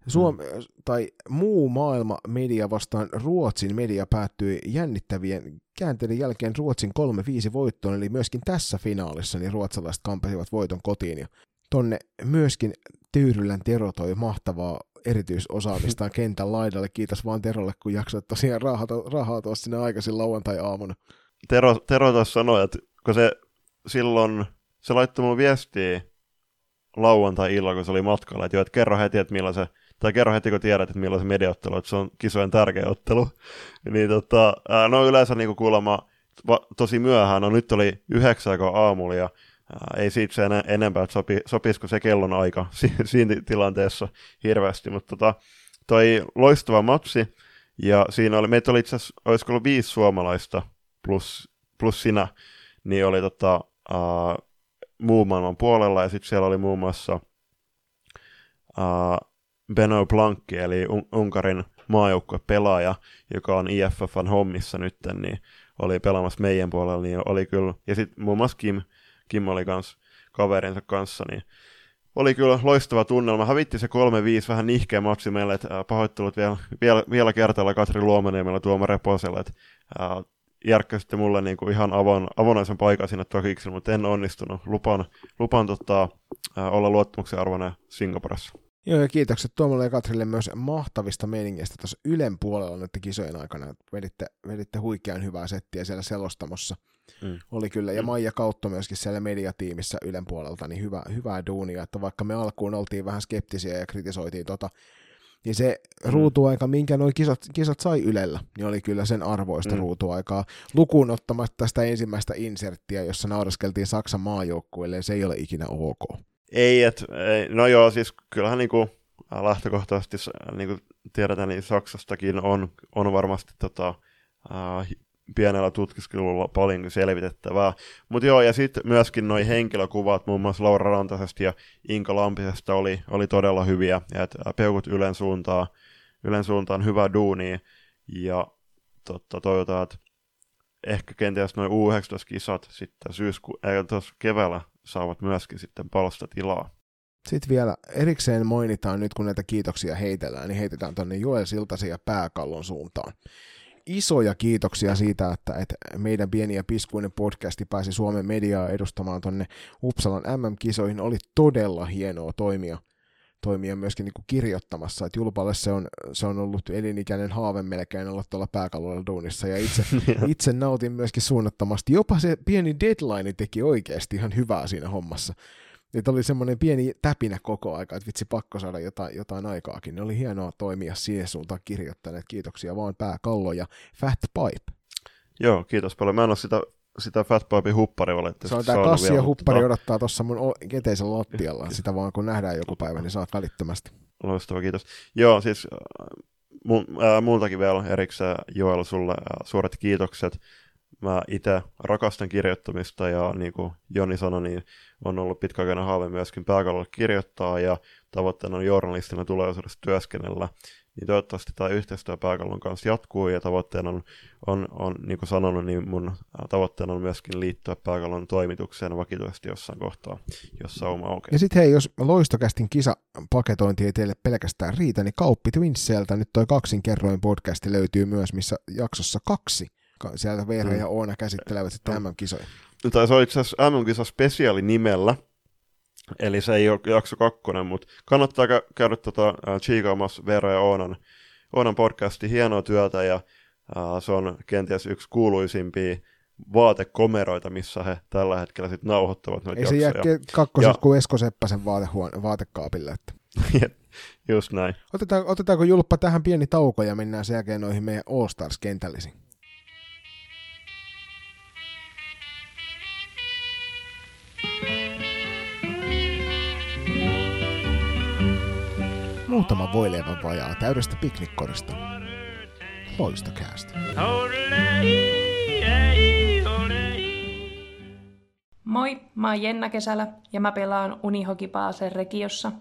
Suom- Mm. tai muu maailma media vastaan Ruotsin media päättyi jännittävien käänteiden jälkeen Ruotsin 3-5 voittoon, eli myöskin tässä finaalissa niin ruotsalaiset kampasivat voiton kotiin. Ja tonne myöskin Tyyrylän Tero toi mahtavaa erityisosaamistaan [LAUGHS] kentän laidalle. Kiitos vaan Terolle, kun jaksoit tosiaan raahata, raahautua sinne aikaisin lauantai-aamuna. Tero, Tero tuossa sanoi, että kun se silloin, se laittoi mun viestiä lauantai-illalla, kun se oli matkalla, että joo, että kerro heti, että milloin se, tai kerro heti, kun tiedät, että milloin se mediaottelu, että se on kisojen tärkeä ottelu. niin tota, ää, no yleensä niinku kuulemma tosi myöhään, no nyt oli yhdeksän aikaa aamulla ja ää, ei siitä se enä, enempää, että sopi, sopisiko se kellon aika [LAUGHS] si, siinä tilanteessa hirveästi, mutta tota, toi loistava matsi, ja siinä oli, meitä oli itse asiassa, olisiko ollut viisi suomalaista plus, plus sinä, niin oli tota, uh, muun maailman puolella, ja sitten siellä oli muun muassa uh, Beno Blankki, eli Un- Unkarin maajoukkuepelaaja, joka on IFFn hommissa nyt, niin oli pelaamassa meidän puolella, niin oli kyllä, ja sitten muun muassa Kim, Kim oli kans kaverinsa kanssa, niin oli kyllä loistava tunnelma. Hävitti se 3-5, vähän nihkeä matsi meille, että pahoittelut vielä, vielä, vielä kertalla Katri Luomaniemellä Tuomo Reposelle, että äh, järkkäsitte mulle niinku ihan avon, avonaisen paikan sinne tokiksella, mutta en onnistunut. Lupaan, lupaan tota, olla luottamuksen arvoinen Singaporessa. Joo, ja kiitokset Tuomalle ja Katrille myös mahtavista meiningeistä tuossa Ylen puolella näiden kisojen aikana. Veditte, veditte huikean hyvää settiä siellä selostamossa. Mm. Oli kyllä, ja Mm. Maija Kautto myöskin siellä mediatiimissä Ylen puolelta, niin hyvä, hyvää duunia, että vaikka me alkuun oltiin vähän skeptisiä ja kritisoitiin tota, niin se Mm. ruutuaika, minkä nuo kisat, kisat sai Ylellä, niin oli kyllä sen arvoista Mm. ruutuaikaa. Lukuun ottamatta sitä ensimmäistä inserttiä, jossa nauraskeltiin Saksan maajoukkueelle, se ei ole ikinä ok. Ei, et, ei, no joo, siis kyllähän niinku lähtökohtaisesti äh, niinku tiedetään, niin Saksastakin on, on varmasti tota, äh, pienellä tutkiskelulla paljon selvitettävää. Mutta joo, ja sitten myöskin nuo henkilökuvat, muun muassa Laura Rantasesta ja Inka Lampisesta oli, oli todella hyviä, et, peukut Ylen suuntaan, Ylen suuntaan hyvä duuni, ja totta, toivotaan, että ehkä kenties noin U19-kisat sitten syysku- keväällä saavat myöskin sitten palstatilaa. Sitten vielä erikseen mainitaan nyt, kun näitä kiitoksia heitellään, niin heitetään tuonne Joel Siltasen ja Pääkallon suuntaan. isoja kiitoksia siitä, että, että meidän pieni ja piskuinen podcasti pääsi Suomen mediaa edustamaan tonne Uppsalan MM-kisoihin. Oli todella hienoa toimia, toimia myöskin niin kuin kirjoittamassa. Et Julpalle se on, se on ollut elinikäinen haave melkein olla tuolla pääkalloilla duunissa, ja itse, [LAUGHS] itse nautin myöskin suunnattomasti. Jopa se pieni deadline teki oikeasti ihan hyvää siinä hommassa. Että oli semmoinen pieni täpinä koko aika, että vitsi pakko saada jotain, jotain aikaakin. Ne oli hienoa toimia siihen suuntaan kirjoittaneet. Kiitoksia vaan pääkallo ja Fat Pipe. Joo, kiitos paljon. Mä en ole sitä, sitä Fat huppari valitettavasti Se on saanut kassi ja huppari tota, odottaa tuossa mun eteisen lattialla. Sitä vaan kun nähdään joku päivä, niin saat välittömästi. Loistava, kiitos. Joo, siis äh, mu, äh, multakin vielä erikseen Joel sulle äh, suuret kiitokset. Mä itse rakastan kirjoittamista ja niin kuin Joni sanoi, niin on ollut pitkäaikainen haave myöskin pääkallolle kirjoittaa ja tavoitteena on journalistina tulevaisuudessa työskennellä. Niin toivottavasti tämä yhteistyö pääkallon kanssa jatkuu ja tavoitteena on, on, on niin kuin sanonut, niin mun äh, tavoitteena on myöskin liittyä pääkallon toimitukseen vakituisesti jossain kohtaa, jossa on aukeaa. Ja sitten hei, jos loistokästin kisapaketointi ei teille pelkästään riitä, niin Kauppi Twinseltä nyt toi kaksinkerroin podcasti löytyy myös, missä jaksossa kaksi ka- sieltä Veera Mm. ja Oona käsittelevät sitten MM-kisoja. tai se on itse asiassa MM-kisa spesiaali nimellä, eli se ei ole jakso kakkonen, mutta kannattaa kä- käydä tota, chiikaamassa Veera ja Oonan, Oonan podcasti, hienoa työtä, ja äh, se on kenties yksi kuuluisimpia vaatekomeroita, missä he tällä hetkellä sitten nauhoittavat noita Ei se jää kakkoset Ja- kuin Esko Seppäsen vaatehuone- vaatekaapille. Että. [LAUGHS] Just näin. Otetaan, otetaanko Julppa tähän pieni tauko ja mennään sen jälkeen noihin meidän All Stars-kentällisiin. Muutama voileivän vajaa täydestä piknikkorista. Loistokäästä. Moi, mä oon Jenna Kesälä ja mä pelaan Unihoki Basel Regiossa.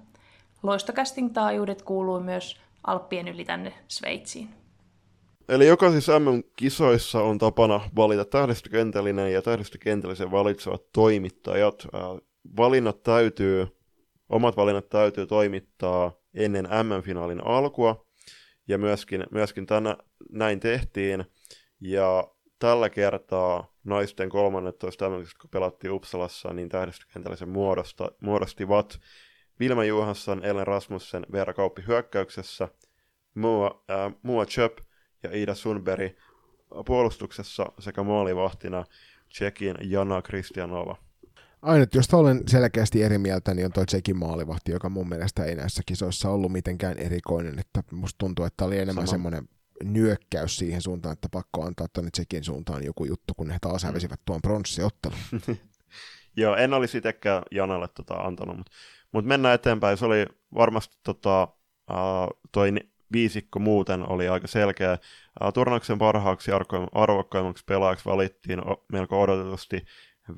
Loistokästin taajuudet kuuluu myös Alppien yli tänne Sveitsiin. Eli jokaisissa MM-kisoissa on tapana valita tähdistökentällinen ja tähdistökentällisen valitsevat toimittajat. Ää, Valinnat täytyy, omat valinnat täytyy toimittaa ennen MM-finaalin alkua, ja myöskin, myöskin tänä, näin tehtiin, ja tällä kertaa naisten 13 mm kun pelattiin Uppsalassa, niin tähdistökentällisen muodosta, muodostivat Vilma Johansson, Ellen Rasmussen, Veera Kauppi hyökkäyksessä, Mua, äh, Mua ja Ida Sundberg puolustuksessa sekä maalivahtina Tsekin Jana Kristianova. Ainut, josta olen selkeästi eri mieltä, niin on toi Tsekin maalivahti, joka mun mielestä ei näissä kisoissa ollut mitenkään erikoinen. Että musta tuntuu, että oli enemmän Sama. semmoinen nyökkäys siihen suuntaan, että pakko antaa tuonne Tsekin suuntaan joku juttu, kun he taas hävisivät tuon pronssiottelun. [LAUGHS] Joo, en olisi itsekään Janalle tota antanut, mutta mut mennään eteenpäin. Se oli varmasti tota, uh, toi viisikko muuten oli aika selkeä. Uh, turnauksen parhaaksi arvokkaimmaksi pelaajaksi valittiin o- melko odotetusti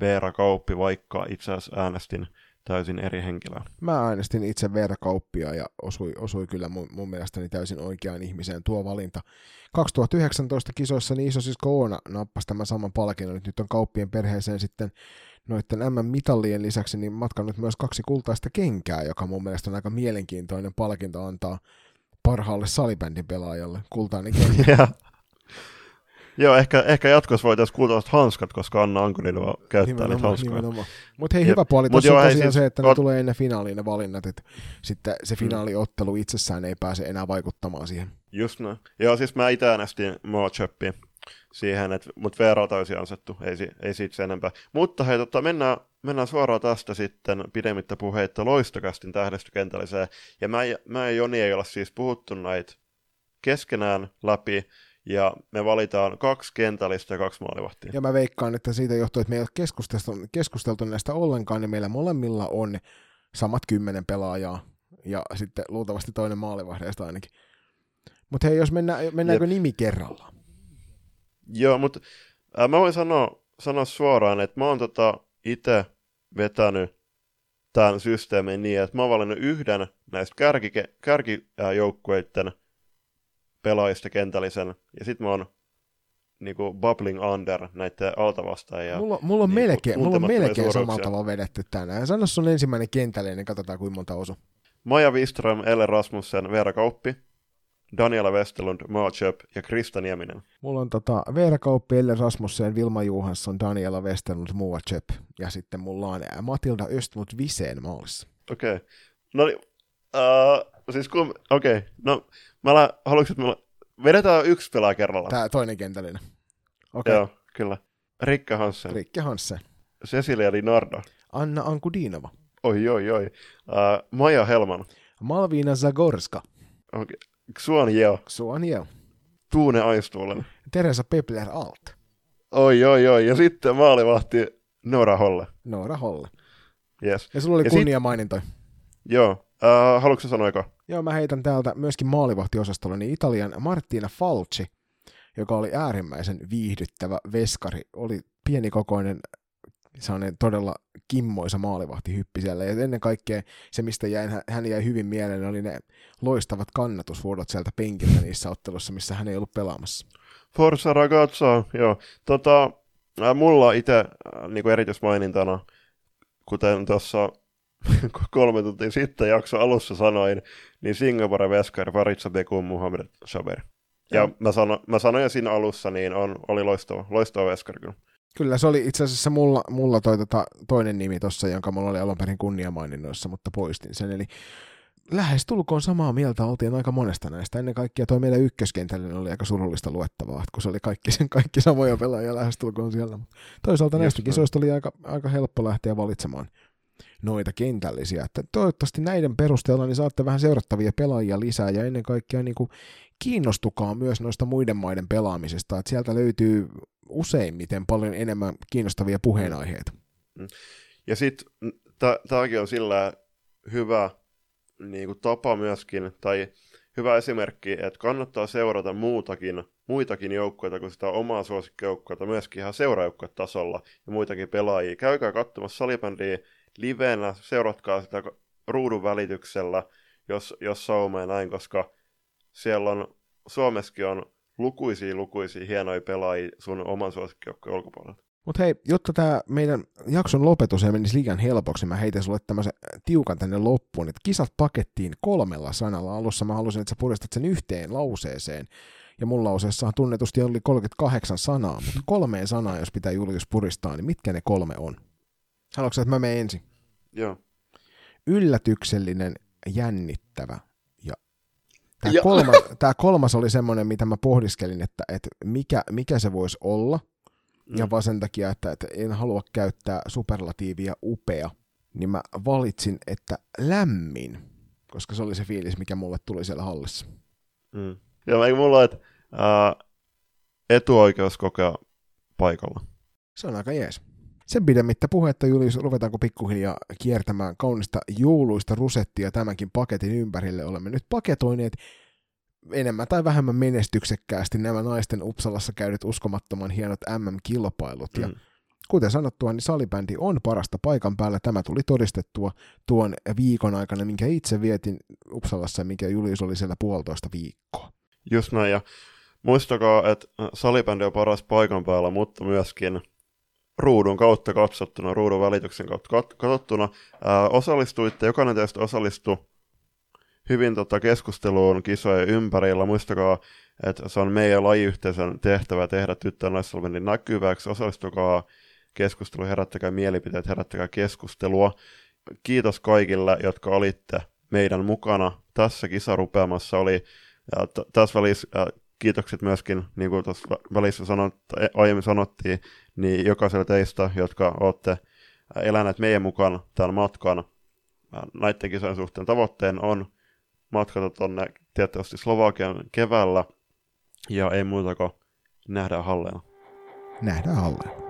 Veera Kauppi, vaikka itse asiassa äänestin täysin eri henkilöä. Mä äänestin itse Veera Kauppia ja osui, osui kyllä mun, mun mielestäni täysin oikeaan ihmiseen tuo valinta. 2019 kisoissa niin isosisko Oona nappasi tämän saman palkinnon. Nyt on Kauppien perheeseen sitten noiden M-mitallien lisäksi niin matkannut myös kaksi kultaista kenkää, joka mun mielestä on aika mielenkiintoinen palkinto antaa parhaalle salibändin pelaajalle. Kultainen kenkä. [LAUGHS] Joo, ehkä, ehkä jatkossa voitaisiin kultaiset hanskat, koska Anna Ankunilva käyttää niitä hanskoja. Mutta hei, hyvä puoli joo, on tosiaan siis se, että ne oot- tulee ennen finaaliin ne valinnat, että sitten se Mm. finaaliottelu itsessään ei pääse enää vaikuttamaan siihen. Just näin. Joo, siis mä itse äänestin Mochappi siihen, että, mutta Veera on täysin ansettu, ei, si- ei siitä sen enempää. Mutta hei, tota, mennään, mennään suoraan tästä sitten pidemmittä puheitta loistokästin tähdistökentälliseen. Ja mä, ja- mä ja Joni ei olla siis puhuttu näitä keskenään läpi, ja me valitaan kaksi kentällistä ja kaksi maalivahtia. Ja mä veikkaan, että siitä johtuu, että me ei ole keskusteltu, keskusteltu näistä ollenkaan, niin meillä molemmilla on samat kymmenen pelaajaa, ja sitten luultavasti toinen maalivahdeista ainakin. Mutta hei, jos mennään, mennäänkö Jep. nimi kerrallaan? Joo, mutta ää, mä voin sanoa, sanoa suoraan, että mä oon tota itse vetänyt tämän systeemin niin, että mä oon valinnut yhden näistä kärkike- kärkijoukkueiden pelaajista kentällisen, ja sitten mä oon niinku bubbling under näiden altavastaajia. Mulla, mulla on niin, melkein, mulla on melkein samalla tavalla vedetty tänään. Sano sun ensimmäinen kentällinen, niin katsotaan kuinka monta osu. Maja Wiström, Elle Rasmussen, Veera Kauppi. Daniela Westerlund, Maa Chöp ja Krista Nieminen. Mulla on tota Veera Kauppi, Elle Rasmussen, Vilma Johansson, Daniela Westerlund, Mua Chöp. Ja sitten mulla on Matilda Östlund Viseen maalissa. Okei. Okay. No niin, uh, siis kun, okei, okay. no mä lä, haluaisin, että me vedetään yksi pelaaja kerralla. Tää toinen kentällinen. Okei. Joo, kyllä. Rikka Hansen. Rikke Hansen. Cecilia Linardo. Anna Ankudinova. Oi, oi, oi. Uh, Maja Helman. Malvina Zagorska. Okay. Xuan Yeo. Xuan Yeo. Tuune Aistuulen. Teresa Pepler Alt. Oi, oi, oi. Ja sitten maalivahti Nora Holle. Nora Holle. Yes. Ja sulla oli ja kunnia sit... mainintoja. Joo. Uh, haluatko sanoa eka? Joo, mä heitän täältä myöskin maalivahtiosastolla niin Italian Martina Falci, joka oli äärimmäisen viihdyttävä veskari. Oli pienikokoinen sellainen todella kimmoisa maalivahti hyppi siellä. Ja ennen kaikkea se, mistä jäin, hän jäi hyvin mieleen, oli ne loistavat kannatusvuodot sieltä penkiltä niissä ottelussa, missä hän ei ollut pelaamassa. Forza ragazza, joo. Tota, äh, mulla itse äh, niin erityismainintana, kuten tuossa [LAUGHS] kolme tuntia sitten jakso alussa sanoin, niin Singapore Veskar, Faritsa Bekum, Muhammed Shaber. Ja, ja mä, sano, mä sanoin jo siinä alussa, niin on, oli loistava, loistava Veskar kyllä. Kyllä, se oli itse asiassa mulla, mulla toi tota, toinen nimi tuossa, jonka mulla oli alun perin kunniamaininnoissa, mutta poistin sen. Eli lähes tulkoon samaa mieltä oltiin aika monesta näistä. Ennen kaikkea toi meidän ykköskentällinen oli aika surullista luettavaa, kun se oli kaikki, sen kaikki samoja pelaajia lähes tulkoon siellä. Toisaalta Just näistä kisoista oli aika, aika helppo lähteä valitsemaan noita kentällisiä. Että toivottavasti näiden perusteella niin saatte vähän seurattavia pelaajia lisää ja ennen kaikkea niin kuin kiinnostukaa myös noista muiden maiden pelaamisesta. Että sieltä löytyy useimmiten paljon enemmän kiinnostavia puheenaiheita. Mm. Ja sitten tämäkin on sillä hyvä niin kuin tapa myöskin, tai hyvä esimerkki, että kannattaa seurata muutakin, muitakin joukkueita kuin sitä omaa suosikkijoukkuetta, myöskin ihan seuraajoukkuetasolla ja muitakin pelaajia. Käykää katsomassa salibändiä livenä, seuratkaa sitä ruudun välityksellä, jos, jos saumee näin, koska siellä on, Suomessakin on lukuisia lukuisia hienoja pelaajia sun oman suosikkijoukkojen ulkopuolella. Mutta hei, jotta tämä meidän jakson lopetus ei menisi liian helpoksi, mä heitän sulle tämmöisen tiukan tänne loppuun, että kisat pakettiin kolmella sanalla. Alussa mä halusin, että sä puristat sen yhteen lauseeseen, ja mun lauseessa tunnetusti oli 38 sanaa, mutta kolmeen sanaa, jos pitää Julius puristaa, niin mitkä ne kolme on? Haluatko että mä menen ensin? Joo. Yllätyksellinen, jännittävä ja Tämä, ja. kolmas, [LAUGHS] tämä kolmas oli semmoinen, mitä mä pohdiskelin, että, että mikä, mikä se voisi olla. Mm. Ja vaan sen takia, että, että en halua käyttää superlatiivia upea, niin mä valitsin, että lämmin, koska se oli se fiilis, mikä mulle tuli siellä hallissa. Mm. Ja eikö mulla että uh, etuoikeus kokea paikalla? Se on aika jees. Sen pidemmittä puhetta, Julius, ruvetaanko pikkuhiljaa kiertämään kaunista jouluista rusettia tämänkin paketin ympärille. Olemme nyt paketoineet enemmän tai vähemmän menestyksekkäästi nämä naisten Uppsalassa käydyt uskomattoman hienot MM-kilpailut. Mm. Ja kuten sanottua, niin salibändi on parasta paikan päällä. Tämä tuli todistettua tuon viikon aikana, minkä itse vietin Uppsalassa, mikä Julius oli siellä puolitoista viikkoa. Just näin, ja muistakaa, että salibändi on paras paikan päällä, mutta myöskin ruudun kautta katsottuna, ruudun välityksen kautta katsottuna. Ää, osallistuitte, jokainen teistä osallistui hyvin tota, keskusteluun kisojen ympärillä. Muistakaa, että se on meidän lajiyhteisön tehtävä tehdä tyttöjen naissalmenin näkyväksi. Osallistukaa keskusteluun, herättäkää mielipiteet, herättäkää keskustelua. Kiitos kaikille, jotka olitte meidän mukana tässä kisarupeamassa. Oli, ja t- tässä välissä kiitokset myöskin, niin kuin tuossa välissä sanot, aiemmin sanottiin, niin jokaiselle teistä, jotka olette eläneet meidän mukaan tämän matkan näiden kisojen suhteen. Tavoitteen on matkata tuonne tietysti Slovakian keväällä, ja ei muuta kuin nähdään halleella. Nähdään halleella.